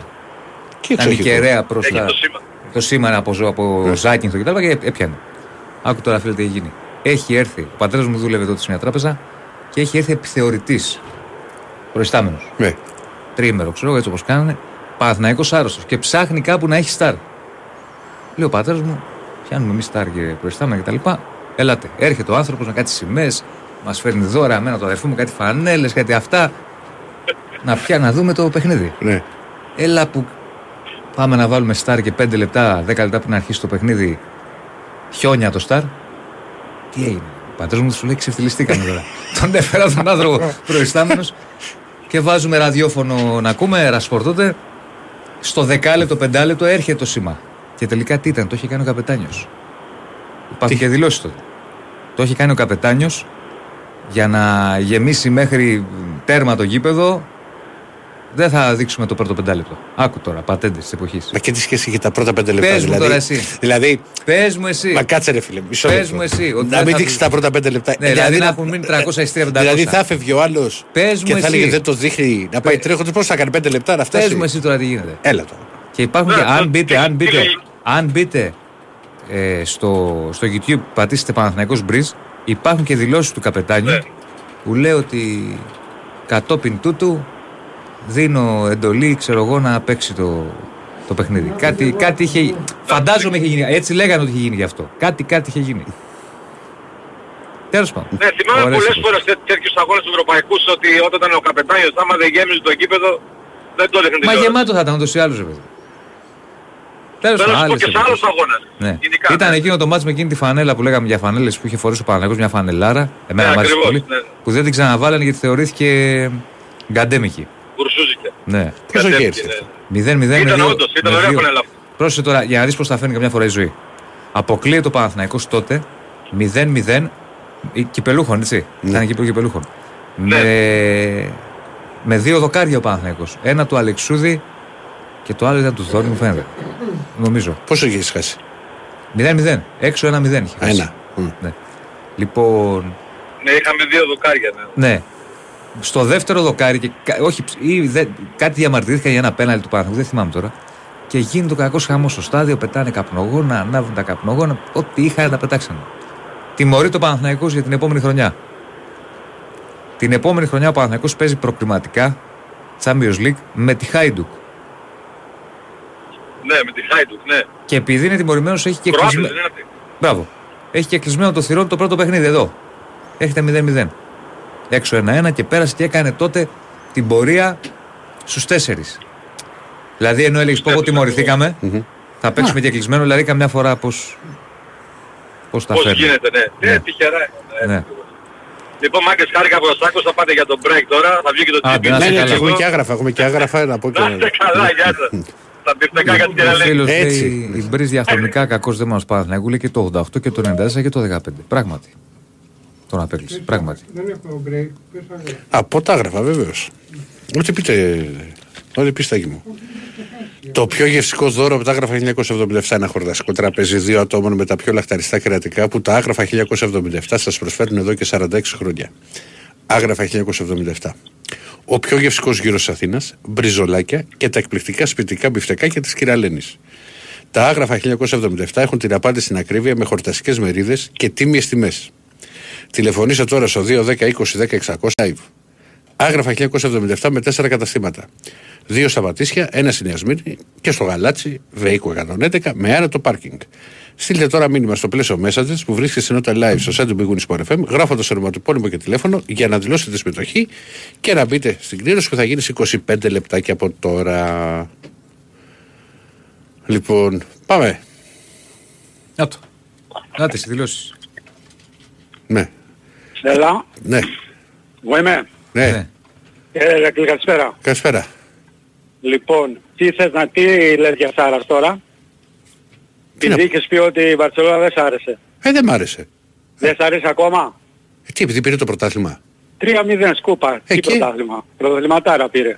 Και Ήταν η εξοχικό. κεραία προς Έχει τα... το σήμα. Το σήμα από, ζω- από Ναι. Ζάκυνθο και τα λοιπά και έπιανε. Άκου τώρα φίλε τι έχει γίνει. Έχει έρθει, ο πατέρας μου δούλευε τότε σε μια τράπεζα και έχει έρθει επιθεωρητής προϊστάμενος Ναι. τρίμερο, ξέρω εγώ έτσι όπως κάνανε. Παναθυναϊκό άρρωστος και ψάχνει κάπου να έχει στάρ. Λέει ο πατέρας μου, πιάνουμε εμείς στάρ και προϊστάμενα κτλ. Ελάτε. Έρχεται ο άνθρωπος με κάτι σημαίες, μας φέρνει δώρα, εμένα το αδερφού μου, κάτι φανέλες, κάτι αυτά. να πια να δούμε το παιχνίδι. Ναι. Έλα που πάμε να βάλουμε στάρ και 5 λεπτά, 10 λεπτά πριν αρχίσει το παιχνίδι, χιόνια το στάρ. Τι έγινε. Ο πατέρας μου σου λέει ξεφτυλιστήκαμε τώρα. τον έφερα τον άνθρωπο προϊστάμενος και βάζουμε ραδιόφωνο να ακούμε, ρασπορτότε. Στο δεκάλεπτο, πεντάλεπτο έρχεται το σήμα. Και τελικά τι ήταν, το είχε κάνει ο καπετάνιος. Υπάρχουν και δηλώσεις τότε. Το είχε κάνει ο καπετάνιος για να γεμίσει μέχρι τέρμα το γήπεδο. Δεν θα δείξουμε το πρώτο πεντάλεπτο. Άκου τώρα, πατέντες της εποχής. Μα και τι σχέση είχε τα πρώτα πέντε λεπτά. Πες μου δηλαδή, τώρα εσύ. Δηλαδή, Πες μου εσύ. μα κάτσε ρε φίλε, μισό Πες λεπτό. μου εσύ, ότι Να δεν μην θα- δείξει τα πρώτα πέντε λεπτά. Ναι, δηλαδή να έχουν μείνει 300 ειστήρια 500. Δηλαδή θα φεύγει ο άλλος Πες και μου θα εσύ. έλεγε δεν το δείχνει να πάει τρέχοντας. Πώς θα κάνει πέντε λεπτά να φτάσει. Πε μου εσύ τώρα τι γίνεται. Έλα τώρα. Και υπάρχουν και, αν μπείτε, αν μπείτε, αν μπείτε ε, στο, στο YouTube, πατήσετε Παναθηναϊκός Bridge, υπάρχουν και δηλώσεις του καπετάνιου που λέει ότι κατόπιν τούτου δίνω εντολή, ξέρω εγώ, να παίξει το, το παιχνίδι. Κάτι, κάτι είχε, φαντάζομαι είχε γίνει, έτσι λέγανε ότι είχε γίνει γι' αυτό. Κάτι, κάτι είχε γίνει. Τέλος πάντων. Ναι, θυμάμαι Ωραίες πολλές εποχές. φορές τέ- τέτοιους αγώνες του Ευρωπαϊκούς ότι όταν ήταν ο καπετάνιος άμα δεν γέμιζε το γήπεδο δεν το έλεγαν Μα γεμάτο θα ήταν ούτως ή άλλως, ρε παιδί. Τέλος Θέλω να πάντων, σου πω άλλες και σε εποχές. άλλους αγώνες. Ναι. Γενικά, Ήταν ναι. εκείνο το μάτς με εκείνη τη φανέλα που λέγαμε για φανέλες που είχε φορέσει ο Παναγιώτης, μια φανελάρα. Εμένα Ναι, μου άρεσε ακριβώς, πολύ. ναι. Που δεν την ξαναβάλανε γιατί θεωρήθηκε γκαντέμικη. Κουρσούζικε. Ναι. Πόσο είχε Κατέβηκε, έρθει ναι. αυτό. 0-0 με Ήταν δύο- όντως, ήταν με ωραία δύο- φανέλα αυτή. Πρόσεχε τώρα για να δεις πώς θα φέρνει καμιά φορά η ζωή. Αποκλείεται ο Παναθηναϊκός τότε 0-0 ε, κυπελούχων, έτσι. Ναι. Ήταν κύπελο κυπελούχων. Με, με δύο δοκάρια ο Παναθηναϊκός. Ένα του Αλεξούδη και το άλλο ήταν του Θόρη, μου φαίνεται. Νομίζω. Πόσο έχει χάσει; 0-0. Έξω 1-0 είχε. χάσει. Ένα. Μμ. Ναι. Λοιπόν, Ναι, είχαμε δύο δοκάρια. Ναι. ναι. Στο δεύτερο δοκάρι, και, κα- όχι, ή δε, κάτι διαμαρτυρήθηκαν για ένα πέναλι του Παναθηναϊκού, δεν θυμάμαι τώρα. Και γίνεται ο κακός χαμός στο στάδιο, πετάνε καπνογόνα, ανάβουν τα καπνογόνα, ό,τι είχαν τα πετάξανε. Τιμωρεί το Παναθηναϊκός για την επόμενη χρονιά. Την επόμενη χρονιά ο Παναθηναϊκός παίζει προκριματικά Champions League με τη Χάιντουκ. Ναι, με τη Χάιντουκ, ναι. Και επειδή είναι τιμωρημένος, έχει και Κροάτες κλεισμένο. δεν είναι αυτοί. Μπράβο. Έχει και κλεισμένο το θηρόν το πρώτο παιχνίδι εδώ. Έχετε 0-0. Έξω 1-1 και πέρασε και έκανε τότε την πορεία στους 4. Δηλαδή ενώ έλεγες πω τιμωρηθήκαμε, θα παίξουμε και κλεισμένο, δηλαδή καμιά φορά πώ. Πώς τα Πώς φέρνει. γίνεται, ναι. Ναι, τυχερά. Ναι. Ναι. Λοιπόν, μάγκες, χάρηκα που σας άκουσα, πάτε για τον break τώρα, θα βγει και το Άντε, τσίπι. να σε Ναι, ναι, καλά. και έχουμε και άγραφα. Έχουμε και άγραφα να πω και. Να είστε καλά, γεια σας. Τα μπιφτεκάκια της Ο κυρία Λένη. φίλο Έτσι. λέει: Η Μπριζ διαχρονικά κακός δεν μας Παναθηναϊκού λέει και το 88 και το 94 και το 15. Πράγματι. Τον απέκλεισε. Πράγματι. Δεν έχουμε break. Πες αγώνα. Από τα άγραφα, βεβαίως. Ό,τι πείτε. Ό,τι πεις, Στάκη μου. Το πιο γευστικό δώρο από τα άγραφα 1977 ένα χορταστικό τραπέζι δύο ατόμων με τα πιο λαχταριστά κρεατικά που τα άγραφα 1977 σας προσφέρουν εδώ και 46 χρόνια. Άγραφα 1977. Ο πιο γευστικός γύρος της Αθήνας, μπριζολάκια και τα εκπληκτικά σπιτικά μπιφτεκάκια της κυρα-Λένης. Τα άγραφα 1977 έχουν την απάντηση στην ακρίβεια με χορταστικές μερίδες και τίμιες τιμές. Τηλεφωνήστε τώρα στο 210 20 10 600 live. Άγραφα 1977 με τέσσερα καταστήματα. Δύο στα Πατήσια, ένα στην Ιασμίνη και στο Γαλάτσι, Βεϊκό 111 με άνετο πάρκινγκ. Στείλτε τώρα μήνυμα στο πλαίσιο Messages που βρίσκεται στην Nota Live στο site του Big Win Sport FM, γράφοντας ονοματοπώνυμο και τηλέφωνο για να δηλώσετε τη συμμετοχή και να μπείτε στην κλήρωση που θα γίνει σε 25 λεπτάκια από τώρα. Λοιπόν, πάμε. Να το. Να τις δηλώσεις. Ναι, Έλα, ναι, εγώ είμαι. ναι. Ε, Ρακλή, καλησπέρα. Καλησπέρα. Λοιπόν, τι θες να τι λες για Σάρας τώρα; Επειδή είχες πει ότι η Βαρσελόνα δεν σ' άρεσε. Ε, δεν μ' άρεσε. Δεν σ' άρεσε ακόμα; Ε, τι, επειδή πήρε το πρωτάθλημα. 3-0 σκούπα. Τι Εκεί. πρωτάθλημα; Πρωταθληματάρα πήρε.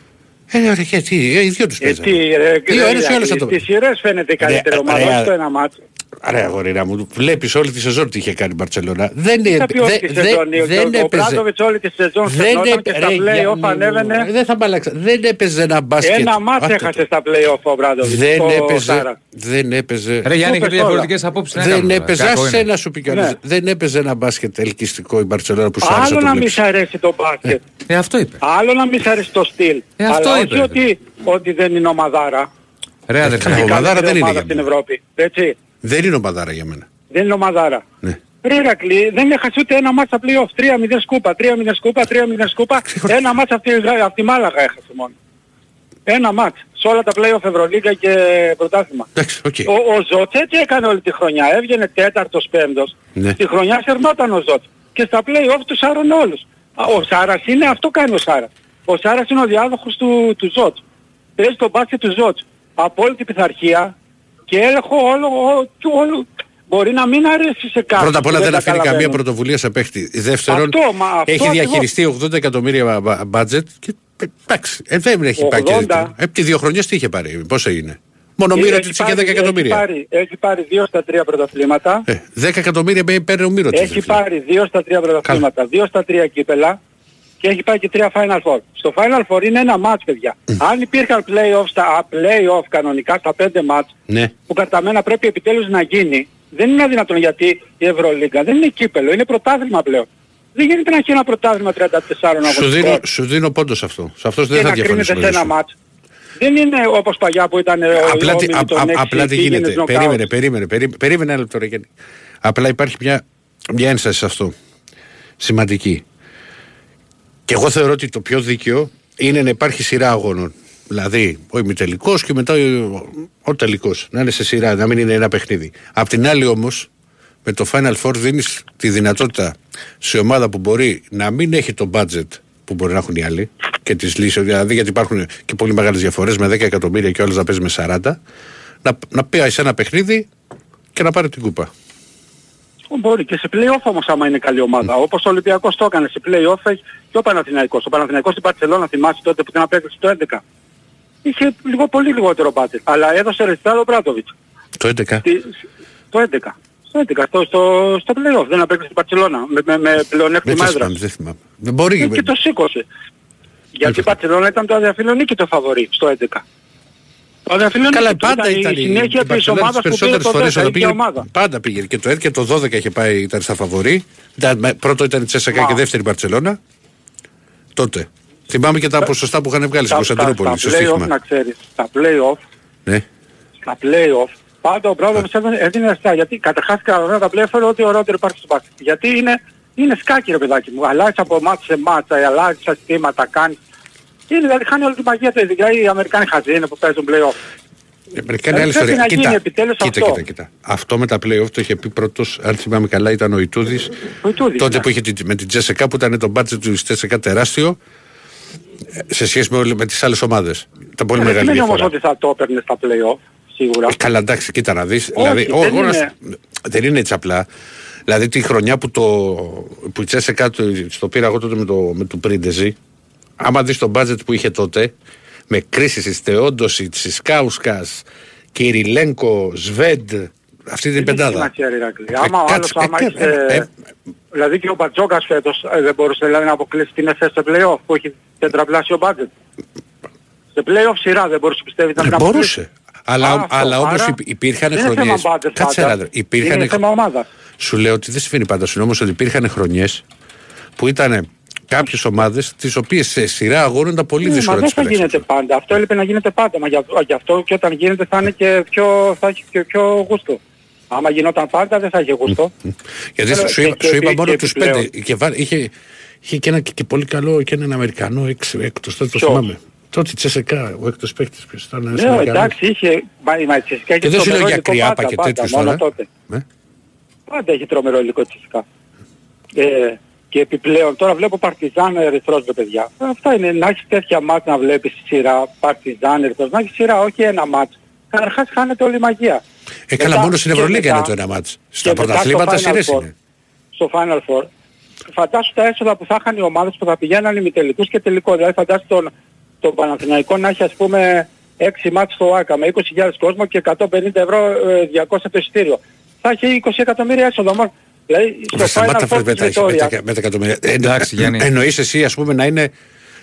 Ε, ρε, και τι, ε, οι δυο τους Ε, παίζανε. τι, ρε, Ή ο ένας ή ο άλλος θα το- Στις σειρές φαίνεται η καλύτερη Ρε, ομάδα, ρε, όχι το ένα μάτσο. Ρε αγορίνα μου, βλέπεις όλη τη σεζόν τι είχε κάνει η Μπαρτσελώνα. Δεν, Τι ε, θα πει όλη δε- τη δε- σεζόν. δεν Ο έπαιζε. Μπράντοβιτς όλη τη σεζόν Δεν φαινόταν και έπαι- στα ρε, play-off Γιάννη μου, ανέβαινε. Δεν θα μπαλάξα. Δεν έπαιζε ένα μπάσκετ. Ένα μάτς Άστο έχασε το. στα play-off ο Μπράντοβιτς. Δεν ο έπαιζε. Σάρας. Δεν έπαιζε. Ρε Γιάννη, Του έχει είπες όλα. διαφορετικές απόψεις. Δεν έπαιζε. Άσε ένα σου πει κιόλας. Ναι. Δεν έπαιζε ένα μπάσκετ ελκυστικό η Μπαρτσελώνα που σου άρεσε Άλλο το να μην βλέπεις. σ' αρέσει το μπάσκετ. Ε, αυτό είπε. Άλλο να μην σ' αρέσει το στυλ. Ε, αυτό Αλλά είπε, όχι ρε. ότι, ότι δεν είναι ομαδάρα. Ρε αδερφέ. Ε, Η ομαδάρα καλύτερη δεν είναι ομάδα για στην μένα. Ευρώπη. Έτσι. Δεν είναι ομαδάρα για μένα. Δεν είναι ομαδάρα. Ναι. Ρε Ηρακλή, δεν έχασε ούτε ένα ματς στα play-off. 3-0 σκούπα, 3-0 σκούπα, 3-0 σκούπα. Ένα ματς από τη, απ' τη Μάλαγα έχασε μόνο. Ένα ματς. Σε όλα τα play-off Ευρωλίγκα και πρωτάθλημα. Εντάξει, οκ. Ο, ο Ζοτς έτσι έκανε όλη τη χρονιά. Έβγαινε τέταρτος, πέμπτος. Ναι. Στη χρονιά σερνόταν ο Ζοτς. Και στα play-off τους σάρωνε όλους. Α, Ο Σάρας είναι, αυτό κάνει ο Σάρας. Ο Σάρας είναι ο διάδοχος του, του Ζώτς. Παίζει τον μπάσκετ του Ζώτς. Απόλυτη πειθαρχία και έλεγχο όλο, όλο, του όλου. Μπορεί να μην αρέσει σε κάποιον. Πρώτα απ' όλα που δεν τα αφήνει καμία καταλαβαίνουν. πρωτοβουλία σε παίχτη. Δεύτερον, Αυτό, μα αυτό έχει ακριβώς. διαχειριστεί 80 εκατομμύρια μπα- μπάτζετ και ε, εντάξει, ε, δεν έχει πάει και 80. δεύτερο. Ε, τη δύο χρονιές τι είχε πάρει, πώς έγινε. Μόνο μοίρα Έχει της είχε 10 πάρει- εκατομμύρια. Έχει πάρει, έχει πάρει δύο στα τρία πρωταθλήματα. Ε, 10 εκατομμύρια με παίρνει ο Μύρος της. Έχει πάρει δύο στα τρία πρωταθλήματα, δύο στα τρία κύπελα και έχει πάει και τρία Final Four. Στο Final Four είναι ένα μάτς παιδιά. Αν υπήρχαν play-off, στα, α, play-off κανονικά στα πέντε μάτς Ναι. που κατά μένα πρέπει επιτέλους να γίνει, δεν είναι αδυνατόν γιατί η Ευρωλίγκα δεν είναι κύπελο, είναι πρωτάθλημα πλέον. Δεν γίνεται να έχει ένα πρωτάθλημα 34 Σου δίνω, αγωνιστικών σου δίνω πόντο σε αυτό. Σε αυτός και δεν θα να κρίνεται διαφωνήσω σε μαζί ένα σου. μάτς. Δεν είναι όπως παλιά που ήταν ε, ο Απλά, τι- Όμιλοι α- των α- έξι, απλά τι πήγαινες γίνεται. knockout. Περίμενε, περίμενε, περίμενε, περίμενε ένα λεπτό ρε Γιάννη. Απλά υπάρχει μια, μια ένσταση σε αυτό. Σημαντική. Και εγώ θεωρώ ότι το πιο δίκαιο είναι να υπάρχει σειρά αγώνων. Δηλαδή, ο ημιτελικός και μετά ο, ο τελικός. Να είναι σε σειρά, να μην είναι ένα παιχνίδι. Απ' την άλλη όμως, με το Final Four δίνεις τη δυνατότητα σε ομάδα που μπορεί να μην έχει το budget που μπορεί να έχουν οι άλλοι και τις λύσεις. Δηλαδή, γιατί υπάρχουν και πολύ μεγάλες διαφορές με 10 εκατομμύρια και όλες να παίζεις με 40, να, να πει σε ένα παιχνίδι και να πάρει την κούπα. Μπορεί και σε play-off όμως άμα είναι καλή ομάδα. Όπως ο Ολυμπιακός το έκανε σε play-off έχει και ο Παναθηναϊκός. Ο Παναθηναϊκός στην Παρσελώνα θυμάσαι τότε που την απέκτησε το 11. Είχε λίγο, πολύ λιγότερο μπάτζετ. Αλλά έδωσε ρεστάλ ο Μπράτοβιτς. Το 11. Τι- Το 11. Στο 11, στο, στο, στο play-off. Δεν απέκτησε στην Παρσελώνα με, με, με Δεν πλεονέκτημα το έδρας. θυμάμαι, δεν θυμάμαι. Δεν μπορεί. Ε, Και το σήκωσε. Γιατί η Παρσελώνα ήταν το αδιαφιλονίκη το φαβορή στο 11. Το αδιαφιλονίκη Καλά, του πάντα ήταν η συνέχεια της Barcelona ομάδας τις που πήρε περισσότερες το φορές 10, όταν η ίδια πήγε, ομάδα. πάντα πήγε. Και το 11 και το 12 είχε πάει, ήταν στα φαβορή. Ήταν με- Πρώτο ήταν η Τσέσσακα Μα. και δεύτερη η Μπαρτσελώνα. Τότε. Θυμάμαι και τα ποσοστά που είχαν βγάλει στην Στα, στα, Κωνσταντινούπολη. στα στο play-off στοίχημα. να ξέρεις, στα play-off, Ναι. στα play-off, πάντα ο Μπράδοβιτς έδινε, έδινε αστά. Γιατί καταρχάς κανονικά τα play-off είναι ό,τι ωραιότερο υπάρχει στο μπάσκετ. Γιατί είναι, είναι σκάκι ρε παιδάκι μου. Αλλάζεις από μάτσα σε μάτσα, αλλάζεις αστήματα, κάνεις. Είναι δηλαδή χάνει όλη τη μαγεία του. Δηλαδή οι Αμερικάνοι χαζοί είναι που παίζουν play-off. Οι Αμερικάνοι Ε, άλλη πρέπει ιστορία. να γίνει Κοίτα, επιτέλους κοίτα, αυτό. κοίτα, κοίτα. Αυτό με τα play-off το είχε πει πρώτος, αν θυμάμαι καλά, ήταν ο Ιτούδης. Ο Ιτούδης, τότε ναι. που είχε τη- με την Τζέσσεκα που ήταν το budget του Τζέσσεκα τεράστιο ε, σε σχέση με, όλη- με τις άλλες ομάδες. Ήταν πολύ Δεν μεγάλη σημαίνει όμως διαφορά. ότι θα το έπαιρνε στα play-off, σίγουρα. Ε, Καλά, εντάξει, κοίτα να δεις. Όχι, δηλαδή, δεν εγώ να είναι. σου- δεν είναι έτσι απλά. Δηλαδή τη χρονιά που, το, που η Τσέσσεκα το, στο πήρα εγώ τότε με το, με το Πρίντεζι, άμα δεις το budget που είχε τότε, με κρίση της Θεόντοσιτ, της Κάουσκας, Κυριλένκο, Σβέντ, αυτή την πεντάδα. σημασία, ρε Ηρακλή. Άμα ο κάτσε, άλλος, άμα ε, έχεις, ε, ε, ε, Δηλαδή και ο Μπατζόκας φέτος ε, δεν μπορούσε δηλαδή, να αποκλείσει την ΕΦΕ σε play-off που έχει τετραπλάσιο budget. Σε play-off σειρά δεν μπορούσε πιστεύεις να Ε, την αποκλείσει. μπορούσε. Αλλά, Α, αυτό. αλλά όμως Άρα, υπ- υπήρχαν δεν είναι χρονιές. θέμα budget Κάτσε πάντα. ένα λεπτό. Υπήρχαν Είναι θέμα ομάδας. Σου λέω ότι δεν συμβαίνει πάντα. Σου λέω όμως ότι υπήρχαν χρονιές που ήταν κάποιες ομάδες τις οποίες σε σειρά αγώνων ήταν πολύ Ναι, δύσκολο μα να δεν τις θα πετάξεις. γίνεται πάντα. Αυτό έλειπε να γίνεται πάντα. Μα γι' γι' αυτό και όταν γίνεται θα, είναι και πιο, θα έχει και πιο γούστο. Άμα γινόταν πάντα δεν θα είχε γούστο. Γιατί Τώρα, σου, και- είπα, και σου είπα επί- μόνο και τους επιπλέον. πέντε. Και βά- είχε, είχε και ένα και, και πολύ καλό και έναν Αμερικανό έξ, έκτος, δεν το Ποιος; θυμάμαι. Τότε η Τσεσεκά, ο έκτος παίκτης ποιος ήταν ένας Ναι, Αμερικανός. εντάξει, είχε... Μα, μα, η Τσεσικά Και είχε δεν σου λέω τρομερό για υλικό κρυάπα πάντα, και πάντα, τέτοιους μόνο τώρα. τότε. Ναι. Πάντα έχει τρομερό υλικό της φυσικά. Ε, και επιπλέον, τώρα βλέπω Παρτιζάν Ερυθρός ρε παιδιά. Αυτά είναι, να έχεις τέτοια μάτς να βλέπεις σειρά, Παρτιζάν Ερυθρός, να έχεις σειρά, όχι ένα μάτς. Καταρχάς χάνεται όλη η μαγεία. Ε, καλά, Μετά- μόνος στην και Ευρωλίγα μετά- είναι το ένα μάτς. Στα και μετά πρωταθλήματα στο Final σειρές Four. είναι. Στο Final Four. Φαντάσου τα έσοδα που θα είχαν οι ομάδες που θα πηγαίναν ημιτελικούς και τελικό. Δηλαδή φαντάσου τον, τον Παναθηναϊκό να έχει ας πούμε 6 μάτς στο ΆΚΑ με 20.000 κόσμο και 150 ευρώ ε, 200 το εισιτήριο. Θα έχει 20 εκατομμύρια έσοδα μόνο. Δηλαδή Δεν στο Final σταμάτα Four φρες με της τα- με Βιτόριας τα- με τα εκατομμύρια. Ε, Εντάξει, Γιάννη. Εννοείς εσύ ας πούμε να είναι τα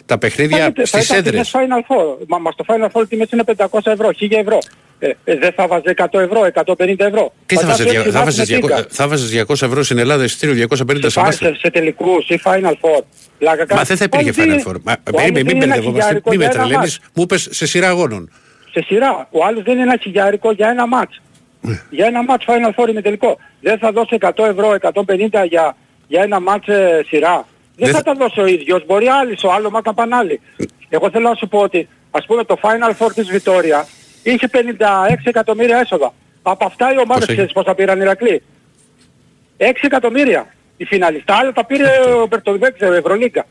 θα παιχνίδια ήταν- θα στις ήταν έδρες. τιμές Final Four. Μα, μα στο Final Four τιμές είναι 500 ευρώ, 1000 ευρώ. Ε, ε, δεν θα βάζεις 100 ευρώ, 150 ευρώ. Τι θα Φαντάσου βάζεις, έξι θα μάτς βάζεις, με 200 τίγκα. θα βάζεις 200 ευρώ στην Ελλάδα εισιτήριο 250 σε Πάει εμάς. σε, σε τελικούς ή Final Four. Πλάκα Μα κάνεις. δεν θα υπήρχε Ο άλλος Final δίνει- Four. Μα, ο περίμενε, άλλος μην δίνει ένα μπερδευόμαστε, χιλιάρικο μην με για ένα τρελαίνεις. μάτς. Μου είπες σε σειρά αγώνων. Σε σειρά. Ο άλλος δίνει ένα χιλιάρικο για ένα μάτς. Ναι. για ένα μάτς Final Four με τελικό. Δεν θα δώσει 100 ευρώ, 150 για, για ένα μάτς ε, σειρά. Δεν Δεν θα τα δώσει ο ίδιος. Μπορεί άλλοι, ο άλλο μάτα πάνε άλλοι. Εγώ θέλω να σου πω ότι ας πούμε το Final Four της Βιτόρια είχε 56 εκατομμύρια έσοδα. Από αυτά οι ομάδες έχει; ξέρεις πόσα πήραν Ηρακλή. 6 εκατομμύρια. Η φιναλιστά, άλλα τα πήρε ο Μπερτολβέκ, ξέρω, Ευρωλίγκα.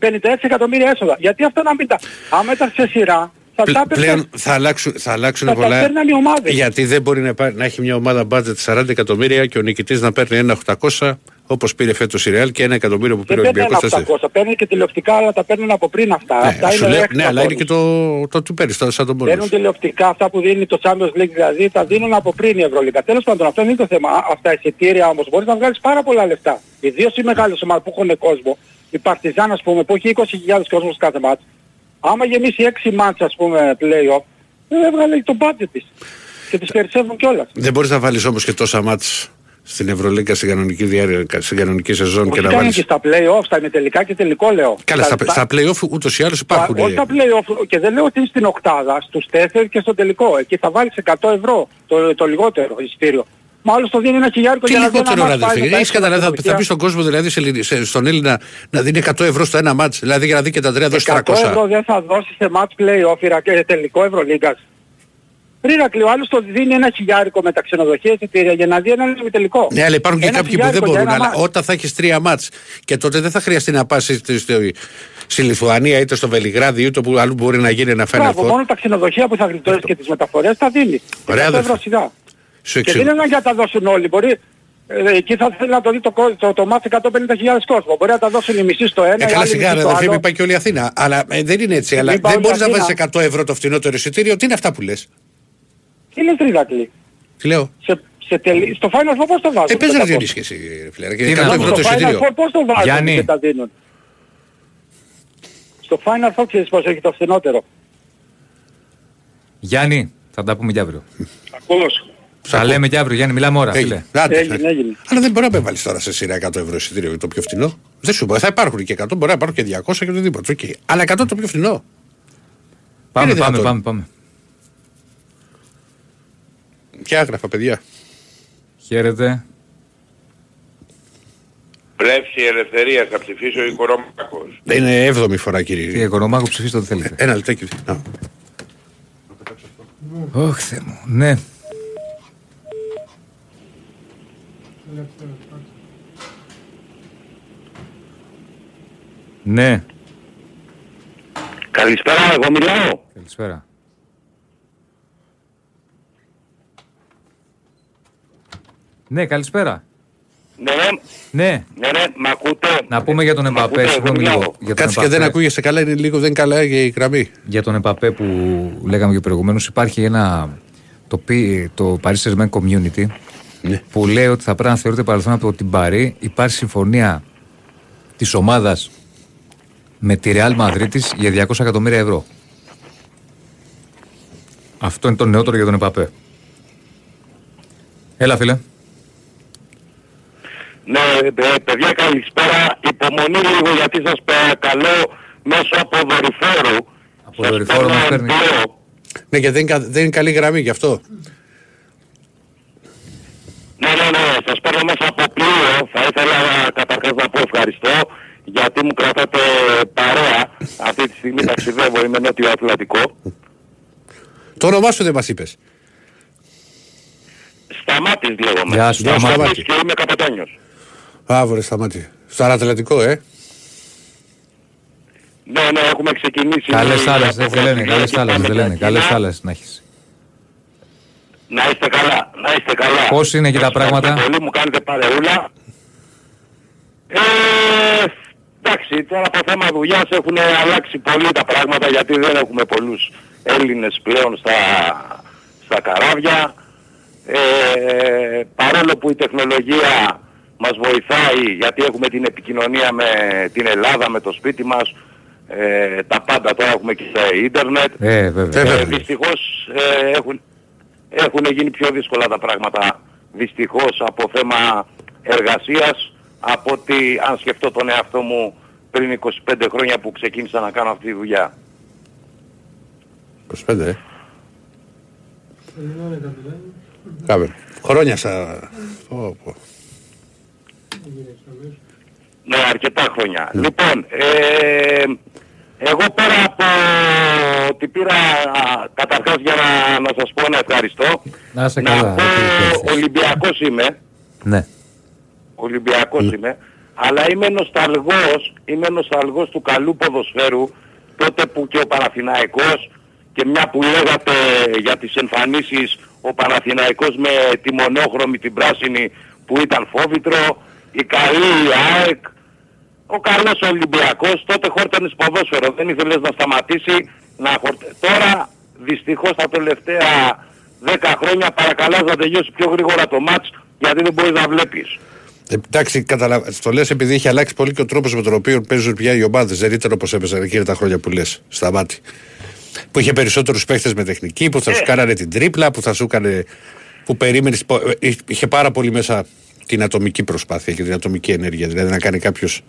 56 εκατομμύρια έσοδα. Γιατί αυτό να μην τα... Άμα ήταν σε σειρά, θα Πλε- τα έπαιρνε Πλέον θα αλλάξουν, θα αλλάξουν θα τα πολλά. παίρναν οι ομάδες. Γιατί δεν μπορεί να, υπά- να έχει μια ομάδα budget 40 εκατομμύρια και ο νικητής να παίρνει ένα 800 όπως πήρε φέτος η Real και ένα εκατομμύριο που Δεν πήρε ο παίρνει Ολυμπιακός. ένα 800, παίρνει και τηλεοπτικά, αλλά τα παίρνουν από πριν αυτά. αυτά Ναι, σου είναι λέω, έξτρα ναι, αλλά είναι bonus. και το, το του παίρνεις, το- σαν τον Παίρνουν πόνος. τηλεοπτικά αυτά που δίνει το Champions League δηλαδή, τα δίνουν από πριν η Ευρωλίγα. Τέλος πάντων, αυτό δεν είναι το θέμα. Α, Αυτά τα εισιτήρια όμως μπορείς να βγάλεις πάρα πολλά λεφτά. Ιδίως οι μεγάλες ομάδες που έχουν κόσμο. Η Παρτιζάν ας πούμε που έχει 20.000 κόσμος κάθε μάτς. Άμα γεμίσει 6 μάτς ας πούμε play-off, δεν έβγαλε το budget της. Και τις περισσεύουν κιόλας. Δεν μπορείς να βάλεις όμως και τόσα μάτς στην Ευρωλίγκα στην κανονική, διάρκεια, στην κανονική σεζόν και Όχι να κάνει βάλεις... και στα play-off, στα ημιτελικά και τελικό λέω. Καλά, στα, τα- στα play-off ούτως ή άλλως υπάρχουν. Όχι στα play-off και δεν λέω ότι είναι στην οκτάδα, στους τέσσερις και στο τελικό. Εκεί θα βάλεις 100 ευρώ το, το λιγότερο εισιτήριο. Μα άλλος το δίνει ένα χιλιάρικο Τι για να δει ένα λιγότερο ρε μάτς, πάει αδερφέ. με τα Έχεις καταλάβει, θα, έξοδα θα πεις στον κόσμο δηλαδή σε, Ελλην- σε- στον Έλληνα να δίνει 100 ευρώ στο ένα μάτς. Δηλαδή για να δει και τα τρία δώσει 100 300. ευρώ δεν θα δώσει σε match play-off ή ρακέ- τελικό Ευρωλίγκας. Πριν ο άλλος το δίνει ένα χιλιάρικο με τα ξενοδοχεία εισιτήρια για να δει έναν τελικό. Ναι, αλλά υπάρχουν και κάποιοι που δεν μπορούν. Αλλά όταν θα έχεις τρία μάτς και τότε δεν θα χρειαστεί να πας στη, στη, στη Λιθουανία είτε στο Βελιγράδι είτε όπου αλλού μπορεί να γίνει ένα Μπράβο, φαίνεται. μόνο τα ξενοδοχεία που θα γλιτώσει και τις μεταφορές θα δίνει. Ωραία, 100 αδερφέ. ευρώ σιγά. Σου Και εξηγώ. δεν είναι για να τα δώσουν όλοι. Μπορεί, ε, εκεί θα θέλει να το δει το, κο- το, το μάτι 150.000 κόσμο. Μπορεί να τα δώσουν οι μισοί στο ένα, Ε, οι καλά άλλοι σιγά, μισοί ρε στο αδερφέ, άλλο. μην πάει και όλη η Αθήνα. Αλλά ε, δεν είναι έτσι. Αλλά Μην πάει δεν όλη η μπορείς να βάζεις Αθήνα. 100 ευρώ το φθηνότερο εισιτήριο. Τι είναι αυτά που λες; Τι λες Ριδακλή. Τι λέω; Σε, σε τελει... Στο Final Four πώς το βάζουν. Ε, πες το να 100. διονύσει και εσύ, ρε φιλέρα. Και Τι 100 να ευρώ το Στο Final εισιτήριο. Four πώς το βάζουν Γιάννη. και τα δίνουν; Στο Final Four ξέρεις πώς έχει το φθηνότερο. Γιάννη, θα τα πούμε και αύριο. Ακούς. Θα λέμε και αύριο, Γιάννη, μιλάμε ώρα, φίλε. Έγινε. Άντε, Έγινε, ναι. έγινε. Αλλά δεν μπορεί να με βάλει τώρα σε σειρά 100 ευρώ εισιτήριο για το πιο φθηνό. Δεν σου πω, θα υπάρχουν και 100, μπορεί να υπάρχουν και 200 και οτιδήποτε. οκ. Αλλά 100 το πιο φθηνό. Πάμε, Είναι πάμε, δυνατόν. πάμε, πάμε. Και άγραφα, παιδιά; Χαίρετε. Πλεύση ελευθερίας θα ψηφίσει ο Οικορόμακος. Είναι 7η φορά, Κύριε κύριε. Κορομάκο, ψηφίστε ό,τι θέλετε. Ένα λεπτάκι. Να. Όχι, Θεέ μου. Ναι. Ναι, Καλησπέρα, εγώ μιλάω. καλησπέρα. Ναι, καλησπέρα. Ναι, ναι, Ναι, ναι, ναι, μ' ακούτε. να πούμε για τον Μ' Εμπαπέ, ακούτε, εγώ συγγνώμη μιλάω. λίγο. Για τον Κάτσε και δεν Εμπαπέ. ακούγεσαι καλά, είναι λίγο δεν καλά για η γραμμή. Για τον Εμπαπέ που λέγαμε και προηγουμένως, υπάρχει ένα. Το, πι- το Paris Saint-Germain Community Ναι. που λέει ότι θα πρέπει να θεωρείται παρελθόν από την Παρή. Υπάρχει συμφωνία της ομάδας με τη Real Madrid για 200 εκατομμύρια ευρώ. Αυτό είναι το νεότερο για τον Εμπαπέ. Έλα, φίλε. Ναι, ε, παιδιά καλησπέρα. Υπομονή λίγο γιατί σας παρακαλώ μέσω από δορυφόρου. Από δορυφόρο μας παίρνει. Ναι, και δεν, είναι κα- δεν είναι καλή γραμμή γι' αυτό. Ναι, ναι, ναι, σας παίρνω μέσα από πλοίο. Θα ήθελα καταρχάς να πω ευχαριστώ γιατί μου κρατάτε παρέα. Αυτή τη στιγμή ταξιδεύω, είμαι νότιο Ατλαντικό. Το όνομά σου δεν μας είπες. Σταμάτης λέγομαι. Γεια σου, Γεια σου, Σταμάτη. Σταμάτης. Και είμαι καπετάνιος. Άβρε, σταμάτη. Στο Ανατολικό, ε. Ναι, ναι, έχουμε ξεκινήσει. Καλές για άλλες, το δεν λένε. Βραζιλία Καλές και άλλες, πάμε δεν για λένε. Κίνα. Καλές άλλες να έχεις. Να είστε καλά, να είστε καλά. Πώς είναι εκεί τα Ευχαριστώ πράγματα; Πολύ μου κάνετε παρεούλα. Ε, εντάξει, τώρα από θέμα δουλειάς έχουν αλλάξει πολύ τα πράγματα γιατί δεν έχουμε πολλούς Έλληνες πλέον στα, στα καράβια. Ε, παρόλο που η τεχνολογία μας βοηθάει γιατί έχουμε την επικοινωνία με την Ελλάδα, με το σπίτι μας, ε, τα πάντα τώρα έχουμε και στο ίντερνετ. Ε, βέβαια. Ε, δυστυχώς ε, έχουν, έχουν γίνει πιο δύσκολα τα πράγματα δυστυχώς από θέμα εργασίας από ότι αν σκεφτώ τον εαυτό μου πριν 25 χρόνια που ξεκίνησα να κάνω αυτή τη δουλειά. 25, ε. Κάμε. Χρόνια σα. Πω, πω. Ναι, αρκετά χρόνια. Λοιπόν, ε, εγώ πέρα από ότι πήρα α, καταρχάς για να, να σας πω να ευχαριστώ. Να είσαι να καλά. πω Ολυμπιακός είμαι. Ναι. Ολυμπιακός είμαι, αλλά είμαι νοσταλγός, είμαι νοσταλγός του καλού ποδοσφαίρου, τότε που και ο Παναθηναϊκός και μια που λέγατε για τις εμφανίσεις ο Παναθηναϊκός με τη μονόχρωμη την πράσινη που ήταν φόβητρο, η καλή η ΑΕΚ, ο καλός Ολυμπιακός, τότε χόρτανες ποδόσφαιρο, δεν ήθελες να σταματήσει να χορτε... Τώρα δυστυχώς τα τελευταία 10 χρόνια παρακαλάς να τελειώσει πιο γρήγορα το μάτς γιατί δεν μπορείς να βλέπεις. Ε, Εντάξει, καταλα... το λες επειδή έχει αλλάξει πολύ και ο τρόπος με τον οποίο παίζουν πια οι ομάδες. Δεν ήταν όπως έπαιζαν εκείνα τα χρόνια που λες, στα μάτι. Που είχε περισσότερους παίχτες με τεχνική, που θα σου κάνανε την τρίπλα, που θα σου έκανε. που περίμενες. Είχε πάρα πολύ μέσα την ατομική προσπάθεια και την ατομική ενέργεια. Δηλαδή να κάνει κάποιος.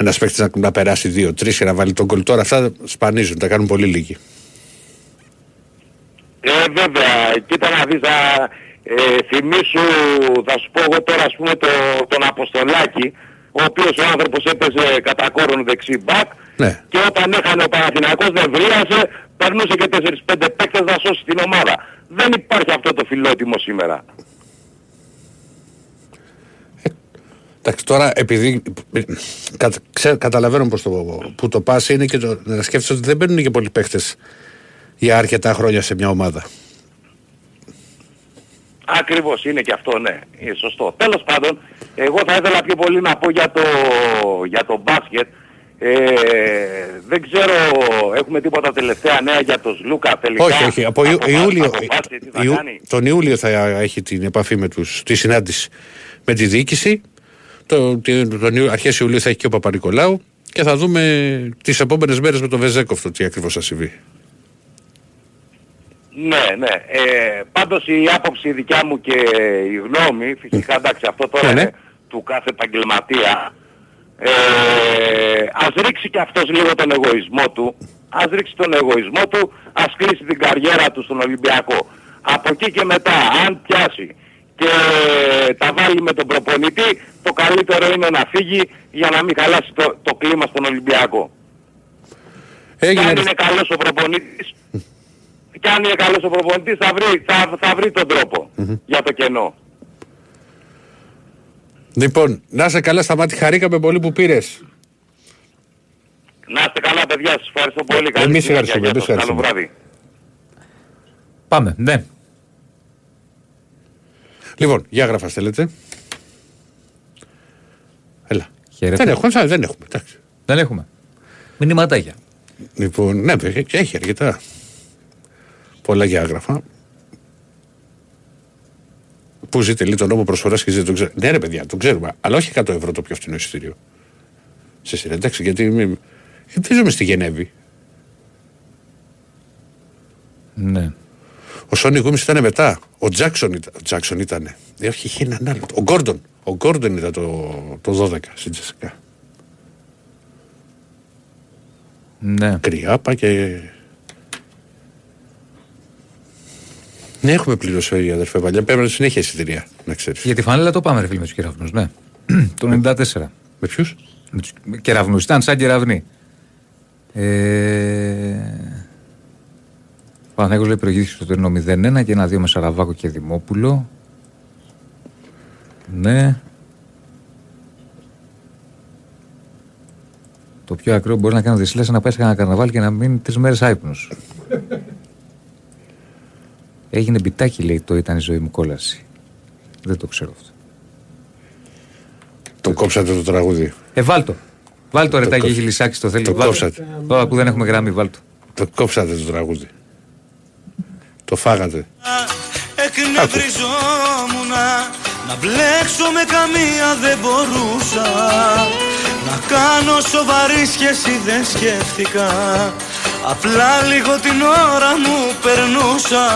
Ένας παίχτη να, να περάσει δύο-τρει και να βάλει τον κολλ. Τώρα αυτά σπανίζουν, τα κάνουν πολύ λίγοι. Ε, βέβαια, κοίτα να δεις, α, ε, θυμήσου, θα σου πω εγώ τώρα ας πούμε το, τον Αποστολάκη, ο οποίος ο άνθρωπος έπαιζε κατά κόρον δεξί μπακ Ναι. και όταν έχανε ο Παναθηναϊκός δεν βρίασε, περνούσε και 4-5 παίκτες να σώσει την ομάδα. Δεν υπάρχει αυτό το φιλότιμο σήμερα. Εντάξει, τώρα επειδή κα, ξέ, καταλαβαίνω πως το, που το πας είναι και το, να σκέφτεσαι ότι δεν μπαίνουν και πολλοί παίχτες για αρκετά χρόνια σε μια ομάδα. Ακριβώς είναι και αυτό, ναι. Είναι σωστό. Τέλος πάντων, εγώ θα ήθελα πιο πολύ να πω για το, για το μπάσκετ. Ε, δεν ξέρω, έχουμε τίποτα τελευταία νέα για τον Σλούκα τελικά; Όχι, όχι. Από Θα Ιου- αποφάσει- Ιούλιο, θα αποφάσει τι θα Ιου- κάνει; τον Ιούλιο θα έχει την επαφή με τους, τη συνάντηση με τη διοίκηση. Το, τη- τον Ιου- αρχές Ιουλίου θα έχει και ο Παπα-Νικολάου και θα δούμε τις επόμενες μέρες με τον Βεζέκοφ το τι ακριβώς θα συμβεί. Ναι, ναι. Ε, πάντως η άποψη δικιά μου και η γνώμη, φυσικά εντάξει αυτό τώρα Ναι, ναι. είναι του κάθε επαγγελματία, ε, ας ρίξει και αυτός λίγο τον εγωισμό του, ας ρίξει τον εγωισμό του, ας κλείσει την καριέρα του στον Ολυμπιακό. Από εκεί και μετά, αν πιάσει και τα βάλει με τον προπονητή, το καλύτερο είναι να φύγει για να μην χαλάσει το, το κλίμα στον Ολυμπιακό. Έγινε, Και αν ρε. είναι καλός ο προπονητής, και αν είναι καλός ο προπονητής θα βρει, θα, θα βρει τον τρόπο για το κενό. Λοιπόν, να είσαι καλά στα μάτια. Χαρήκαμε πολύ που πήρες. Να είστε καλά παιδιά, σας ευχαριστώ πολύ. Καλή Εμείς συνέχεια. ευχαριστούμε, Γεια εμείς σας. Καλό ευχαριστούμε. βράδυ. Πάμε, ναι. Λοιπόν, για γράφα στέλνετε. Έλα. Χαίρετε. Δεν έχουμε, δεν έχουμε. Εντάξει. Δεν έχουμε. Μηνυματάκια. Λοιπόν, ναι, έχει- έχει αρκετά. Πολλά για άγραφα. Πού ζείτε, λέει τον νόμο προσφοράς και ζείτε τον ξέρω. Ναι, ρε παιδιά, τον ξέρουμε. Αλλά όχι 100 ευρώ το πιο φθηνό εισιτήριο. Σε συνέντευξη, γιατί. μη- γιατί δεν ζούμε στη Γενέβη. Ναι. Ο Σόνι Γούμις ήταν μετά. Ο Τζάξον ήταν. Ο Τζάξον ήταν. Ε, όχι, είχε έναν άλλο. Ο Γκόρντον. Ο Γκόρντον ήταν το, το 12 στην Τζεσικά. Ναι. Κρυάπα και. Ναι, έχουμε πληρώσει αδερφέ παλιά. Πρέπει να συνέχεια εισιτηρία, να ξέρεις. Για τη φανέλα το πάμε, ρε φίλε, με τους κεραυνούς. Ναι. το 94. Με ποιους; Με τους κεραυνούς. Ήταν σαν κεραυνοί. Ε... Παναγιώτο λέει προηγήθηκε στο τερνό 0-1 και ένα-δύο με Σαραβάκο και Δημόπουλο. Ναι. Το πιο ακραίο μπορείς να κάνει ο Δεσίλας να πάει σε ένα καρναβάλι και να μείνει τρεις μέρες άϊπνος. Έγινε μπιτάκι, λέει, το ήταν η ζωή μου κόλαση. Δεν το ξέρω αυτό. Το κόψατε το τραγούδι. Ε, βάλτο. Βάλτο ρε τάκι, κόψ- έχει λυσάξει το θέλει. το Βάλτο. κόψατε. Τώρα που δεν έχουμε γραμμή, βάλτο. Το κόψατε το τραγούδι. Το φάγατε. Εκνευριζόμουν να μπλέξω με καμία δεν μπορούσα. Να κάνω σοβαρή σχέση δεν σκέφτηκα. Απλά λίγο την ώρα μου περνούσα.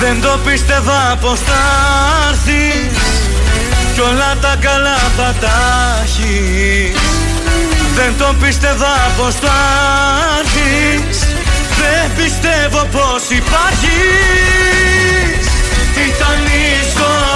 Δεν το πίστευα πως θα έρθεις. Κι όλα τα καλά θα τα έχεις δεν το πίστευα πως θα έρθεις Δεν πιστεύω πως υπάρχεις. Ήταν η ζωή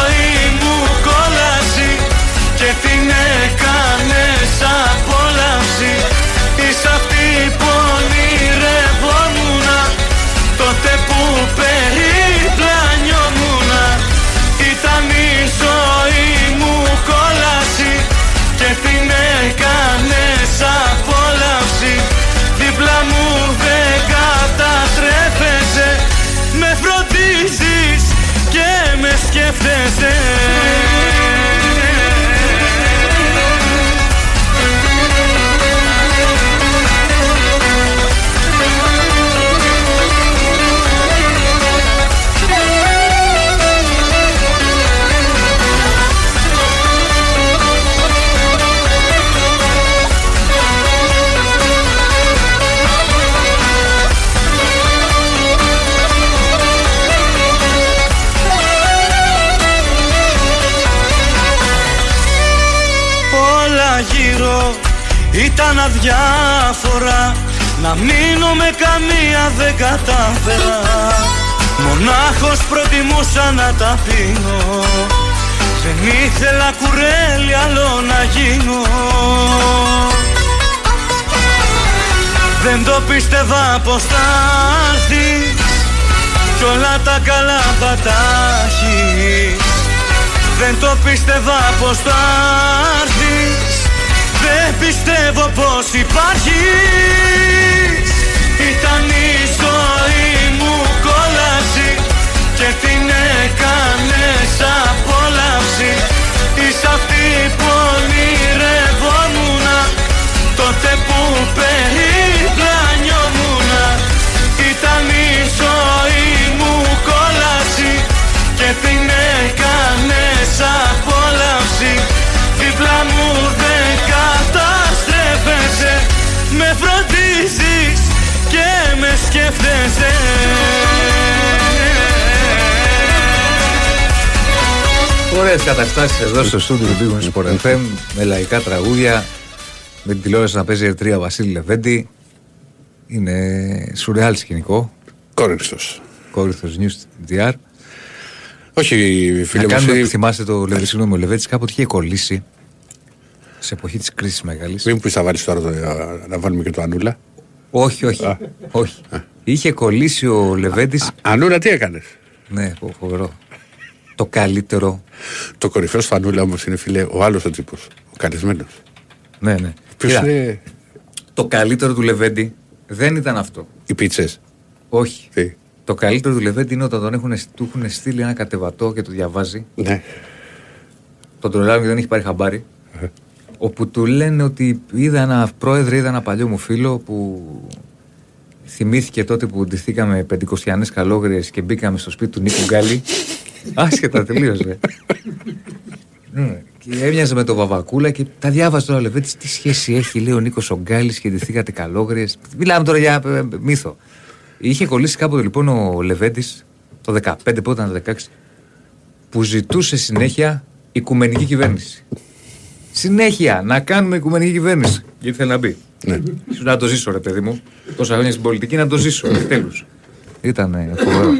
ήταν αδιάφορα Να μείνω με καμία δεν κατάφερα. Μονάχος προτιμούσα να τα πίνω. Δεν ήθελα κουρέλι άλλο να γίνω. Δεν το πίστευα πως θα έρθεις. Κι όλα τα καλά θα τα έχεις. Δεν το πίστευα πως θα έρθεις Δεν πιστεύω πως υπάρχεις. Ήταν η ζωή μου κόλαση Και την έκανες απόλαυση. Είσαι αυτή που ονειρευόμουνα Τότε που περιπλανιόμουνα. Ήταν η ζωή μου κόλαση Και την έκανες απόλαυση και με σκέφτεσαι. Ωραίες καταστάσεις εδώ στο στούντιο του Big Sport FM με λαϊκά τραγούδια με την τηλεόραση να παίζει ερτρία Βασίλη Λεβέντη. Είναι σουρεάλ σκηνικό. Κόρυφος Κόρυφος News.gr Όχι φίλε Να μου κάνουμε, εσύ- θυμάστε το Λεβέντη, συγγνώμη, ο Λεβέντης κάποτε είχε κολλήσει σε εποχή της κρίσης μεγάλης. Μην μου πεις θα βάλεις τώρα το, να βάλουμε και το Ανούλα Όχι, όχι, όχι. Είχε κολλήσει ο Λεβέντης. Ανούλα τι έκανες; Ναι, φο- φοβερό. Το καλύτερο. Το κορυφαίο του Ανούλα όμως είναι φίλε ο άλλος ο τύπος Ο καλεσμένος. Ναι, ναι. Ποιος Κοίτα, είναι; Το καλύτερο του Λεβέντη δεν ήταν αυτό. Οι πίτσες. Όχι. Τι; Το καλύτερο του Λεβέντη είναι όταν τον έχουν, του έχουν στείλει ένα κατεβατό και το διαβάζει. Ναι. Τον τρολάρουν και δεν έχει πάρει χαμπάρι. Ε. όπου του λένε ότι είδα ένα πρόεδρε, είδα ένα παλιό μου φίλο που θυμήθηκε τότε που ντυθήκαμε πεντηκοστιανές καλόγριες και μπήκαμε στο σπίτι του Νίκου Γκάλη. Άσχετα τελείως, ρε. Ναι, και έμοιαζε με τον Βαβακούλα και τα διάβαζε τώρα ο Λεβέντης. Τι σχέση έχει, λέει ο Νίκος ο Γκάλης και ντυθήκατε καλόγριες. Μιλάμε τώρα για ε, ε, μύθο. Είχε κολλήσει κάποτε λοιπόν ο Λεβέντης το 15, πότε ήταν το 16, που ζητούσε συνέχεια οικουμενική κυβέρνηση. Συνέχεια να κάνουμε οικουμενική κυβέρνηση. Γιατί θέλει να μπει. Ναι. Σου να το ζήσω, ρε παιδί μου. Τόσα χρόνια στην πολιτική να το ζήσω. Επιτέλου. Ήταν ε, φοβερό.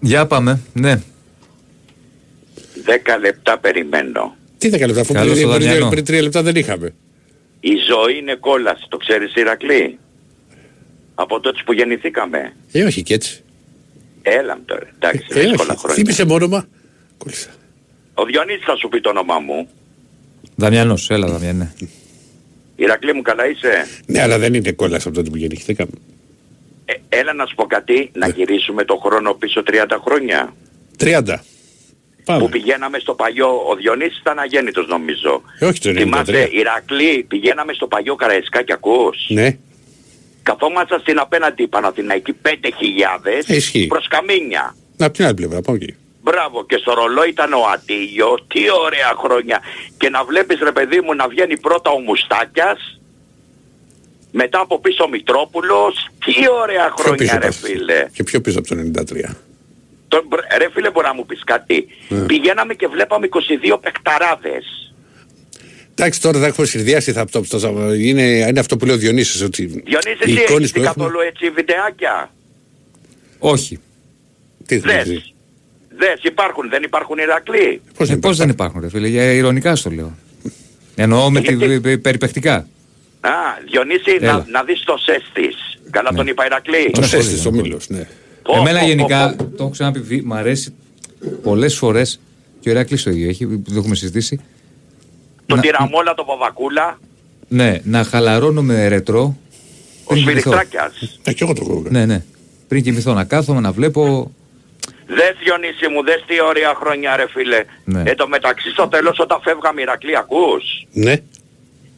Για πάμε. Ναι. 10 λεπτά περιμένω. Τι θα λεπτά αφού Καλώς πριν, το πριν, Δαμιανό. πριν τρία λεπτά δεν είχαμε Η ζωή είναι κόλαση. Το ξέρεις Ηρακλή. Από τότε που γεννηθήκαμε. Ε όχι και έτσι Έλα μου τώρα. Εντάξει, Ε δύσκολα όχι χρόνια. Θύμισε μου όνομα Κόλλησα Ο Διονύσης θα σου πει το όνομά μου. Δαμιανός, έλα Δαμιανέ. Ηρακλή μου καλά είσαι; Ναι αλλά δεν είναι κόλλας από τότε που γεννηθήκαμε Ε, έλα να σου πω κάτι. Να γυρίσουμε το χρόνο πίσω 30 χρόνια. 30 Πάμε Που πηγαίναμε στο παλιό, ο Διονύσης ήταν αγέννητος νομίζω. Ε, όχι το 93 Θυμάσαι, Ηρακλή, πηγαίναμε στο παλιό Καραϊσκάκι ακούς; Ναι Καθόμασταν στην απέναντι Παναθηναϊκή 5.000 Ε, ισχύει. προς Καμίνια. Να από την άλλη πλευρά πάμε εκεί Μπράβο και στο ρολόι ήταν ο Ατήλιο, τι ωραία χρόνια. Και να βλέπεις ρε παιδί μου να βγαίνει πρώτα ο Μουστάκιας, μετά από πίσω ο Μητρόπουλος, τι ωραία Πιο πίσω χρόνια ρε από- φίλε. Και πιο πίσω από το 93 Το, ρε φίλε μπορεί να μου πεις κάτι. Ναι. Πηγαίναμε και βλέπαμε 22 παικταράδες. Εντάξει, τώρα θα έχουμε συνδυάσει. Θα, το, το, το- είναι, είναι αυτό που λέει ο Διονύσης ότι Διονύση οι εσύ εικόνες έχεις που δει έχουμε. καθόλου έτσι βιντεάκια; Όχι. Τι Δες. Θέλεις, Δες υπάρχουν, δεν υπάρχουν Ηρακλή. Πώς Ε, δεν πώς δεν υπάρχουν, ρε φίλε, για ηρωνικά στο λέω. Εννοώ με τη πε- πε- περιπεκτικά. Α, Διονύση, να, Έλα. να δεις το σέστης. Καλά τον είπα Ηρακλή. Το Ναι, σέστης πολύ, ο ναι. Μήλος, ναι. Πω, Εμένα πω, πω, γενικά, πω. το έχω ξαναπεί, βι- μ' αρέσει πολλές φορές και ο Ηράκλης το ίδιο έχει, το έχουμε συζητήσει. Τον να- τυραμόλα, τον Παπακούλα, Ναι, να χαλαρώνω με ρετρό. ο πριν κοιμηθώ. Σφυριχτράκιας. Ε, και εγώ το έχω. Ναι, ναι. Πριν κοιμηθώ να κάθομαι να βλέπω. Δες Διονύση μου, δες τι ωραία χρόνια ρε φίλε. Ναι. Εν τω μεταξύ στο τέλος όταν φεύγαμε Ηρακλή ακούς; Ναι.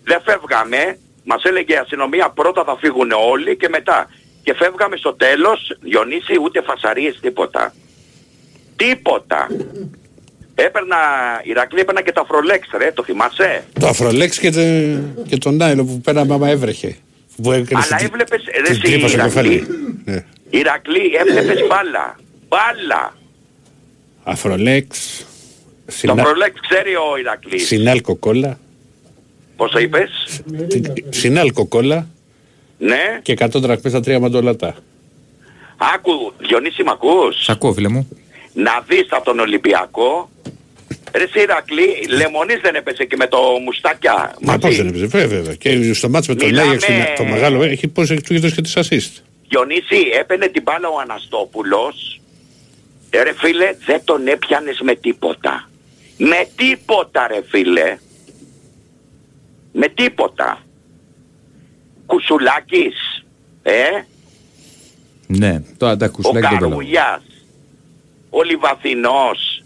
Δεν φεύγαμε, μας έλεγε η αστυνομία πρώτα θα φύγουν όλοι και μετά. Και φεύγαμε στο τέλος, Διονύση ούτε φασαρίες τίποτα. Τίποτα. Έπαιρνα, Ηρακλή έπαιρνα και τα Φρολέξ ρε, το θυμάσαι; Το Αφρολέξ και, το- και τον Νάιλο που πέραμε άμα έβρεχε. Που έκανε Αλλά την- έβλεπες, ρε την εσύ τρύπα στο Ηρακλή, κεφάλι. Ναι. Ηρακλή έβλεπες μπάλα. Μπάλα. Αφρολέξ. Το Συνα... Φρολέξ ξέρει ο Ηρακλής. Sinalco Cola. Πώς το είπες; Sinalco Cola Ναι. και 100 δραχμές στα τρία μαντολατά. Άκου, Διονύση μ' ακούς; Σ' ακούω, φίλε μου. Να δεις από τον Ολυμπιακό Ρε εσύ Ηρακλή, Λεμονής δεν έπεσε και με το μουστάκια. Μα πώς δεν έπαιζε, βέβαια. βέβαια. Και στο ματς με τον Μιλάμε- Άγιαξ το μεγάλο, έχει πώς έχει του είχε δώσει και τις assist. Διονύση, έπαιρνε την μπάλα ο Αναστόπουλος. Ε, ρε φίλε, δεν τον έπιανες με τίποτα. Με τίποτα ρε φίλε. Με τίποτα. Κουσουλάκης, ε, Ναι, το ο αντακουσλάκι δεν το λέω. Καρουλιάς, ο Λιβαθινός,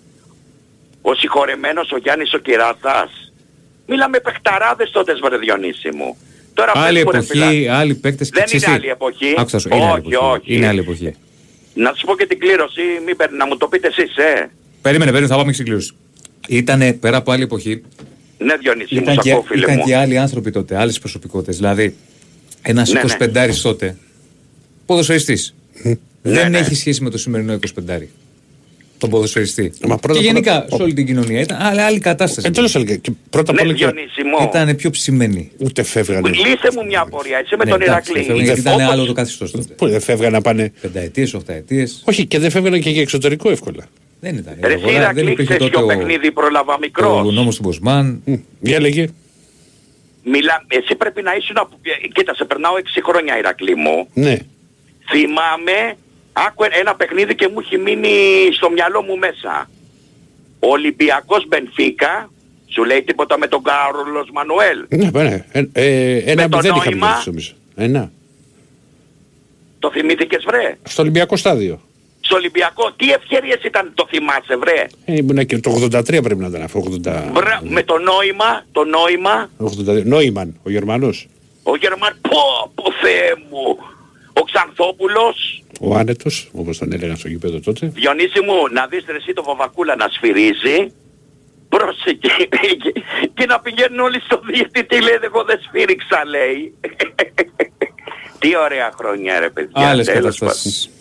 ο συγχωρεμένος ο Γιάννης ο Κυράθας. Μιλάμε παιχταράδες τότε βρε Διονύση μου. Τώρα Άλλη πες μου, ρε φίλε, εποχή, άλλοι παίκτες και Δεν ξέρεις είναι τι. άλλη εποχή. Άκουσα σου, είναι άλλη Όχι, εποχή. όχι. Είναι άλλη εποχή. Να σου πω και την κλήρωση, μην παίρνει να μου το πείτε εσείς, ε. Περίμενε, περίμενε, θα πάμε και στην κλήρωση. Ήτανε πέρα από άλλη εποχή, Ναι, Διονύση, μου ήταν, σ' και, ακούω, φίλε ήταν μου. και άλλοι άνθρωποι τότε, άλλες προσωπικότητες. Δηλαδή, ένας Ναι, 25 τότε, ποδοσφαιριστής, δεν ναι. έχει σχέση με το σημερινό 25 τον ποδοσφαιριστή. Μα πρώτα και απ' όλα- γενικά σε όλη την κοινωνία ήταν άλλη, άλλη κατάσταση. Ε, τέλος έλεγα. Και πρώτα απ' Ναι, όλα και Διονύση μου. Ήταν πιο ψημένη. ούτε φεύγανε. Λύσε μου μια απορία, εσύ με Ναι, τον εντάξει, Ηρακλή. φεύγανε γιατί ήταν Όπως- άλλο το καθεστώς τότε. Πού δεν φεύγανε να πάνε; Πενταετίες, οχταετίες. Όχι, και δεν φεύγανε και για εξωτερικό εύκολα. Δεν ήταν. Ρε η εσύ αγορά, δεν Ηρακλή, υπήρχε ξέρεις τότε ποιο ο, παιχνίδι πρόλαβα ο μικρός. νόμος του Μποσμάν. Για λέγε. Μιλά, εσύ πρέπει να ήσουν... από- ε, Κοίτα, σε περνάω 6 χρόνια Ηρακλή μου. Ναι. Θυμάμαι, άκου ένα παιχνίδι και μου έχει μείνει στο μυαλό μου μέσα. Ο Ολυμπιακός Μπενφίκα, σου λέει τίποτα με τον Κάρολος Μανουέλ. Ναι, ναι. Ε, ε, ένα Με το δεν είχαμε νόημα- κερδίσει νομίζω. Ένα. Το θυμήθηκες βρε; Στο Ολυμπιακό στάδιο. Στο Ολυμπιακό, τι ευκαιρίες ήταν το θυμάσαι βρε; Ε, ήμουν και το 83 πρέπει να ήταν αυτό. 80... Βρε, με το νόημα, το νόημα, 82. Νόημαν, ο Γερμανός. ο Γερμαν, πω, πω Θεέ μου. Ο Ξανθόπουλος, Ο άνετος, όπως τον έλεγαν στο γήπεδο τότε. Διονύση μου, να δεις ρε εσύ το Βαβακούλα να σφυρίζει. Πρόσεχε και, και να πηγαίνουν όλοι στο διαιτητή λέει εγώ δεν σφύριξα λέει. Τι ωραία χρόνια ρε παιδιά. Άλλες τέλος καταστάσεις. πάντων.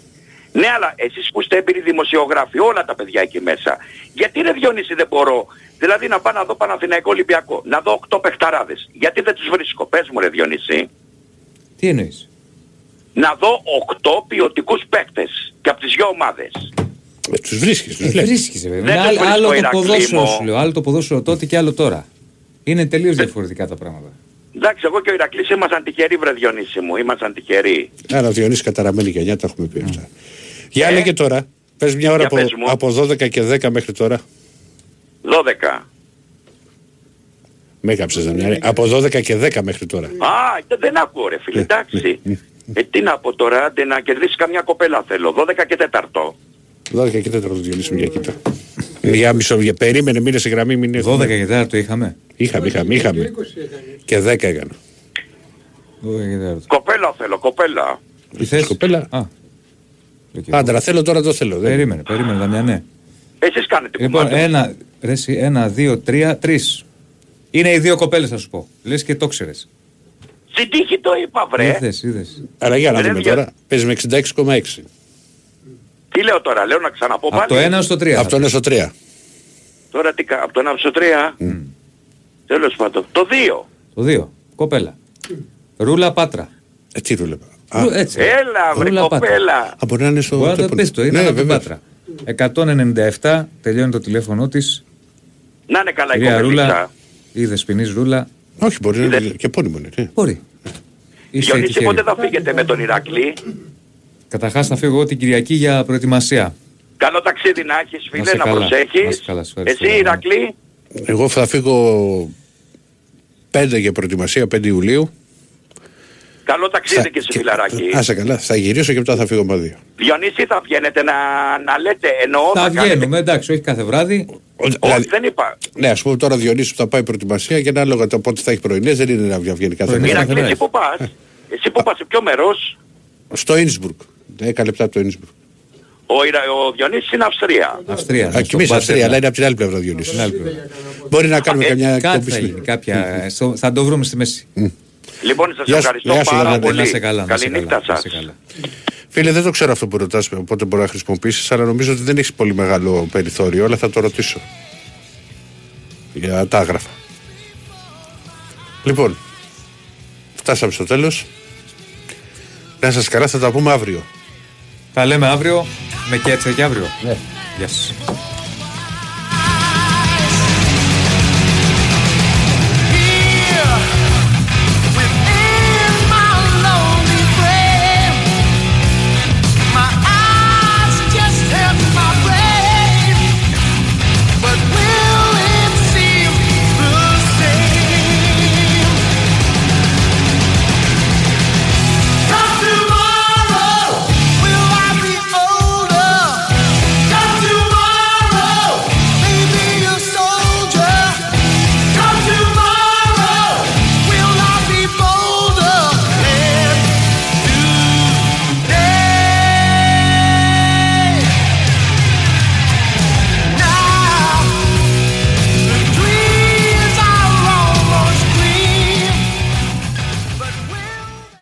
Ναι αλλά εσείς που είστε έμπειροι δημοσιογράφοι όλα τα παιδιά εκεί μέσα. Γιατί ρε Διονύση δεν μπορώ. Δηλαδή να πάω να δω Παναθηναϊκό Ολυμπιακό. Να δω 8 παιχταράδες. Γιατί δεν τους βρίσκω. Πες μου ρε Διονύση. Τι εννοείς; Να δω 8 ποιοτικούς παίκτες. Και από τις δυο ομάδες. Ε, τους βρίσκεις, τους Ε, βλέπεις. βρίσκεις, βέβαια. Δεν Είναι το άλλο, βρίσκω, άλλο το Ηρακλή ποδόσφαιρο μου. σου λέω. Άλλο το ποδόσφαιρο τότε και άλλο τώρα. Είναι τελείως διαφορετικά τα πράγματα. Εντάξει, εγώ και ο Ηρακλής ήμασταν τυχεροί βρε Διονύση μου. Ήμασταν τυχεροί. Άρα ο Διονύσης καταραμένη γενιά, τα έχουμε πει αυτά. Για λέγε τώρα. Πες μια ώρα Ε. Για από, πες μου. από 12 και 10 μέχρι τώρα. 12. Με έκαψες να μια Από 12 και 10 μέχρι τώρα. Α, δε- δεν ακούω ρε φίλε, εντάξει. Ε, τι να πω τώρα, άντε να κερδίσεις καμιά κοπέλα θέλω. 12 και 4. 12 και 4 το Διονύση μου για κοίτα. Για μισό, για, περίμενε, μείνε σε γραμμή, μην 12 και 4 το είχαμε. Είχαμε, είχαμε, είχαμε. Και 10 έκανα. 12 και 4. Κοπέλα θέλω, κοπέλα. Τι θες; Κοπέλα. Α, Άντρα, θέλω τώρα το θέλω. Δεν... περίμενε, περίμενε, Δαμιανέ. Εσείς κάνετε Λοιπόν, κουμάντο. ένα, ρε, εσύ, ένα, δύο, τρία, τρεις. Είναι οι δύο κοπέλες θα σου πω. Λες και το ξέρεις. Στην τύχη το είπα βρε. Είδες, είδες. Άρα για να Ρε, δούμε δια- τώρα. Παίζει με 66,6. Τι λέω τώρα, λέω να ξαναπώ Από πάλι. το 1 στο 3. Από το 1 στο 3. Τώρα τι κα... από το 1 στο 3. Τέλος πάντων. Το 2. Το 2. Κοπέλα. Ρούλα Πάτρα. Ε, τι ρούλεπα. Ρου- Έτσι. Έλα βρε Ρούλα Πάτρα. κοπέλα. Α, μπορεί να είναι στο. Μπορεί να το τηλέφωνο. πεις το, είναι Ναι, από την βέβαια. Πάτρα. 197 τελειώνει το τηλέφωνο της. Να είναι καλά η Κυρία Ρούλα κοπελίτσα. ή Δεσποινής Ρούλα. Όχι, μπορεί να είναι και πόνιμο είναι. ναι. Μπορεί. Είσαι Διονύση τυχερή. πότε θα φύγετε με τον Ηρακλή; Καταρχάς θα φύγω εγώ την Κυριακή για προετοιμασία. Καλό ταξίδι να έχεις φίλε, σε να, καλά. Να προσέχεις. σε καλά, σε ευχαριστώ. Εσύ Ηρακλή; Εγώ θα φύγω 5 για προετοιμασία, 5 Ιουλίου. Καλό ταξίδι και σε φιλαράκι. Άσε καλά, θα γυρίσω και μετά θα φύγω με δύο. Διονύση θα βγαίνετε να, να λέτε εννοώ. Θα κάνετε- βγαίνουμε, εντάξει, όχι κάθε βράδυ. Όχι, δεν είπα. Ναι, ας πούμε τώρα Διονύσου θα πάει προετοιμασία και ανάλογα το πότε θα έχει πρωινές, δεν είναι να βγαίνει κάθε Πρωινές μέρα. Ηρακλή, εσύ που πας. Εσύ που πας σε ποιο μέρος; Στο Ινσμπουργκ. 10 λεπτά από το Ινσμπουργκ. Ο, Ιρα... ο Διονύσης είναι Αυστρία. Αυστρία. Α, και εμείς Αυστρία, αλλά είναι από την άλλη πλευρά Διονύσου. Μπορεί να κάνουμε καμιά Κάτι εκπομπή. θα στην- γίνει, κάποια, στο- θα το βρούμε στη μέση. Λοιπόν, σας Γεια σου- ευχαριστώ γεια σου, πάρα Δανάτη. πολύ. Να σε καλά, να σε Καληνύχτα καλά, να σας. σε καλά. Φίλε, δεν το ξέρω αυτό που ρωτάς πότε μπορεί να χρησιμοποιήσεις, αλλά νομίζω ότι δεν έχεις πολύ μεγάλο περιθώριο, αλλά θα το ρωτήσω. Για τα άγραφα. Λοιπόν, φτάσαμε στο τέλος. Να σας καλά, θα τα πούμε αύριο. Τα λέμε αύριο με κέτσα και αύριο. Ναι. Γεια σας.